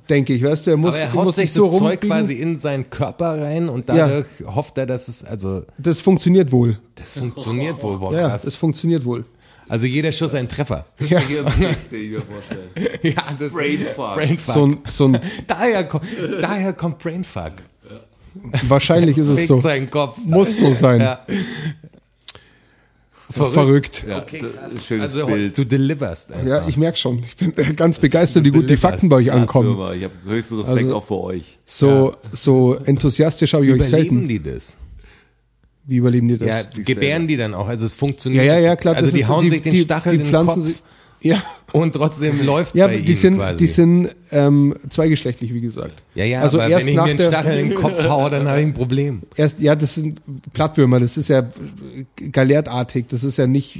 B: denke ich. Weißt du, er muss,
C: Aber er
B: er
C: haut
B: muss
C: sich
B: so
C: das Zeug quasi in seinen Körper rein und
B: Ja.
C: dadurch hofft er, dass es, also,
B: Das funktioniert wohl.
C: das funktioniert wohl, boah,
B: Ja,
C: krass.
B: das funktioniert wohl.
C: Also jeder Schuss ein Treffer. (laughs)
B: Ja.
A: Den ich mir vorstellen. (laughs)
C: ja, das
A: Brainfuck.
C: Brainfuck.
B: So ein, so ein, (laughs)
C: daher, kommt, daher kommt Brainfuck.
B: wahrscheinlich ist es so.
C: seinen Kopf.
B: Muss so sein.
C: Ja.
B: Verrückt.
A: Ja,
C: Okay,
A: schönes
C: also
A: Bild.
C: du deliverst einfach.
B: Ja, ich merke schon. Ich bin ganz begeistert, wie gut die Fakten bei euch ankommen.
A: Firma. Ich habe höchsten Respekt
B: Also-
A: auch für euch.
B: So, so enthusiastisch habe ich euch
C: Überleben
B: selten.
C: die das?
B: Wie überleben die das?
C: Ja, gebären
A: selber.
C: die dann auch? Also es funktioniert.
B: Ja, ja, ja, klar.
C: Also
B: das
C: die
B: ist,
C: hauen
B: die,
C: sich den
B: die,
C: Stachel
B: die
C: in den
B: pflanzen
C: Kopf
B: sich. Ja,
C: und trotzdem läuft
B: ja
C: bei
B: die
C: ihnen
B: sind,
C: quasi.
B: die sind ähm, zweigeschlechtlich, wie gesagt.
C: ja, ja,
B: also
C: aber
B: erst
C: wenn ich
B: nach
C: mir
B: der,
C: Stachel in den Kopf haue, dann habe ich ein Problem.
B: erst, ja, das sind Plattwürmer. Das ist ja galertartig. Das ist ja nicht.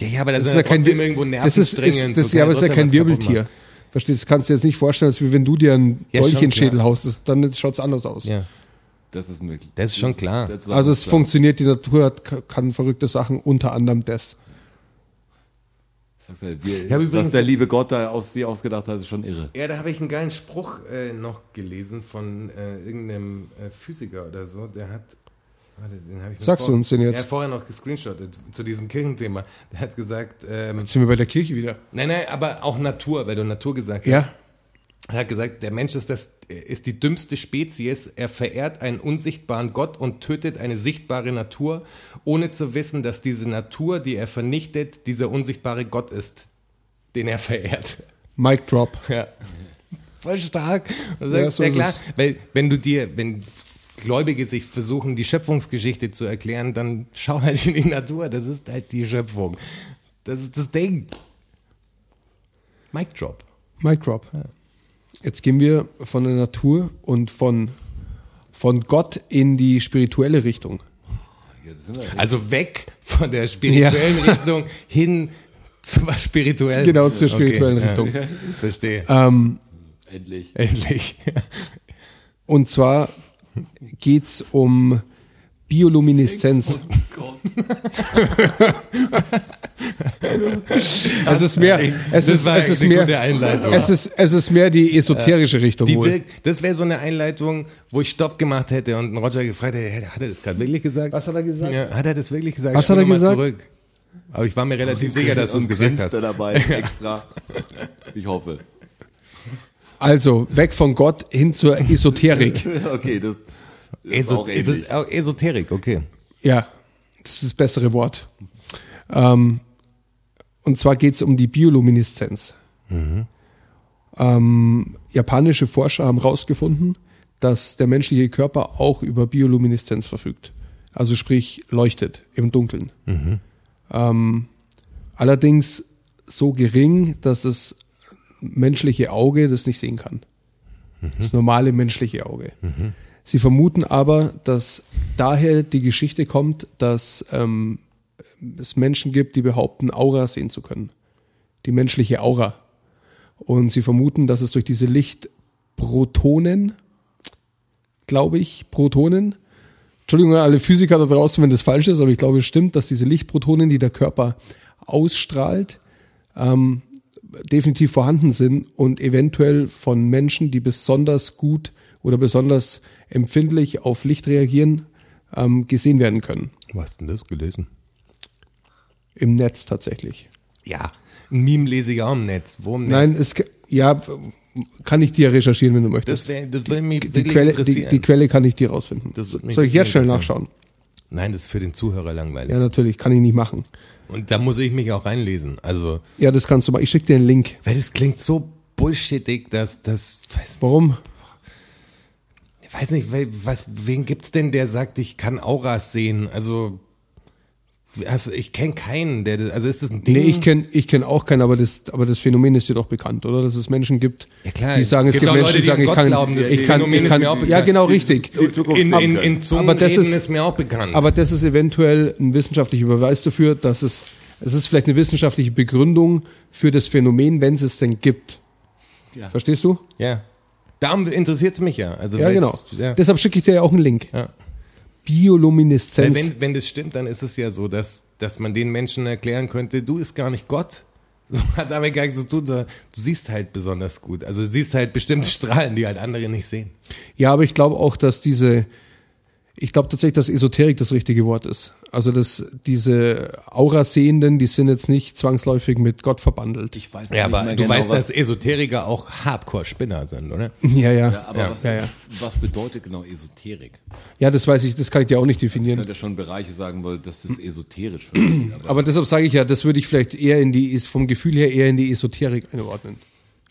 C: Ja, ja, aber das,
B: Das
C: ist
B: ja kein,
C: irgendwo
B: das ist, ist, das, ja, aber das ist ja kein Wirbeltier. Verstehst du? Das kannst du jetzt nicht vorstellen, als wie wenn du dir ein
C: Ja,
B: Dolch in den Schädel haust. Das, dann schaut es anders aus.
C: Ja.
A: Das ist möglich.
C: Das ist schon klar.
A: Ist
B: Also es
A: klar.
B: funktioniert, die Natur hat, kann verrückte Sachen, unter anderem das.
A: Sagst du, wir,
C: Ich hab übrigens-
A: was der liebe Gott da aus dir ausgedacht hat, ist schon irre.
C: Ja, da habe ich einen geilen Spruch äh, noch gelesen von äh, irgendeinem äh, Physiker oder so. Der hat. Warte, den hab ich
B: Sagst du uns den jetzt?
C: Er hat vorher noch gescreenshottet zu diesem Kirchenthema. Der hat gesagt, ähm,
B: Jetzt sind wir bei der Kirche wieder.
C: nein, nein, aber auch Natur, weil du Natur gesagt hast.
B: Ja.
C: Er hat gesagt, der Mensch ist, das, ist die dümmste Spezies. Er verehrt einen unsichtbaren Gott und tötet eine sichtbare Natur, ohne zu wissen, dass diese Natur, die er vernichtet, dieser unsichtbare Gott ist, den er verehrt.
B: Mic drop.
C: Ja. Voll stark. Und
B: Ja, so
C: ja, klar, weil wenn du dir, wenn Gläubige sich versuchen, die Schöpfungsgeschichte zu erklären, dann schau halt in die Natur. Das ist halt die Schöpfung. Das ist das Ding. Mic Drop.
B: Mic drop. Jetzt gehen wir von der Natur und von, von Gott in die spirituelle Richtung.
A: Ja.
C: Also weg von der spirituellen (laughs) Richtung hin zur spirituellen.
B: Genau, zur spirituellen Richtung.
C: Ja, verstehe.
B: Ähm,
A: Endlich.
C: Endlich. (laughs)
B: und zwar geht's um Biolumineszenz. (laughs) es ist mehr, es ist, es ist mehr,
C: Einleitung.
B: es ist, es ist mehr die esoterische Richtung.
C: Die wirkt, das wäre so eine Einleitung, wo ich Stopp gemacht hätte und Roger gefragt hätte, "Hä, hat er das gerade wirklich gesagt?
B: Was hat er gesagt?
C: Ja, hat er das wirklich gesagt?
B: Was
C: Spul
B: hat er
C: mal
B: gesagt?
C: Zurück. Aber ich war mir relativ sicher, dass du es gesagt hast.
A: dabei (laughs) extra. Ich hoffe.
B: Also weg von Gott hin zur Esoterik. (laughs)
A: Okay, das ist
C: Eso
A: auch
C: es
A: ähnlich.
C: ist auch Esoterik, okay.
B: Ja. das ist das bessere Wort. Ähm, und zwar geht es um die Biolumineszenz. Ähm, japanische Forscher haben herausgefunden, dass der menschliche Körper auch über Biolumineszenz verfügt. Also sprich leuchtet im Dunkeln. Ähm, allerdings so gering, dass das menschliche Auge das nicht sehen kann. Das normale menschliche Auge. Sie vermuten aber, dass daher die Geschichte kommt, dass ähm, es Menschen gibt, die behaupten, Aura sehen zu können. Die menschliche Aura. Und sie vermuten, dass es durch diese Lichtprotonen, glaube ich, Protonen, Entschuldigung an alle Physiker da draußen, wenn das falsch ist, aber ich glaube, es stimmt, dass diese Lichtprotonen, die der Körper ausstrahlt, ähm, definitiv vorhanden sind und eventuell von Menschen, die besonders gut oder besonders empfindlich auf Licht reagieren, ähm, gesehen werden können.
C: Was hast denn das gelesen?
B: Im Netz tatsächlich.
C: Ja, ein Meme lese ich auch im Netz. Wo im
B: Nein,
C: Netz?
B: es ja kann ich dir recherchieren, wenn du möchtest.
C: das, wär, das würde mich
B: die, Quelle, die, die Quelle kann ich dir rausfinden. Soll ich jetzt schnell nachschauen?
C: Nein, das ist für den Zuhörer langweilig.
B: Ja, natürlich, kann ich nicht machen.
C: Und da muss ich mich auch reinlesen. Also,
B: Ja, das kannst du mal. Ich schicke dir einen Link.
C: weil das klingt so bullshittig, dass das,
B: Warum?
C: Ich weiß nicht, weil, was, wen gibt's denn, der sagt, ich kann Auras sehen? Also, also ich kenne keinen, der, das- also ist das ein Ding?
B: Nee, ich kenne ich kenn auch keinen, aber das, aber das Phänomen ist dir doch bekannt, oder? Dass es Menschen gibt,
C: Ja, klar,
B: die sagen,
C: es
B: es,
C: gibt
B: gibt Menschen,
C: Leute,
B: die sagen, ich kann,
C: glauben, das
B: ich kann, ich kann,
C: mir auch
B: ja genau, richtig.
A: Die
C: in, in, in
B: Aber das ist-
C: ist mir auch bekannt.
B: Aber das ist eventuell ein wissenschaftlicher Beweis dafür, dass es, es ist vielleicht eine wissenschaftliche Begründung für das Phänomen, wenn es es denn gibt.
A: Ja.
B: Verstehst du?
C: ja. Darum interessiert es mich ja. Also,
B: Ja, genau.
C: Ja.
B: Deshalb schicke ich dir ja auch einen Link.
C: Ja.
B: Biolumineszenz.
C: wenn, wenn das stimmt, dann ist es ja so, dass, dass man den Menschen erklären könnte, du ist gar nicht Gott. (laughs) So hat damit gar nichts zu tun, sondern du siehst halt besonders gut. Also du siehst halt bestimmte Strahlen, die halt andere nicht sehen.
B: Ja, aber ich glaube auch, dass diese, ich glaube tatsächlich, dass Esoterik das richtige Wort ist. Also dass diese Aura-Sehenden, die sind jetzt nicht zwangsläufig mit Gott verbandelt.
A: Ich weiß
C: Ja,
A: nicht
C: aber
A: mehr
C: du
A: genau,
C: weißt, dass Esoteriker auch Hardcore-Spinner sind, oder?
B: Ja, ja.
A: ja, aber
B: ja,
A: was,
B: ja, ja.
A: was bedeutet genau Esoterik?
B: ja, das weiß ich, das kann ich dir auch nicht
A: Ich
B: definieren.
A: könnte ja schon Bereiche sagen, weil das ist esoterisch. verstehe, (clears throat) aber
B: Aber deshalb sage ich ja, das würde ich vielleicht eher in die, vom Gefühl her eher in die Esoterik einordnen.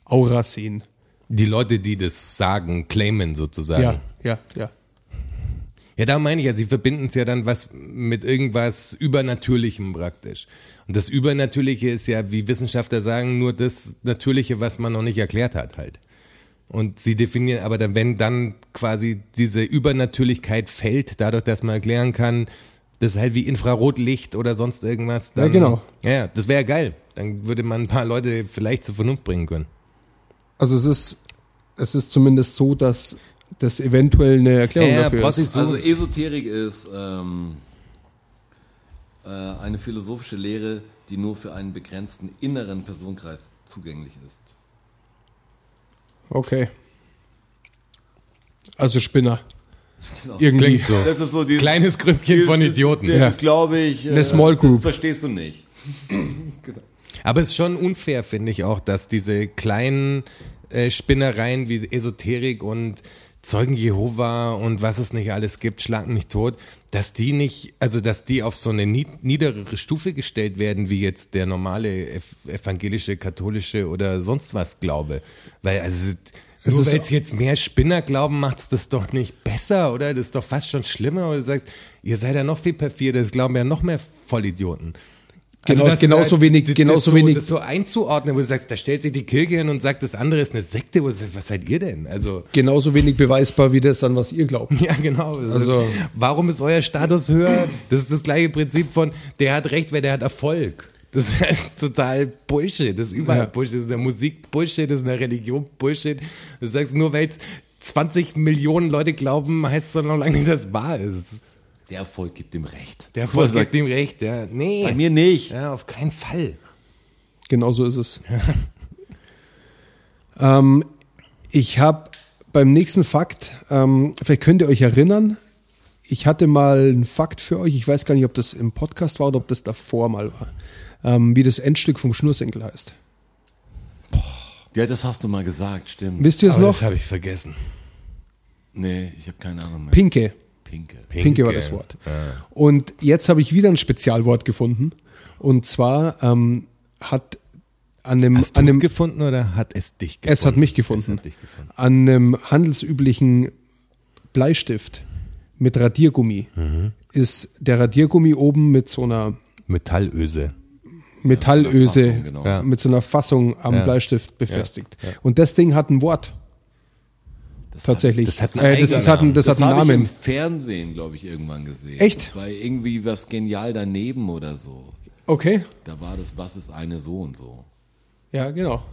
B: Aura sehen.
C: Die Leute, die das sagen, claimen sozusagen.
B: Ja, ja, ja.
C: Ja, da meine ich ja, sie verbinden es ja dann was mit irgendwas Übernatürlichem praktisch. Und das Übernatürliche ist ja, wie Wissenschaftler sagen, nur das Natürliche, was man noch nicht erklärt hat halt. Und sie definieren, aber dann, wenn dann quasi diese Übernatürlichkeit fällt, dadurch, dass man erklären kann, das ist halt wie Infrarotlicht oder sonst irgendwas. Dann,
B: Ja, genau.
C: Ja, ja, das wäre geil. Dann würde man ein paar Leute vielleicht zur Vernunft bringen können.
B: Also es ist, es ist zumindest so, dass das eventuell eine Erklärung
C: Ja,
B: dafür ist.
C: so-
A: Also Esoterik ist ähm, äh, eine philosophische Lehre, die nur für einen begrenzten inneren Personenkreis zugänglich ist.
B: Okay. Also Spinner.
A: Genau.
B: Irgendwie.
C: Klingt so.
A: Das ist so dieses,
C: Kleines Grüppchen von Idioten.
A: Das,
B: Ja.
A: das glaube ich. äh,
B: Eine Small Group.
A: Das verstehst du nicht. (clears throat)
C: Aber es ist schon unfair, finde ich auch, dass diese kleinen äh, Spinnereien wie Esoterik und Zeugen Jehova und was es nicht alles gibt, Schlangen nicht tot, dass die nicht, also dass die auf so eine nied- niederere Stufe gestellt werden, wie jetzt der normale ev evangelische, katholische oder sonst was Glaube. Weil also
B: Es
C: nur weil es jetzt mehr Spinner glauben, macht's das doch nicht besser, oder? Das ist doch fast schon schlimmer. Oder du sagst, ihr seid ja noch viel perfider, das glauben ja noch mehr Vollidioten.
B: Genau-
C: dass du
B: genauso
C: halt
B: wenig-
C: das-
B: genauso
C: das so,
B: wenig-
C: Das so einzuordnen, wo du sagst, da stellt sich die Kirche hin und sagt, das andere ist eine Sekte, wo du sagst, was seid ihr denn? Also,
B: Genauso wenig beweisbar wie das, an was ihr glaubt. (laughs)
C: ja, genau.
B: Also-
C: warum ist euer Status höher? Das ist das gleiche Prinzip von, der hat Recht, weil der hat Erfolg. Das (laughs) ist total Bullshit. Das ist überall
B: Ja.
C: Bullshit. Das ist in der Musik Bullshit, das ist in der Religion Bullshit. Du sagst, nur weil es 20 Millionen Leute glauben, heißt es doch noch lange nicht, dass es wahr ist.
A: Der Erfolg gibt ihm recht.
C: Der
A: er
C: Erfolg
A: sagt,
C: gibt ihm recht, ja. Nee.
A: Bei mir nicht.
C: Ja, auf keinen Fall.
B: Genau so ist es. (laughs) ähm, ich habe beim nächsten Fakt, ähm, vielleicht könnt ihr euch erinnern, ich hatte mal einen Fakt für euch, ich weiß gar nicht, ob das im Podcast war oder ob das davor mal war, ähm, wie das Endstück vom Schnürsenkel heißt.
A: Ja, das hast du mal gesagt, stimmt.
B: Wisst ihr es noch?
C: das habe ich vergessen.
A: Nee, ich habe keine Ahnung mehr.
B: Pinke.
A: Pinke.
B: Pinke war das Wort. Und jetzt habe ich wieder ein Spezialwort gefunden. Und zwar ähm, hat an einem,
C: Hast
B: an einem
C: gefunden oder hat es dich gefunden?
B: es hat mich gefunden.
C: Hat dich gefunden.
B: An einem handelsüblichen Bleistift mit Radiergummi
C: Mhm.
B: ist der Radiergummi oben mit so einer
C: Metallöse.
B: Metallöse,
A: Fassung, genau.
C: Ja.
B: mit so einer Fassung am
C: Ja.
B: Bleistift befestigt. Und das Ding hat ein Wort.
A: Das
B: Tatsächlich.
C: das hat einen
B: äh, das, ist, hat, einen- das,
A: Das,
B: hat einen
A: habe ich im
B: Namen.
A: Fernsehen, glaube ich, irgendwann gesehen.
B: Echt?
A: Bei irgendwie was genial daneben oder so.
B: Okay.
A: Da war das, was ist eine so und so.
B: Ja, genau.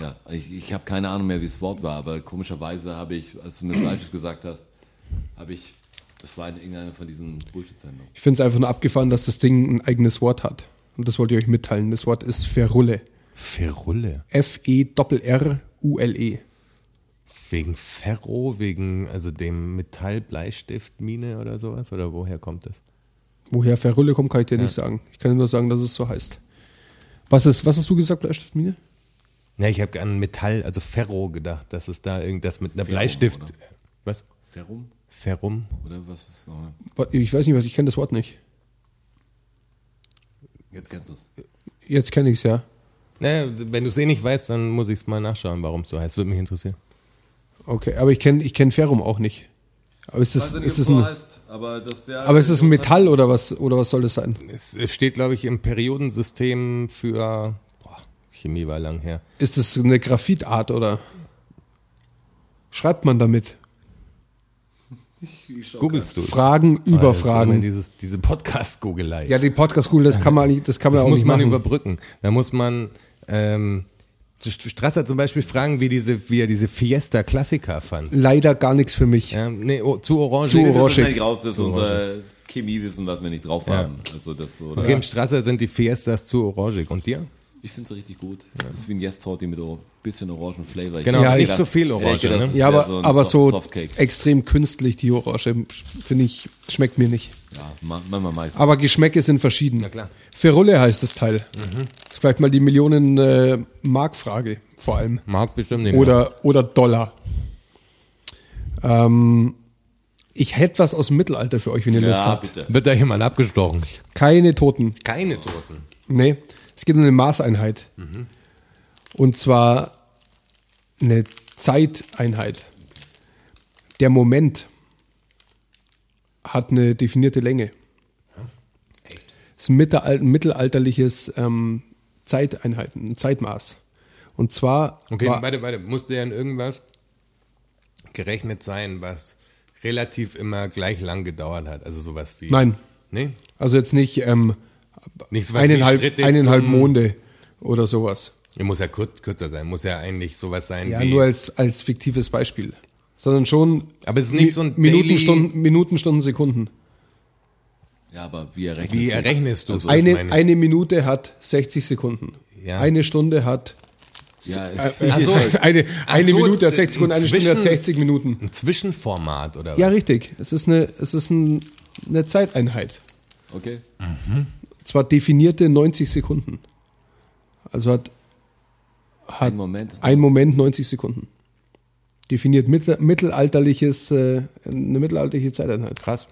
A: Ja, ich, ich habe keine Ahnung mehr, wie das Wort war, aber komischerweise habe ich, als du mir Fleisch gesagt hast, habe ich, das war in irgendeiner von diesen Bullshit-Sendungen.
B: Ich finde es einfach nur abgefahren, dass das Ding ein eigenes Wort hat. Und das wollte ich euch mitteilen. Das Wort ist Ferrulle.
C: Ferulle.
B: F-E-R-R-U-L-E.
C: Wegen Ferro, wegen also dem Metallbleistiftmine oder sowas? Oder woher kommt das?
B: Woher Ferrulle kommt, kann ich dir nicht sagen. Ich kann dir nur sagen, dass es so heißt. Was, ist, was hast du gesagt, Bleistiftmine?
C: Ja, ich habe an Metall, also Ferro gedacht, dass es da irgendwas mit einer Bleistift.
A: oder?
C: Was?
A: Ferrum?
C: Ferrum?
A: Oder was ist noch?
B: Ich weiß nicht was, ich kenne das Wort nicht.
A: Jetzt kennst du es.
B: Jetzt kenne ich es ja.
C: Naja, wenn du es eh nicht weißt, dann muss ich es mal nachschauen, warum es so heißt. Würde mich interessieren.
B: Okay, aber ich kenne ich kenn Ferrum auch nicht. Aber ist das, ist das ein,
A: heißt, aber das ja,
B: aber ist das ein Metall oder was, oder was soll das sein?
C: Es es steht, glaube ich, im Periodensystem für. Boah, Chemie war lang her.
B: Ist das eine Graphitart oder schreibt man damit?
C: Googlest du es?
B: Fragen über
C: immer
B: Fragen.
C: Dieses, diese Podcast-Googelei.
B: Ja, die Podcast School, das kann man nicht, das kann man
C: das
B: auch
C: muss
B: nicht
C: man
B: machen.
C: überbrücken. Da muss man. Ähm, Strasser zum Beispiel fragen, wie, diese, wie er diese Fiesta Klassiker fand.
B: Leider gar nichts für mich.
C: Ja, nee, oh, zu orange.
B: Zu orange.
A: Das ist nicht raus, das ist unser Chemiewissen, was wir nicht drauf haben. Also das so,
C: Okay, im Strasser sind die Fiestas zu orangig. Und dir?
A: Ich finde es richtig gut. Das ist wie ein Yes-Torti mit ein bisschen orangen Flavor. Ich
C: Genau,
B: Ja,
C: nicht so viel Orange.
A: gedacht,
C: ne?
B: Ja, aber,
A: so
B: aber so
A: Softcake.
B: extrem künstlich, die Orange, finde ich, schmeckt mir nicht.
A: Ja, ma- manchmal meistens.
B: Aber Geschmäcke sind verschieden.
C: Na klar.
B: Ferulle heißt das Teil. Ist Vielleicht mal die Millionen äh, Mark-Frage vor allem.
C: Mag bestimmt nicht. mehr.
B: Oder, oder Dollar. Ähm, ich hätte was aus dem Mittelalter für euch, wenn ihr Lust
A: ja,
B: habt.
A: bitte.
C: Wird da jemand abgestochen?
B: Keine Toten.
C: Keine Toten.
B: Nee, es geht um eine Maßeinheit. Und zwar eine Zeiteinheit. Der Moment hat eine definierte Länge. Es ist ein mitteral- ein mittelalterliches ähm, Zeiteinheiten, ein Zeitmaß. Und zwar
C: Okay,
B: war,
C: warte, warte. Musste ja in irgendwas gerechnet sein, was relativ immer gleich lang gedauert hat. Also sowas wie.
B: Nein.
C: Nee?
B: also jetzt nicht ähm,
C: Nicht sowas
B: eineinhalb, eineinhalb Monde oder sowas.
C: Ja, muss ja kurz, kürzer sein. Muss ja eigentlich sowas sein
B: Ja,
C: wie.
B: nur als, als fiktives Beispiel. Sondern schon
C: Aber es ist nicht so ein
B: Minuten,
C: Daily-
B: Stunden, Minuten, Stunden, Sekunden.
A: Ja, aber wie errechnest
C: Wie errechnest du's?
A: Also,
C: Das
B: Eine,
C: meine
B: eine Minute hat 60 Sekunden.
C: Ja.
B: Eine Stunde hat
A: ja,
B: äh,
A: ich,
C: Ach so. (laughs)
B: eine, eine
C: so,
B: Minute hat 60 Sekunden, eine Stunde hat
C: inzwischen-
B: 60 Minuten.
C: Ein Zwischenformat oder
B: Ja,
C: was?
B: richtig. Es ist eine, es ist ein, eine Zeiteinheit.
A: okay.
B: Zwar definierte 90 Sekunden. Also hat, hat
A: Ein Moment
B: ein
A: 90.
B: Moment 90 Sekunden. Definiert mittel, mittelalterliches, äh, eine mittelalterliche Zeiteinheit.
C: Krass.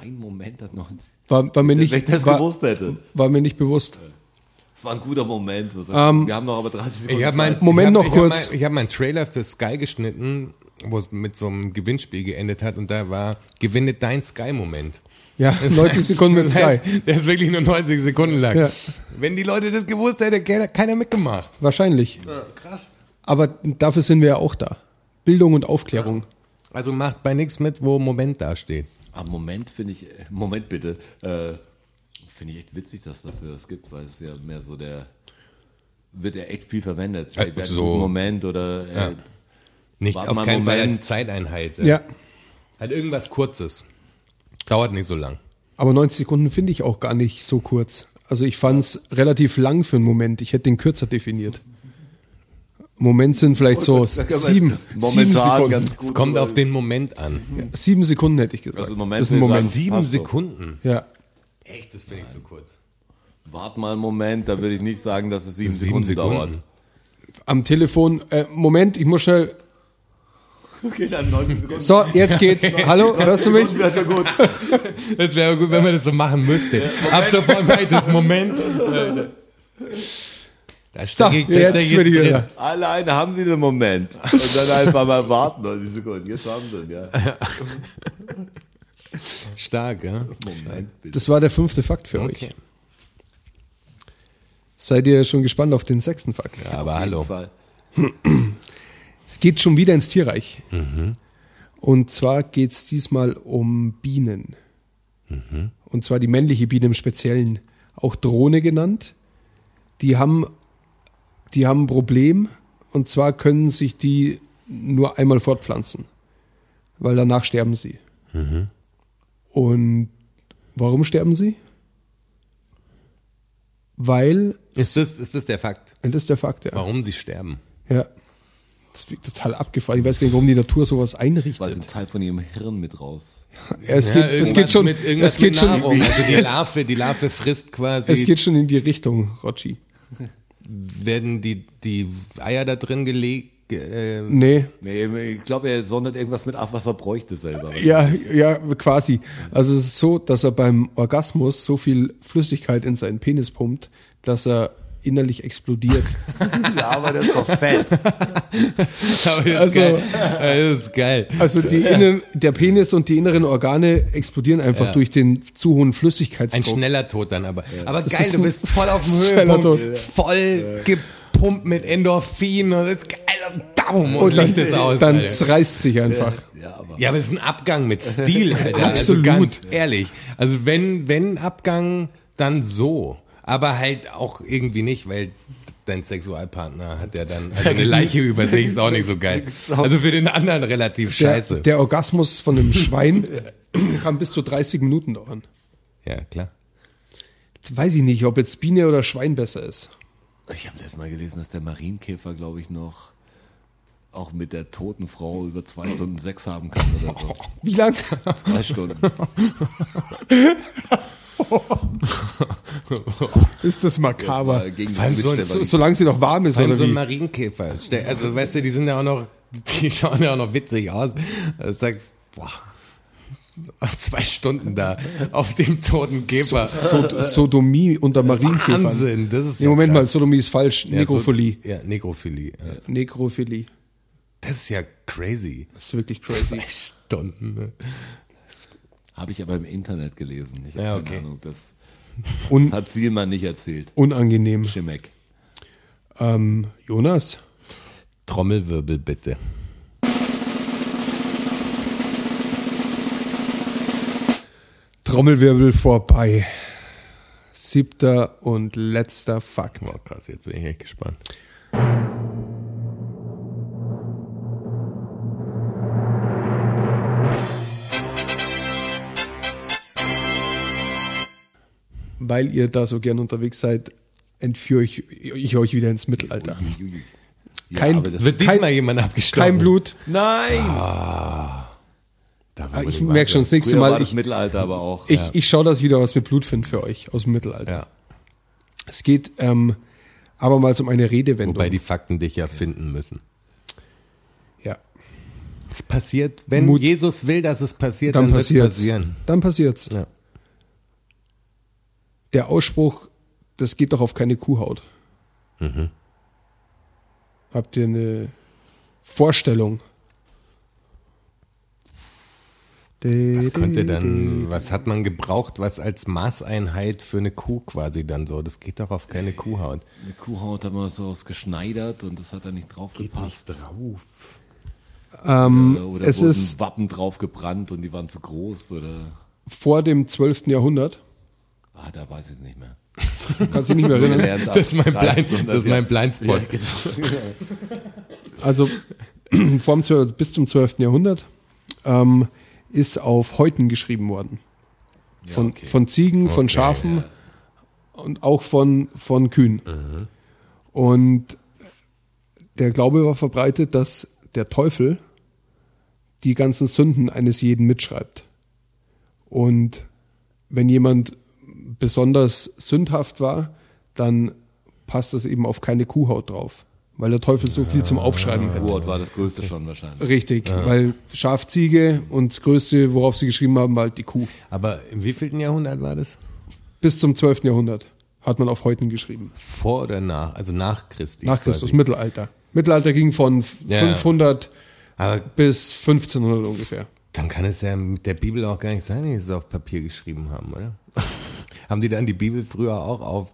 A: Ein Moment hat noch.
B: War, war, mir
A: Wenn ich
B: nicht,
A: das
B: war,
A: gewusst hätte.
B: war mir nicht bewusst.
A: Es war ein guter Moment. Was
B: Ähm,
A: wir haben noch aber 30 Sekunden.
C: Ich habe mein,
A: Zeit.
B: Moment
C: hab,
B: noch
C: ich
B: kurz.
C: Hab mein, ich habe meinen Trailer für Sky geschnitten, wo es mit so einem Gewinnspiel geendet hat und da war Gewinne dein Sky-Moment.
B: Ja, 90 Sekunden mit
C: Das
B: Sky.
C: Der ist wirklich nur 90 Sekunden lang.
B: Ja.
C: Wenn die Leute das gewusst hätten, hätte keiner mitgemacht.
B: Wahrscheinlich.
C: krass.
B: Aber dafür sind wir ja auch da. Bildung und Aufklärung.
C: Also macht bei nichts mit, wo Moment dasteht.
A: Aber Ah, Moment finde ich, äh, Moment bitte, äh, finde ich echt witzig, dass es dafür es gibt, weil es ja mehr so der, wird ja echt viel verwendet.
C: Ja,
A: wer hat
C: so-
A: Moment oder äh,
C: Nicht auf keinen
A: einen
C: Fall als. Zeiteinheit.
B: Ja.
C: Halt irgendwas Kurzes. Dauert nicht so lang.
B: Aber 90 Sekunden finde ich auch gar nicht so kurz. Also ich fand es relativ lang für einen Moment. Ich hätte den kürzer definiert. Moment sind vielleicht so (laughs) sieben, sieben
A: momentan
B: Sekunden.
C: Es kommt auf den Moment an.
B: Sieben Sekunden hätte ich gesagt.
A: Also Moment
B: das ist ein Moment.
C: Sieben. Sekunden.
B: Ja.
C: Echt, das finde ich zu kurz.
A: Wart mal einen Moment, da würde ich nicht sagen, dass es sieben,
C: Sieben
A: Sekunden, dauert.
B: Am Telefon, äh, Moment, ich muss schnell.
A: Okay, dann 90 Sekunden.
B: So, jetzt geht's. (laughs) Hallo, hörst du mich?
A: Ja, schon gut.
C: Das wäre gut, wenn man das so machen müsste. Ab sofort das Moment. (laughs) Da
B: So,
C: steck ich, da
B: jetzt
C: ich
B: bin ich
C: drin.
A: Alleine haben sie den Moment. Und dann einfach mal warten, 90 Sekunden. Jetzt haben sie ihn, ja. (laughs)
C: Stark, ja.
A: Moment, bitte.
B: Das war der fünfte Fakt für
C: Okay.
B: euch. Seid ihr schon gespannt auf den sechsten Fakt?
C: Ja, aber hallo.
A: Fall.
B: Es geht schon wieder ins Tierreich. Und zwar geht es diesmal um Bienen. Und zwar die männliche Biene im Speziellen, auch Drohne genannt. Die haben, die haben ein Problem. Und zwar können sich die nur einmal fortpflanzen. Weil danach sterben sie. Und warum sterben sie? Weil,
C: Ist das, ist das der Fakt?
B: das ist der Fakt, ja.
C: Warum sie sterben?
B: Ja. Das wird total abgefahren. Ich weiß gar nicht, warum die Natur sowas
A: Weil sie
B: einrichtet.
A: einen Teil von ihrem Hirn mit raus.
B: Ja, es,
C: Ja,
B: geht, es geht schon,
C: mit,
B: es geht
C: mit
B: schon,
C: Nahrung. Also die Larve, die Larve frisst quasi.
B: es geht schon in die Richtung, Rotschi. (laughs)
C: werden die, die Eier da drin gelegt? Äh,
B: Nee,
A: Nee, ich glaube, er sondert irgendwas mit ab, was er bräuchte selber.
B: ja, ja, quasi. Also es ist so, dass er beim Orgasmus so viel Flüssigkeit in seinen Penis pumpt, dass er innerlich explodiert. (laughs)
A: Ja, aber das ist doch fett. (laughs)
C: aber das ist
B: Also-
C: geil. Das ist geil.
B: Also die innen, der Penis und die inneren Organe explodieren einfach
C: Ja.
B: durch den zu hohen
C: Ein
B: Flüssigkeitsdruck.
C: schneller Tod dann aber. Aber
B: Das
C: geil,
B: ist
C: du
B: ein
C: bist voll auf dem
B: schneller
C: Höhepunkt. Voll gepumpt mit Endorphin und das ist geil. Und und,
B: und dann,
C: ist aus.
B: dann
C: Alter.
B: zerreißt sich einfach.
A: Ja, aber
C: Ja, aber es ist ein Abgang mit Stil, Alter.
B: Absolut.
C: Also ganz ehrlich. Also wenn, wenn Abgang, dann so. Aber halt auch irgendwie nicht, weil dein Sexualpartner hat ja dann, also eine Leiche über sich ist auch nicht so geil. Also für den anderen relativ
B: Der,
C: scheiße.
B: der Orgasmus von einem Schwein (laughs) kann bis zu 30 Minuten dauern.
C: ja, klar.
B: Jetzt weiß ich nicht, ob jetzt Biene oder Schwein besser ist.
A: ich habe letztes Mal gelesen, dass der Marienkäfer, glaube ich, noch auch mit der toten Frau über zwei Stunden Sex haben kann oder so.
B: Wie lang?
A: Zwei Stunden. (laughs) (laughs)
B: ist das makaber.
C: So
B: So, solange sie noch warm ist, oder
C: so
B: wie?
C: Marienkäfer. Also, weißt du, die sind ja auch noch, die schauen ja auch noch witzig aus. Du sagst, boah, zwei Stunden da auf dem toten Käfer.
B: So, Sodomie unter Marienkäfern.
C: Wahnsinn, das ist
B: Nee,
C: ja
B: Moment mal,
C: krass.
B: Sodomie ist falsch.
C: Ja,
B: Nekrophilie.
C: So, ja, Nekrophilie. Ja.
B: Nekrophilie.
C: Das ist ja crazy.
B: Das ist wirklich
C: Zwei
B: crazy.
C: Stunden. Ne?
A: Habe ich aber im Internet gelesen. Ich habe
C: Ja,
A: keine
C: okay.
A: Ahnung. Das, (laughs)
B: Un
A: das hat Zielmann nicht erzählt.
B: unangenehm.
A: Schimek.
B: Ähm, Jonas,
C: Trommelwirbel bitte.
B: Trommelwirbel vorbei. Siebter und letzter Fakt.
C: Oh krass, jetzt bin ich echt gespannt.
B: Weil ihr da so gern unterwegs seid, entführe ich, ich euch wieder ins Mittelalter.
A: Ja,
B: Kein-
C: Wird
B: Kein-
C: diesmal jemand abgestochen?
B: Kein Blut.
A: nein!
C: Da
B: Ah,
C: wurde
B: Ich merke schon das nächste
A: Früher war
B: Mal.
A: das
B: Ich,
A: Mittelalter aber auch.
B: ich, ich schaue, dass ich wieder was mit Blut finde für euch aus dem Mittelalter.
C: Ja.
B: Es geht ähm, abermals um eine Redewendung.
C: Wobei die Fakten dich ja finden müssen.
B: ja,
C: Es passiert, wenn
B: Mut-
C: Jesus will, dass es passiert,
B: dann
C: dann, wird es
B: passiert's.
C: passieren.
B: Dann passiert's.
C: Ja.
B: Der Ausspruch, das geht doch auf keine Kuhhaut.
C: Mhm.
B: Habt ihr eine Vorstellung?
C: Was könnte dann, was hat man gebraucht, was als Maßeinheit für eine Kuh quasi dann so? Das geht doch auf keine Kuhhaut.
A: Eine Kuhhaut haben wir so ausgeschneidert und das hat da nicht drauf gepasst.
C: drauf.
B: Ähm,
A: Oder, oder
B: es
A: wurden
B: ist
A: Wappen drauf gebrannt und die waren zu groß oder.
B: vor dem 12. Jahrhundert.
A: Ah, da weiß ich nicht mehr. (laughs)
B: Kannst dich nicht mehr erinnern.
C: Das ist mein, Blind,
A: 1300,
C: das ist mein
A: ja.
C: Blindspot.
B: Also (clears throat) vom 12, bis zum 12. Jahrhundert ähm, ist auf Häuten geschrieben worden. Von,
A: okay.
B: von Ziegen, von
C: Okay,
B: Schafen und auch von, von Kühen. Und der Glaube war verbreitet, dass der Teufel die ganzen Sünden eines jeden mitschreibt. Und wenn jemand besonders sündhaft war, dann passt das eben auf keine Kuhhaut drauf. weil der Teufel so viel zum Aufschreiben hat.
A: Wort war das größte schon wahrscheinlich.
B: Richtig, weil Schaf, Ziege und das Größte, worauf sie geschrieben haben, war halt die Kuh.
C: Aber im wievielten Jahrhundert war das?
B: Bis zum 12. Jahrhundert hat man auf Heuten geschrieben.
C: Vor oder nach? Also nach Christi.
B: Nach Christus,
C: quasi.
B: Mittelalter. Mittelalter ging von
C: Ja.
B: 500
C: Aber
B: bis 1500 ungefähr.
C: dann kann es ja mit der Bibel auch gar nicht sein, dass sie es auf Papier geschrieben haben, oder? Haben die dann die Bibel früher auch auf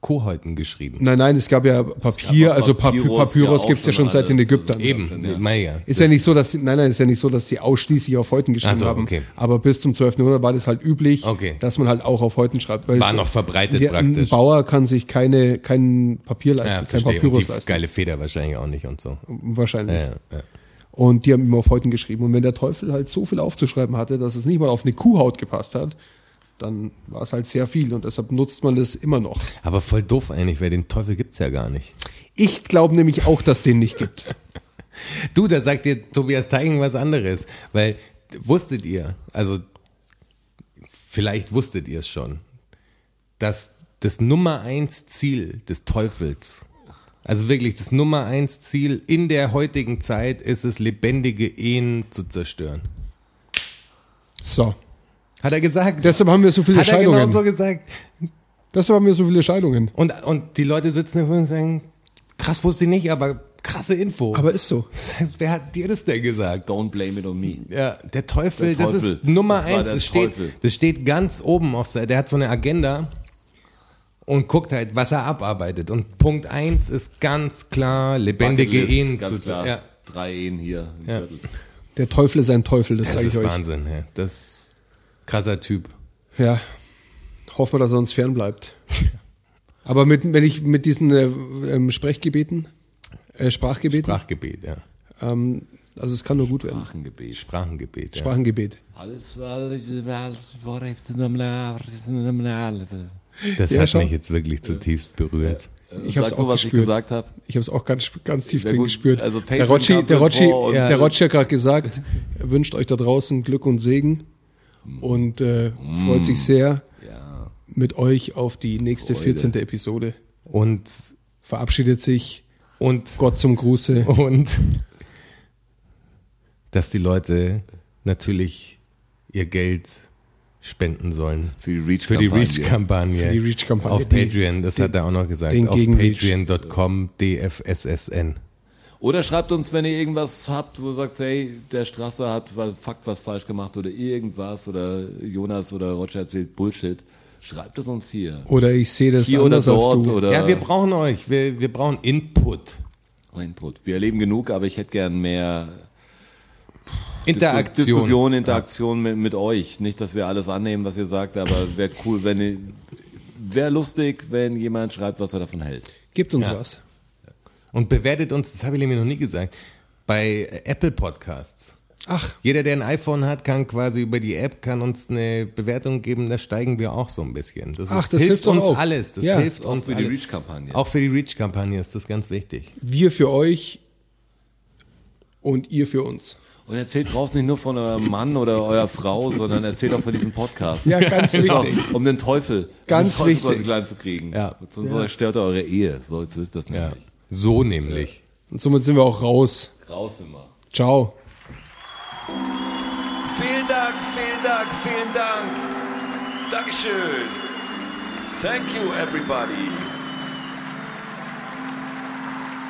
C: Kohäuten geschrieben?
B: Nein, nein, es gab ja Papier,
A: auch
B: also Papyrus,
A: Papyrus,
B: Papyrus
A: ja,
B: gibt's ja
A: auch schon
B: schon seit den. Ägyptern.
C: Eben, meine ja.
B: Ist ja nicht so, dass nein, nein, ist ja nicht so, dass sie ausschließlich auf Häuten geschrieben
C: so,
B: haben.
C: okay.
B: Aber bis zum 12. Jahrhundert war das halt üblich,
C: Okay.
B: dass man halt auch auf Häuten schreibt. Weil
C: War noch verbreitet
B: der, Ein
C: praktisch.
B: Bauer kann sich keine, kein Papier leisten,
C: Ja,
B: kein
C: verstehe. Und
B: Papyrus
C: die
B: leisten.
C: geile Feder wahrscheinlich auch nicht und so.
B: Wahrscheinlich.
C: Ja, ja, ja.
B: Und die haben immer auf Häuten geschrieben. Und wenn der Teufel halt so viel aufzuschreiben hatte, dass es nicht mal auf eine Kuhhaut gepasst hat, dann war es halt sehr viel. Und deshalb nutzt man das immer noch.
C: Aber voll doof eigentlich, weil den Teufel gibt's ja gar nicht.
B: Ich glaube nämlich auch, dass den nicht gibt. (laughs)
C: Du, da sagt dir Tobias Teigen was anderes, weil wusstet ihr, also vielleicht wusstet ihr es schon, dass das Nummer eins Ziel des Teufels, also wirklich das Nummer eins Ziel in der heutigen Zeit ist es, lebendige Ehen zu zerstören.
B: So.
C: Hat er gesagt?
B: Deshalb haben wir so viele
C: Hat er
B: Scheidungen.
C: genau so gesagt.
B: Deshalb haben wir so viele Scheidungen.
C: Und, und die Leute sitzen da und sagen, krass wusste ich nicht, aber krasse Info.
B: Aber ist so.
C: das heißt, wer hat dir das denn gesagt?
A: Don't blame it on me.
C: Ja, der Teufel,
A: Der
C: das
A: Teufel.
C: ist Nummer
A: Das
C: eins.
A: der
C: Das steht, das steht ganz oben auf seiner, der hat so eine Agenda und guckt halt, was er abarbeitet. Und Punkt eins ist ganz klar, lebendige Ehen
A: ganz
C: zu
A: klar.
C: Ja,
A: Drei Ehen hier.
C: Ja.
B: Der Teufel ist ein Teufel, das,
C: das
B: sage
C: ist
B: ich euch.
C: Wahnsinn. Ja. Das ist krasser Typ.
B: Ja. Hoffen wir, dass er uns fern bleibt. Aber mit, wenn ich mit diesen äh, ähm, Sprechgebeten, äh, Sprachgebeten,
C: Sprachgebet, ja.
B: ähm, also es kann nur gut werden.
A: Sprachengebet.
C: Sprachengebet. Ja.
B: Sprachengebet.
A: Alles,
C: Das
B: Ja,
C: hat
B: schon.
C: mich jetzt wirklich zutiefst berührt.
B: Ich habe es auch
A: was ich
B: gespürt.
A: gesagt habe.
B: Ich habe es auch ganz, ganz tief
A: Sehr
B: drin
A: gut.
B: gespürt.
A: Also
B: der Rotschi, der Rotschi, der Rotschi hat gerade gesagt, er wünscht euch da draußen Glück und Segen und äh, freut sich sehr
A: Ja.
B: mit euch auf die nächste 14. Episode.
C: Und,
B: Verabschiedet sich
C: und,
B: Gott zum Gruße.
C: und, dass die Leute natürlich ihr Geld spenden sollen.
A: Für die Reach
C: Für die Reach-Kampagne.
B: Für die Reach-Kampagne.
C: Auf
B: Die-
C: Patreon, das hat er auch noch gesagt.
B: den
C: Auf patreon.com dfssn.
A: Oder schreibt uns, wenn ihr irgendwas habt, wo ihr sagt, hey, der Strasser hat weil Fakt was falsch gemacht oder irgendwas oder Jonas oder Roger erzählt Bullshit. Schreibt es uns hier.
B: Oder ich sehe das
A: Hier oder
B: anders als
A: dort
B: du.
A: oder
C: Ja, wir brauchen euch. Wir, wir brauchen Input.
A: Input. Wir erleben genug, aber ich hätte gern mehr
C: Interaktion.
A: Diskussion, Interaktion mit, mit euch. Nicht, dass wir alles annehmen, was ihr sagt, aber wäre cool, wenn ihr, wäre lustig, wenn jemand schreibt, was er davon hält.
B: Gibt uns
C: Ja.
B: was.
C: Und bewertet uns, das habe ich nämlich noch nie gesagt, bei Apple Podcasts.
B: Ach,
C: Jeder, der ein iPhone hat, kann quasi über die App kann uns eine Bewertung geben. Da steigen wir auch so ein bisschen. Das,
B: Ach,
C: ist,
B: das
C: hilft
B: hilft
C: uns
B: auch.
C: alles. Das
B: Ja.
C: hilft
A: Auch
C: uns
A: für die
C: alle.
A: Reach-Kampagne.
C: Auch für die Reach-Kampagne ist das ganz wichtig.
B: wir für euch und ihr für uns.
A: Und erzählt draußen nicht nur von eurem Mann oder eurer Frau, sondern erzählt auch von diesem Podcast.
B: Ja, ganz
A: auch,
B: wichtig.
A: um den Teufel.
B: Ganz
A: um den Teufel
B: wichtig.
A: quasi klein zu kriegen.
C: Ja.
A: Sonst zerstört er eure Ehe. So, so ist das
C: Ja. So nämlich.
B: Und somit sind wir auch raus.
A: Raus immer.
B: Ciao.
D: Vielen Dank, vielen Dank, vielen Dank. Dankeschön. Thank you, everybody.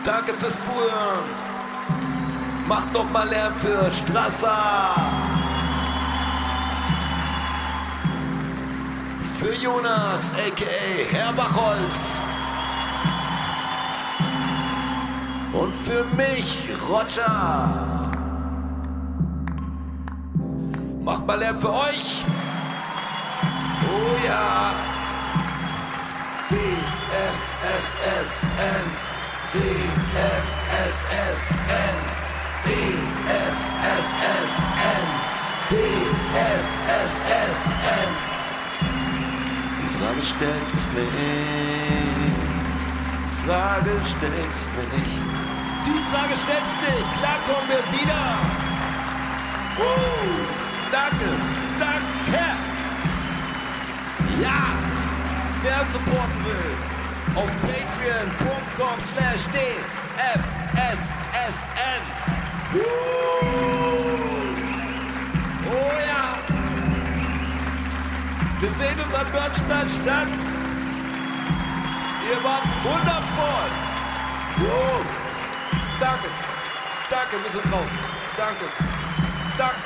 D: Danke fürs Zuhören. Macht noch mal Lärm für Strasser. Für Jonas, a.k.a. Herr Bachholz. Und für mich, Roger. Macht mal Lärm für euch. Oh ja. DFSSN. DFSSN. DFSSN. DFSSN. Die Frage stellt sich nicht. Die Frage stellt sich nicht. Die Frage stellt sich nicht. Klar kommen wir wieder. Uh, danke, danke. Ja, wer supporten will, auf patreon.com slash
A: DFSSN. Uh. Oh ja. Wir sehen uns am Börnstein statt. Ihr wart wundervoll. Uh. Danke. Danke, wir sind draußen. Danke. Danke.